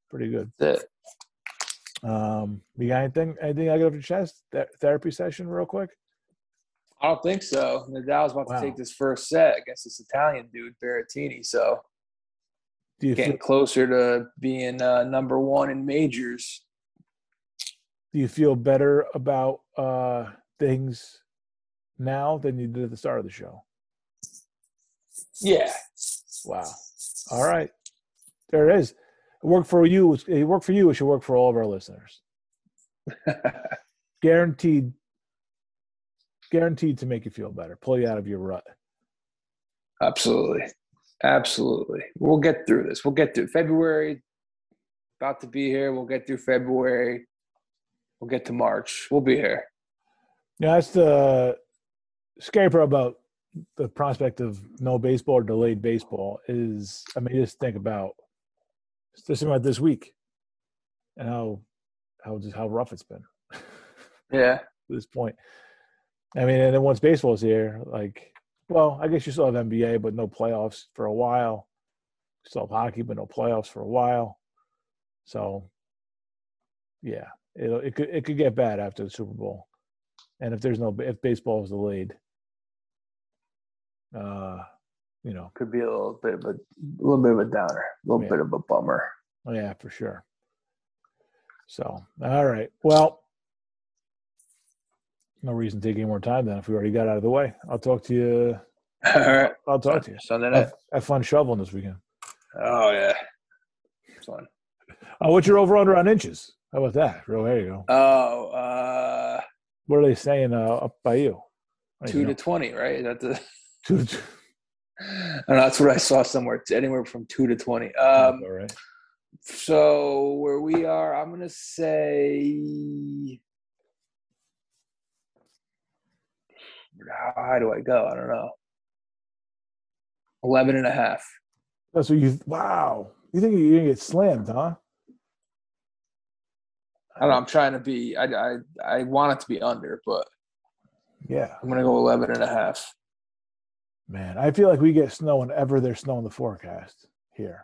Speaker 2: Pretty good.
Speaker 1: That's it.
Speaker 2: Um, you got anything? Anything I got off your chest? Th- therapy session, real quick.
Speaker 1: I don't think so. Nadal's about
Speaker 2: Wow.
Speaker 1: to take this first set against this Italian dude, Berrettini. So
Speaker 2: Do you
Speaker 1: getting
Speaker 2: feel,
Speaker 1: closer to being uh, number one in majors.
Speaker 2: Do you feel better about uh things now than you did at the start of the show?
Speaker 1: Yeah,
Speaker 2: Wow. All right. There it is. It worked for you. It worked for you. It should work for all of our listeners. <laughs> Guaranteed. Guaranteed to make you feel better. Pull you out of your rut.
Speaker 1: absolutely, absolutely. We'll get through this. We'll get through February. About to be here. We'll get through February. We'll get to March. We'll be here.
Speaker 2: Yeah, that's the scary part about the prospect of no baseball or delayed baseball is I mean just think about just think about this week and how how just how rough it's been <laughs>
Speaker 1: Yeah,
Speaker 2: this point. I mean, and then once baseball's here, like well, I guess you still have NBA, but no playoffs for a while. Still have hockey, but no playoffs for a while. So, yeah, it it could it could get bad after the Super Bowl, and if there's no if baseball is delayed, uh, you know,
Speaker 1: Could be a little bit of a, a little bit of a downer, a little
Speaker 2: Yeah.
Speaker 1: bit of a bummer.
Speaker 2: Oh, yeah, for sure. So, all right. Well, no reason to take any more time then if we already got out of the way. I'll talk to you. <laughs>
Speaker 1: All right.
Speaker 2: I'll talk to you.
Speaker 1: Sunday night.
Speaker 2: Have, have fun shoveling this weekend.
Speaker 1: Oh yeah. Fun.
Speaker 2: Oh, what's your over under on inches? How about that? Real, there you go.
Speaker 1: Oh, uh,
Speaker 2: What are they saying uh, up by you? Don't <laughs>
Speaker 1: two to <laughs> twenty, right? That's the.
Speaker 2: two to
Speaker 1: I know, that's what I saw somewhere. It's anywhere from two to twenty. Um,
Speaker 2: all right.
Speaker 1: so where we are, I'm gonna say. How high do I go? I don't know. 11 and a half.
Speaker 2: That's what you. Wow. You think you're gonna get slammed, huh?
Speaker 1: I don't know. Uh, I'm trying to be. I, I I want it to be under, but
Speaker 2: Yeah,
Speaker 1: I'm gonna go 11 and a half.
Speaker 2: man. I feel like we get snow whenever there's snow in the forecast here.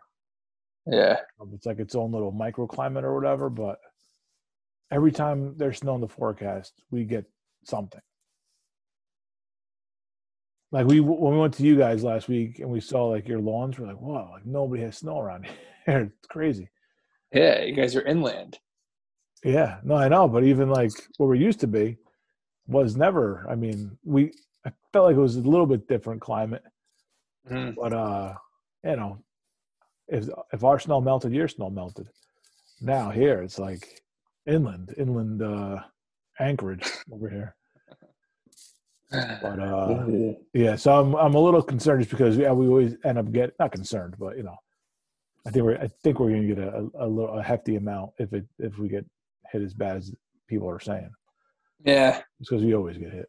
Speaker 1: Yeah.
Speaker 2: Um, it's like its own little microclimate or whatever. But every time there's snow in the forecast, we get something. Like we when we went to you guys last week and we saw like your lawns, we're like, whoa, like nobody has snow around <laughs> here. it's crazy.
Speaker 1: Yeah. You guys are inland.
Speaker 2: Yeah, no, I know, but even like where we used to be was never. I mean, we I felt like it was a little bit different climate,
Speaker 1: Mhm.
Speaker 2: but uh, you know, if if our snow melted, your snow melted. Now here it's like inland, inland uh, Anchorage over here. But uh, <laughs> yeah, so I'm I'm a little concerned just because yeah, we always end up get not concerned, but you know, I think we're I think we're gonna get a, a, a little a hefty amount if it if we get hit as bad as people are saying.
Speaker 1: yeah.
Speaker 2: It's because we always get hit.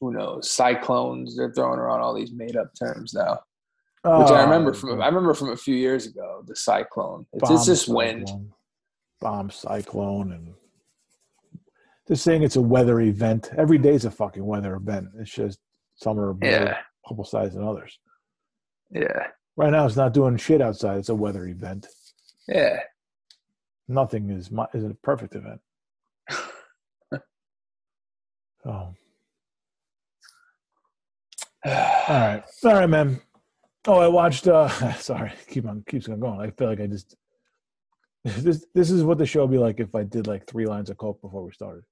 Speaker 1: Who knows? Cyclones. They're throwing around all these made up terms now. Which I remember
Speaker 2: Uh,
Speaker 1: from I remember from a few years ago, the cyclone. It's, it's just wind.
Speaker 2: Bomb cyclone and just saying it's a weather event. Every day's a fucking weather event. It's just some are
Speaker 1: Yeah,
Speaker 2: publicized than others.
Speaker 1: yeah,
Speaker 2: Right now, it's not doing shit outside. It's a weather event.
Speaker 1: yeah.
Speaker 2: Nothing is mi- is a perfect event. <laughs> Oh, all right, all right, man. Oh, I watched. uh <laughs> Sorry, keep on keeps on going. I feel like I just this this is what the show would be like if I did like three lines of coke before we started.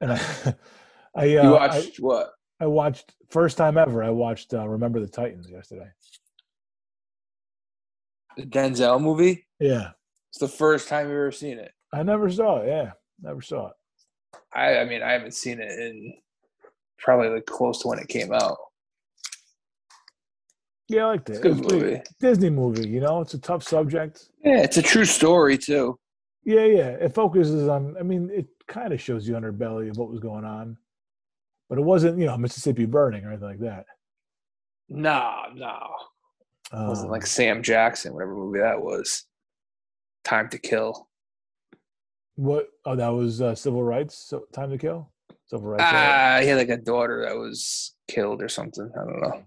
Speaker 2: And I, <laughs> I, uh,
Speaker 1: you
Speaker 2: I,
Speaker 1: watched what?
Speaker 2: I watched first time ever. I watched uh, Remember the Titans yesterday.
Speaker 1: The Denzel movie?
Speaker 2: Yeah,
Speaker 1: It's the first time you've ever seen it.
Speaker 2: I never saw it. Yeah, never saw it.
Speaker 1: I I mean I haven't seen it in probably like close to when it came out.
Speaker 2: Yeah, I liked it.
Speaker 1: It's a good
Speaker 2: pretty-
Speaker 1: movie.
Speaker 2: Disney movie. You know, it's a tough subject.
Speaker 1: Yeah, it's a true story too.
Speaker 2: Yeah, yeah. It focuses on. I mean, it kind of shows the underbelly of what was going on, but it wasn't, you know, Mississippi burning or anything like that.
Speaker 1: No, no. It wasn't
Speaker 2: Um,
Speaker 1: like Sam Jackson, whatever movie that was. Time to Kill.
Speaker 2: what? Oh, that was uh, civil rights. So, Time to Kill. Civil rights.
Speaker 1: Ah, he had like a daughter that was killed or something. I don't know.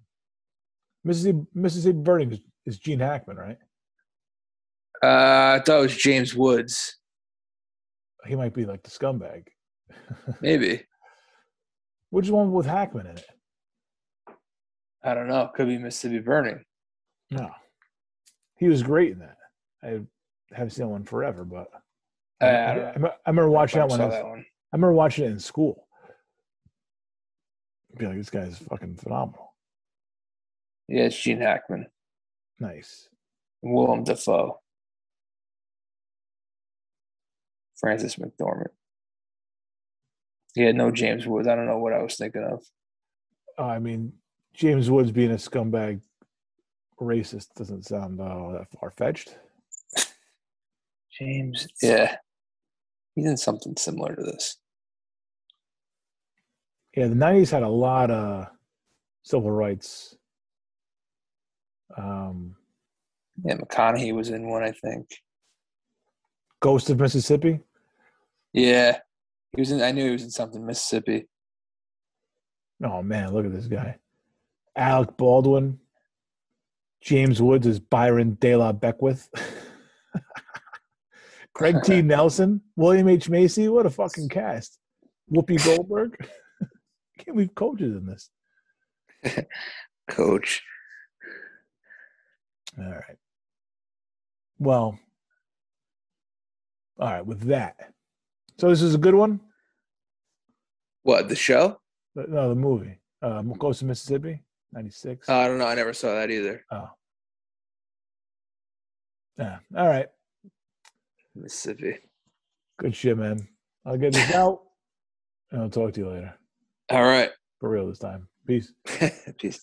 Speaker 2: Mississippi Mississippi burning is, is Gene Hackman, right?
Speaker 1: Uh, I thought it was James Woods.
Speaker 2: He might be like the scumbag. <laughs>
Speaker 1: Maybe.
Speaker 2: Which one with Hackman in it?
Speaker 1: I don't know. Could be Mississippi Burning.
Speaker 2: No, he was great in that. I haven't seen one forever, but
Speaker 1: Uh,
Speaker 2: I,
Speaker 1: I
Speaker 2: I, I, I remember watching that one.
Speaker 1: that one.
Speaker 2: I remember watching it in school. Be like, this guy's fucking phenomenal.
Speaker 1: Yeah, it's Gene Hackman.
Speaker 2: Nice.
Speaker 1: Willem Dafoe. Frances McDormand. Yeah, no James Woods. I don't know what I was thinking of.
Speaker 2: Uh, I mean, James Woods being a scumbag racist doesn't sound uh, that far fetched.
Speaker 1: James. Yeah. He's in something similar to this.
Speaker 2: Yeah, the '90s had a lot of civil rights. Um,
Speaker 1: Yeah, McConaughey was in one, I think.
Speaker 2: Ghost of Mississippi.
Speaker 1: Yeah. He was in I knew he was in something Mississippi.
Speaker 2: Oh man, look at this guy, Alec Baldwin. James Woods as Byron De La Beckwith. <laughs> Craig T. Nelson, William H. Macy. What a fucking cast. Whoopi Goldberg. <laughs> Can't believe coaches in this. <laughs>
Speaker 1: Coach.
Speaker 2: All right. Well, all right, with that. So this is a good one?
Speaker 1: What, the show?
Speaker 2: No, the movie. Uh, Ghost of Mississippi, 96.
Speaker 1: Uh, I don't know. I never saw that either.
Speaker 2: oh. Yeah. All right.
Speaker 1: Mississippi.
Speaker 2: Good shit, man. I'll get this out and I'll talk to you later.
Speaker 1: All right.
Speaker 2: For real this time. Peace. <laughs>
Speaker 1: Peace.